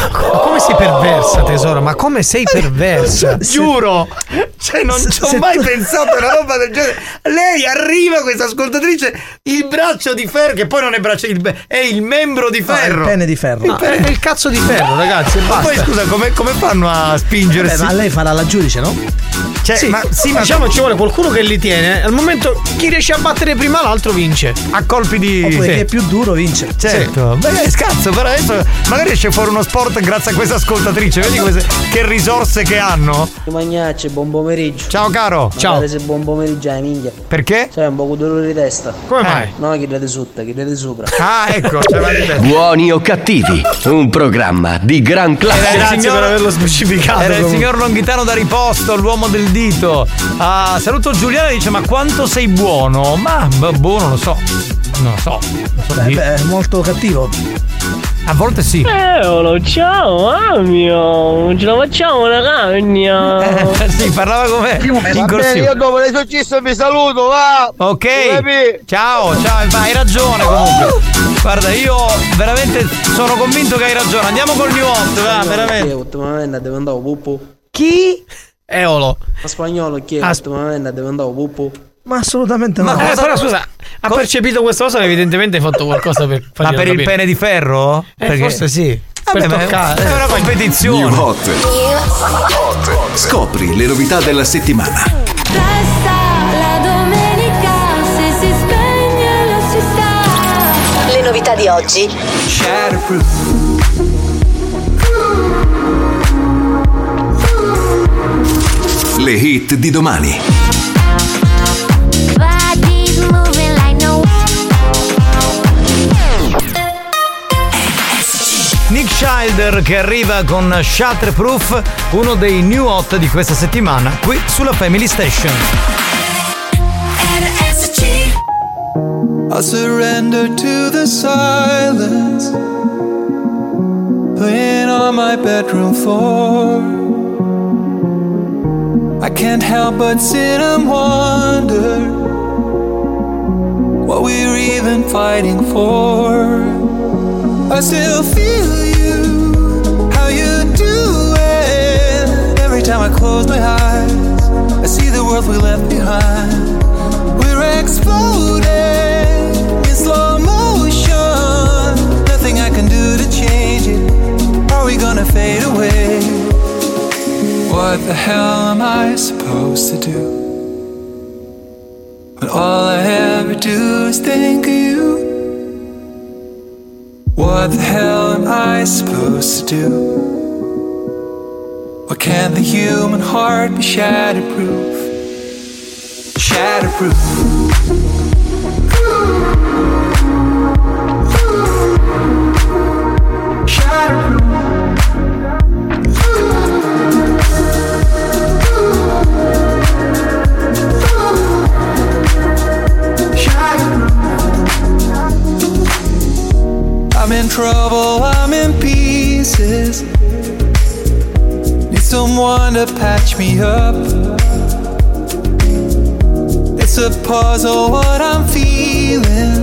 Ma come sei perversa, tesoro? Ma come sei perversa? Giuro! Cioè, non ci ho se mai tu- pensato a una roba del genere. Lei arriva, questa ascoltatrice, il braccio di ferro, che poi non è braccio, il- è il membro di No, ferro. il pene di ferro. No, è il cazzo di ferro, ragazzi, Ma poi scusa, come, come fanno a Vabbè, spingersi? ma lei farà la giudice, no? Cioè, Sì, ma, sì, ma diciamo ci vuole qualcuno che li tiene. Al momento chi riesce a battere prima l'altro vince. a colpi di. Oppure sì. chi è più duro vince. Certo, beh, scazzo, però adesso magari esce fuori uno sport grazie a questa ascoltatrice. Vedi se- che risorse che hanno? Magnacci, buon pomeriggio. Ciao caro. Ciao. se buon pomeriggio ai minchia. Perché? Sai un po' di dolore di testa. Come mai? No, chi date sotto, chi date sopra. Ah, ecco. Buoni o cattivi, un programma di gran classe. Era il Grazie signor- per averlo specificato. Era il comunque. signor Longhitano da riposto, l'uomo del dito. Ah, saluto Giuliana e dice: Ma quanto sei buono? Ma boh, non lo so. Non lo so. Non so Beh, beh, è molto cattivo. A volte sì. Eolo, ciao, amio. Ce la facciamo una cagna. Eh, sì, parlava come in corsivo. dopo l'esorcismo vi saluto, va! Ok. Ciao, ciao, hai ragione comunque. Guarda, io veramente sono convinto che hai ragione. Andiamo col new hot, va, veramente. ultimamente devo andare pupù. Chi? Eolo. A spagnolo chi è? Ultimamente devo andare pupù. Ma assolutamente Ma no. Eh, cosa- però scusa, ha percepito questa cosa? Evidentemente hai fatto qualcosa per Ma per il capire. pene di ferro? Eh, forse sì. Vabbè, per ma è- toccare. è una New competizione. Hot. Scopri le novità della settimana. Resta la domenica se si spegne la città. Le novità di oggi. Le hit di domani. Schilder che arriva con Shatterproof, uno dei new hot di questa settimana, qui sulla Family Station. I surrender to the silence. Playing on my bedroom floor. I can't help but sit and wonder what we're even fighting for. I still feel I close my eyes, I see the world we left behind. We're exploding in slow motion. Nothing I can do to change it. Are we gonna fade away? What the hell am I supposed to do? When all I ever do is think of you. What the hell am I supposed to do? Why can't the human heart be shatterproof? Shatterproof. I'm in trouble, I'm in pieces. Someone to patch me up. It's a puzzle what I'm feeling.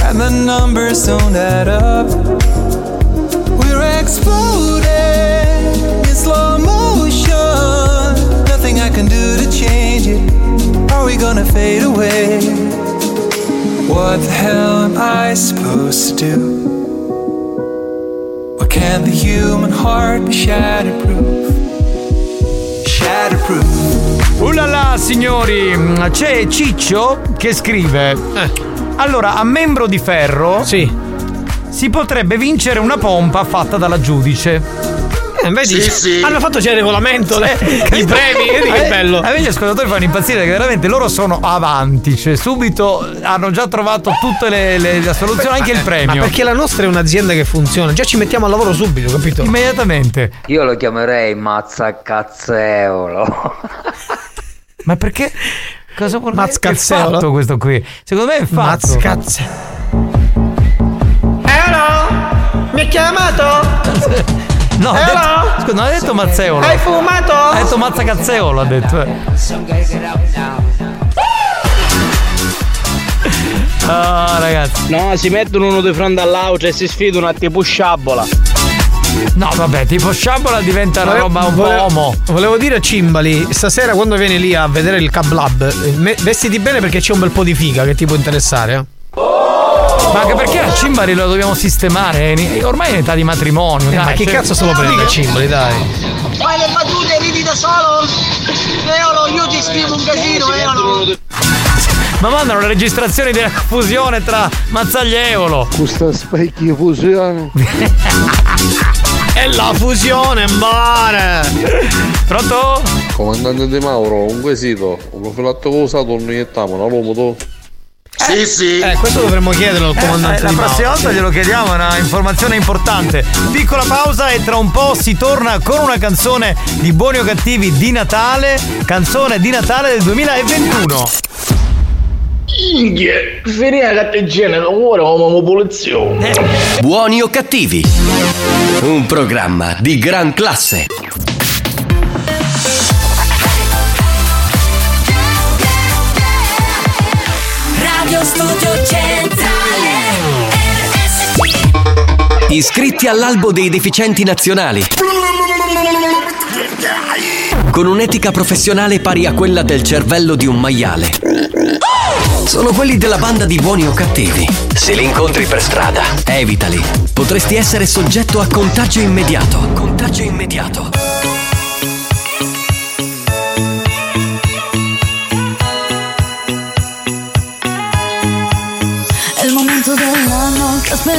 And the numbers don't add up. We're exploding in slow motion. Nothing I can do to change it. Are we gonna fade away? What the hell am I supposed to do? Can't the human heart be shatterproof? Shatterproof. Ulala signori, c'è Ciccio che scrive Allora, a membro di ferro Sì Si potrebbe vincere una pompa fatta dalla giudice Eh, vedi, Sì, sì. hanno fatto già il regolamento, le- i premi, vedi che Eh, bello. A me gli ascoltatori fanno impazzire perché veramente loro sono avanti, cioè subito hanno già trovato tutte le, le- la soluzione, anche il Ma premio. perché la nostra è un'azienda che funziona, già ci mettiamo al lavoro subito, capito? Immediatamente. Io lo chiamerei mazzacazzeolo. Ma perché? Cosa vuol dire? Fatto questo qui? Secondo me è fatto. Mazcazze. Hello? Mi hai chiamato? No, ha Hello? detto, scusa, non ha detto mazzeolo. Hai fumato? Ha detto mazzacazzeolo, ha detto. eh. Ah, ragazzi. No, si mettono uno di fronte all'altro e si sfidano a tipo sciabola. No, vabbè, tipo sciabola diventa una roba un po' vole- omo. Volevo dire a Cimbali, stasera quando vieni lì a vedere il Cab Lab, eh, vestiti bene perché c'è un bel po' di figa che ti può interessare. eh. Ma anche perché a Cimbari lo dobbiamo sistemare? eh, Ormai è in età di matrimonio. Eh, dai, ma che cioè- cazzo se lo prende Cimbali, dai? Fai le battute, ridi da solo? Eolo, io ti scrivo un casino, Eolo. Ma mandano le registrazioni della fusione tra Mazzaglia e Eolo. Questa specchia fusione. È la fusione, mare! Pronto? Comandante De Mauro, un quesito. Un profilatto che ho usato non iniettamo, no? L'uomo tu? Sì, sì. Eh, questo dovremmo chiederlo al comandante Eh, la di Mauro. prossima volta glielo chiediamo, è una informazione importante. Piccola pausa e tra un po' si torna con una canzone di buoni o cattivi di Natale, canzone di Natale del 2021. Inghie, finire la catteggina, ora come polizia. Buoni o cattivi? Un programma di gran classe. Radio Studio Centrale Iscritti all'albo dei deficienti nazionali. Con un'etica professionale pari a quella del cervello di un maiale. Sono quelli della banda di buoni o cattivi. Se li incontri per strada, evitali. Potresti essere soggetto a contagio immediato. Contagio immediato.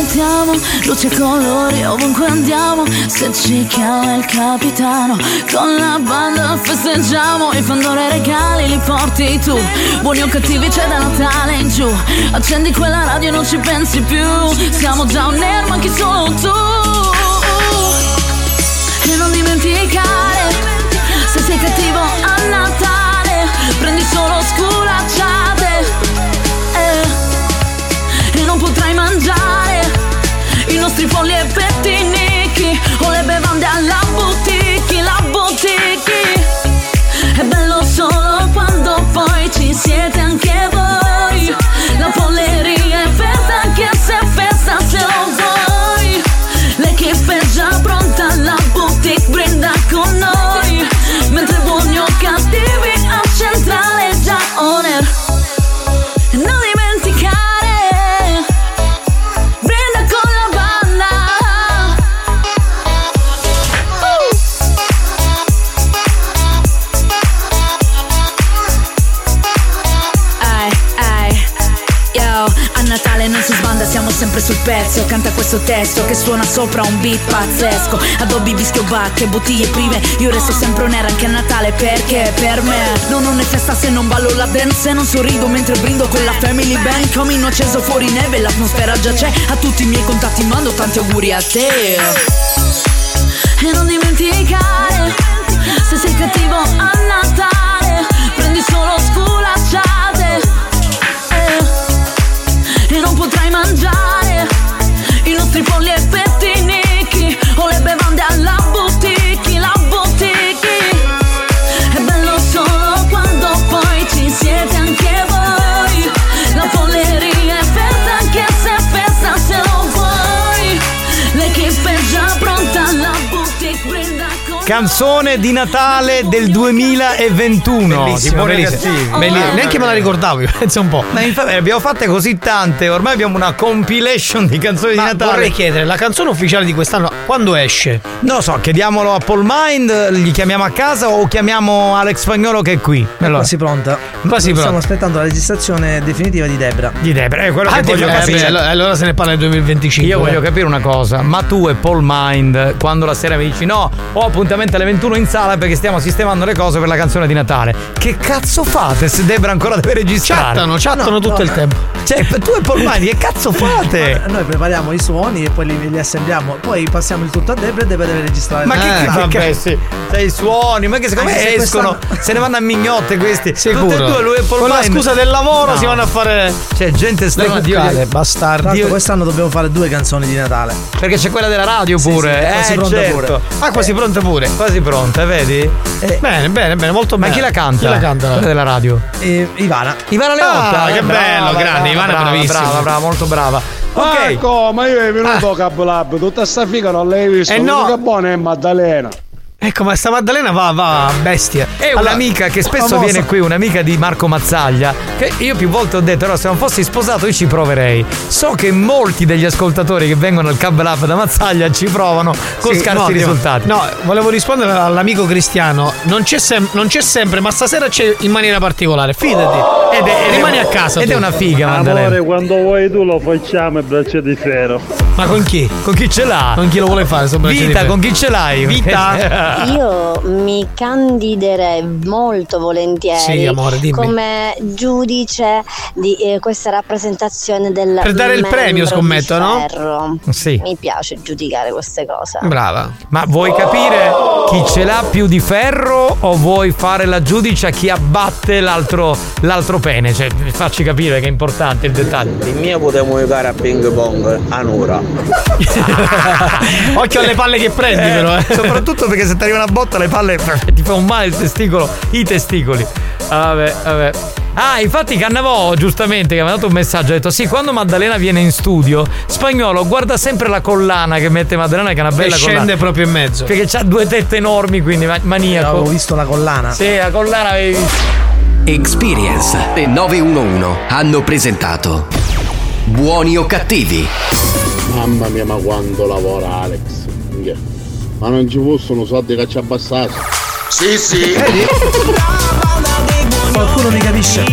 Aspettiamo, luce colori ovunque andiamo. Se ci chiama il capitano, con la banda festeggiamo. Il fandore regali li porti tu. Buoni o cattivi c'è da Natale in giù. Accendi quella radio e non ci pensi più. Siamo già un air, ma chi solo tu. E non dimenticare, se sei cattivo a Natale, prendi solo sculacciate. Eh e non potrai mangiare i nostri folli e pettinichi o le bevande alla boutique, pezzo Canta questo testo che suona sopra un beat pazzesco. Adobe, vischio, bacche, bottiglie prive. Io resto sempre on air anche a Natale perché per me Non ho né festa se non ballo la dance E non sorrido mentre brindo con la family band. Camino acceso fuori neve, l'atmosfera già c'è. A tutti i miei contatti mando tanti auguri a te. E non dimenticare Se sei cattivo a Natale Prendi solo sculacciate potrai mangiare. I nostri polli e pettinichi O le bevande alla Canzone di Natale del 2021. Bellissimo, bellissimo. cattivi. Bellissimo. Neanche me la ricordavo, io, pensa un po'. Ma infatti ne abbiamo fatte così tante, ormai abbiamo una compilation di canzoni Ma di Natale. vorrei chiedere, la canzone ufficiale di quest'anno quando esce? Non lo so, chiediamolo a Paul Mind, gli chiamiamo a casa o chiamiamo Alex Spagnolo che è qui. Allora, Quasi pronta. Quasi Stiamo pronta. aspettando la registrazione definitiva di Debra. Di Debra, è quello Ah, che voglio eh, capire. beh, allora- allora se ne parla nel 2025. Io voglio capire una cosa, ma tu e Paul Mind, quando la sera mi dici no, ho appuntamento alle 21 in sala perché stiamo sistemando le cose per la canzone di Natale. Che cazzo fate se Debra ancora deve registrare? Chattano, chattano tutto il tempo. Cioè, tu e Paul Mind, che cazzo fate? Noi prepariamo i suoni e poi li, li assembliamo. Poi passiamo il tutto a Debra e Debra deve registrare. Ma che, Eh, che, che sì. Sei suoni, ma che secondo Anche me se escono, se ne vanno a mignotte questi. Sicuro. Tutte e due, lui e Paul Con la scusa del lavoro No. si vanno a fare C'è gente strana bastardi. L'altro quest'anno dobbiamo fare due canzoni di Natale. Perché c'è quella della radio Sì, pure. sì, quasi eh, pronta certo. pure. Ah, quasi pronta pure. Quasi pronta, vedi? Bene, bene, bene, molto Ma bene. chi la canta? Chi la canta? Quella della radio. E Ivana. Ivana Leotta. Ah, che eh, bello, grande, Ivana è brava, bravissima. Brava, brava, molto brava. Ok. Ecco, ma io è venuto a Cabo Lab, tutta sta figa non l'hai visto. Eh no. L'unica buona è Maddalena. Ecco, ma sta Maddalena va, va a bestia. È Allora, un'amica che spesso famosa- viene qui, un'amica di Marco Mazzaglia, che io più volte ho detto, allora se non fossi sposato io ci proverei. So che molti degli ascoltatori che vengono al Cab Lab da Mazzaglia ci provano con Sì, scarsi no, risultati. No, volevo rispondere all'amico Cristiano. Non c'è, sem- non c'è sempre, ma stasera c'è in maniera particolare. Fidati. Ed è, rimani a casa. Ed tu. è una figa, Maddalena. Amore, quando vuoi tu lo facciamo e braccia di ferro. Ma con chi? Con chi ce l'ha? Con chi lo vuole fare? braccio Vita, con chi ce l'hai? Vita? Io mi candiderei molto volentieri Sì, amore, come giudice di eh, questa rappresentazione del Per dare il premio, scommetto, no? Sì. Mi piace giudicare queste cose. Brava. Ma vuoi capire chi ce l'ha più di ferro o vuoi fare la giudice a chi abbatte l'altro, l'altro pene? Cioè, facci capire che è importante il dettaglio. Il mio potremmo giocare a ping pong a un'ora. Occhio alle palle che prendi, Eh, però. Eh. Soprattutto perché se ti arriva una botta le palle ti fa un male il testicolo, i testicoli. Vabbè, vabbè. Ah, infatti Cannavò, giustamente, che mi ha dato un messaggio, ha detto sì, quando Maddalena viene in studio, spagnolo guarda sempre la collana che mette Maddalena, che è una E bella scende collana. proprio in mezzo. Perché ha due tette enormi, quindi ma- maniaco. Avevo visto la collana. Sì, la collana avevi visto. Experience e 911 hanno presentato Buoni o cattivi? Mamma mia, ma quando lavora Alex. Minchia. Ma non ci fossero soldi che ci abbassato. Sì, sì. Qualcuno mi capisce.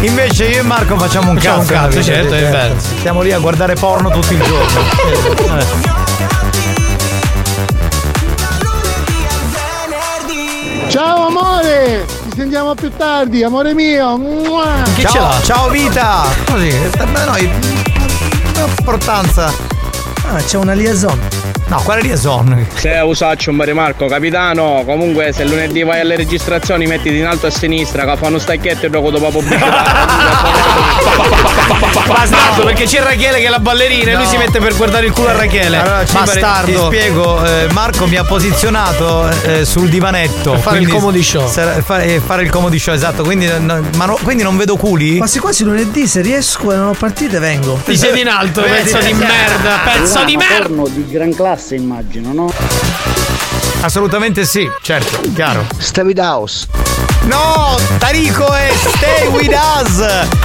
Invece io e Marco facciamo un Facciamo un cazzo. cazzo, capito? certo, è vero. Stiamo lì a guardare porno tutto il giorno. Ciao amore, ci sentiamo più tardi, amore mio. Mua. Chi ciao, ce l'ha? Ciao vita! Così, eh, beh, noi. Importanza. Ah, c'è una liaison. No, quale liaison? Se usaccio un Marco, capitano, comunque se lunedì vai alle registrazioni mettiti in alto a sinistra, che fanno stacchetto e dopo dopo pubblicità. Bastardo, perché c'è Rachele che è la ballerina e lui No. si mette per guardare il culo a Rachele. Allora, Bastardo. Ti spiego, eh, Marco mi ha posizionato eh, sul divanetto. Per fare il comedy show. sarà- fa- eh, fare il comedy show, esatto. Quindi, no- ma no- quindi non vedo culi? Quasi quasi lunedì se riesco e non ho partite vengo. Ti siedi in alto, pezzo di merda, pezzo di merda. Di gran classe immagino, no? Assolutamente sì, certo, chiaro. Stavid House. No, Tarico e stay with us.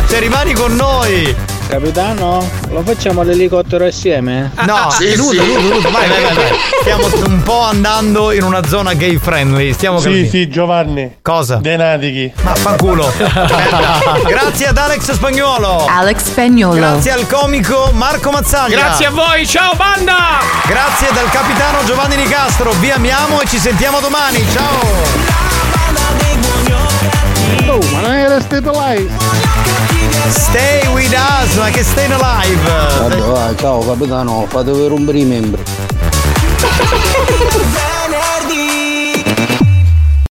Cioè rimani con noi. Capitano, lo facciamo l'elicottero assieme? No, nudo, nudo, nudo, vai, vai, vai, vai. Stiamo un po' andando in una zona gay friendly. Stiamo Sì, camminando. sì, Giovanni. Cosa? Denatichi. Ma fanculo. Grazie ad Alex Spagnuolo. Alex Spagnolo. Grazie al comico Marco Mazzaglia. Grazie a voi, ciao banda! Grazie dal capitano Giovanni Nicastro. Vi amiamo e ci sentiamo domani. Ciao. Oh, ma non era stabilized. Stay with us, ma che stay alive. Vabbè, vai, ciao capitano, fate per un per i membri.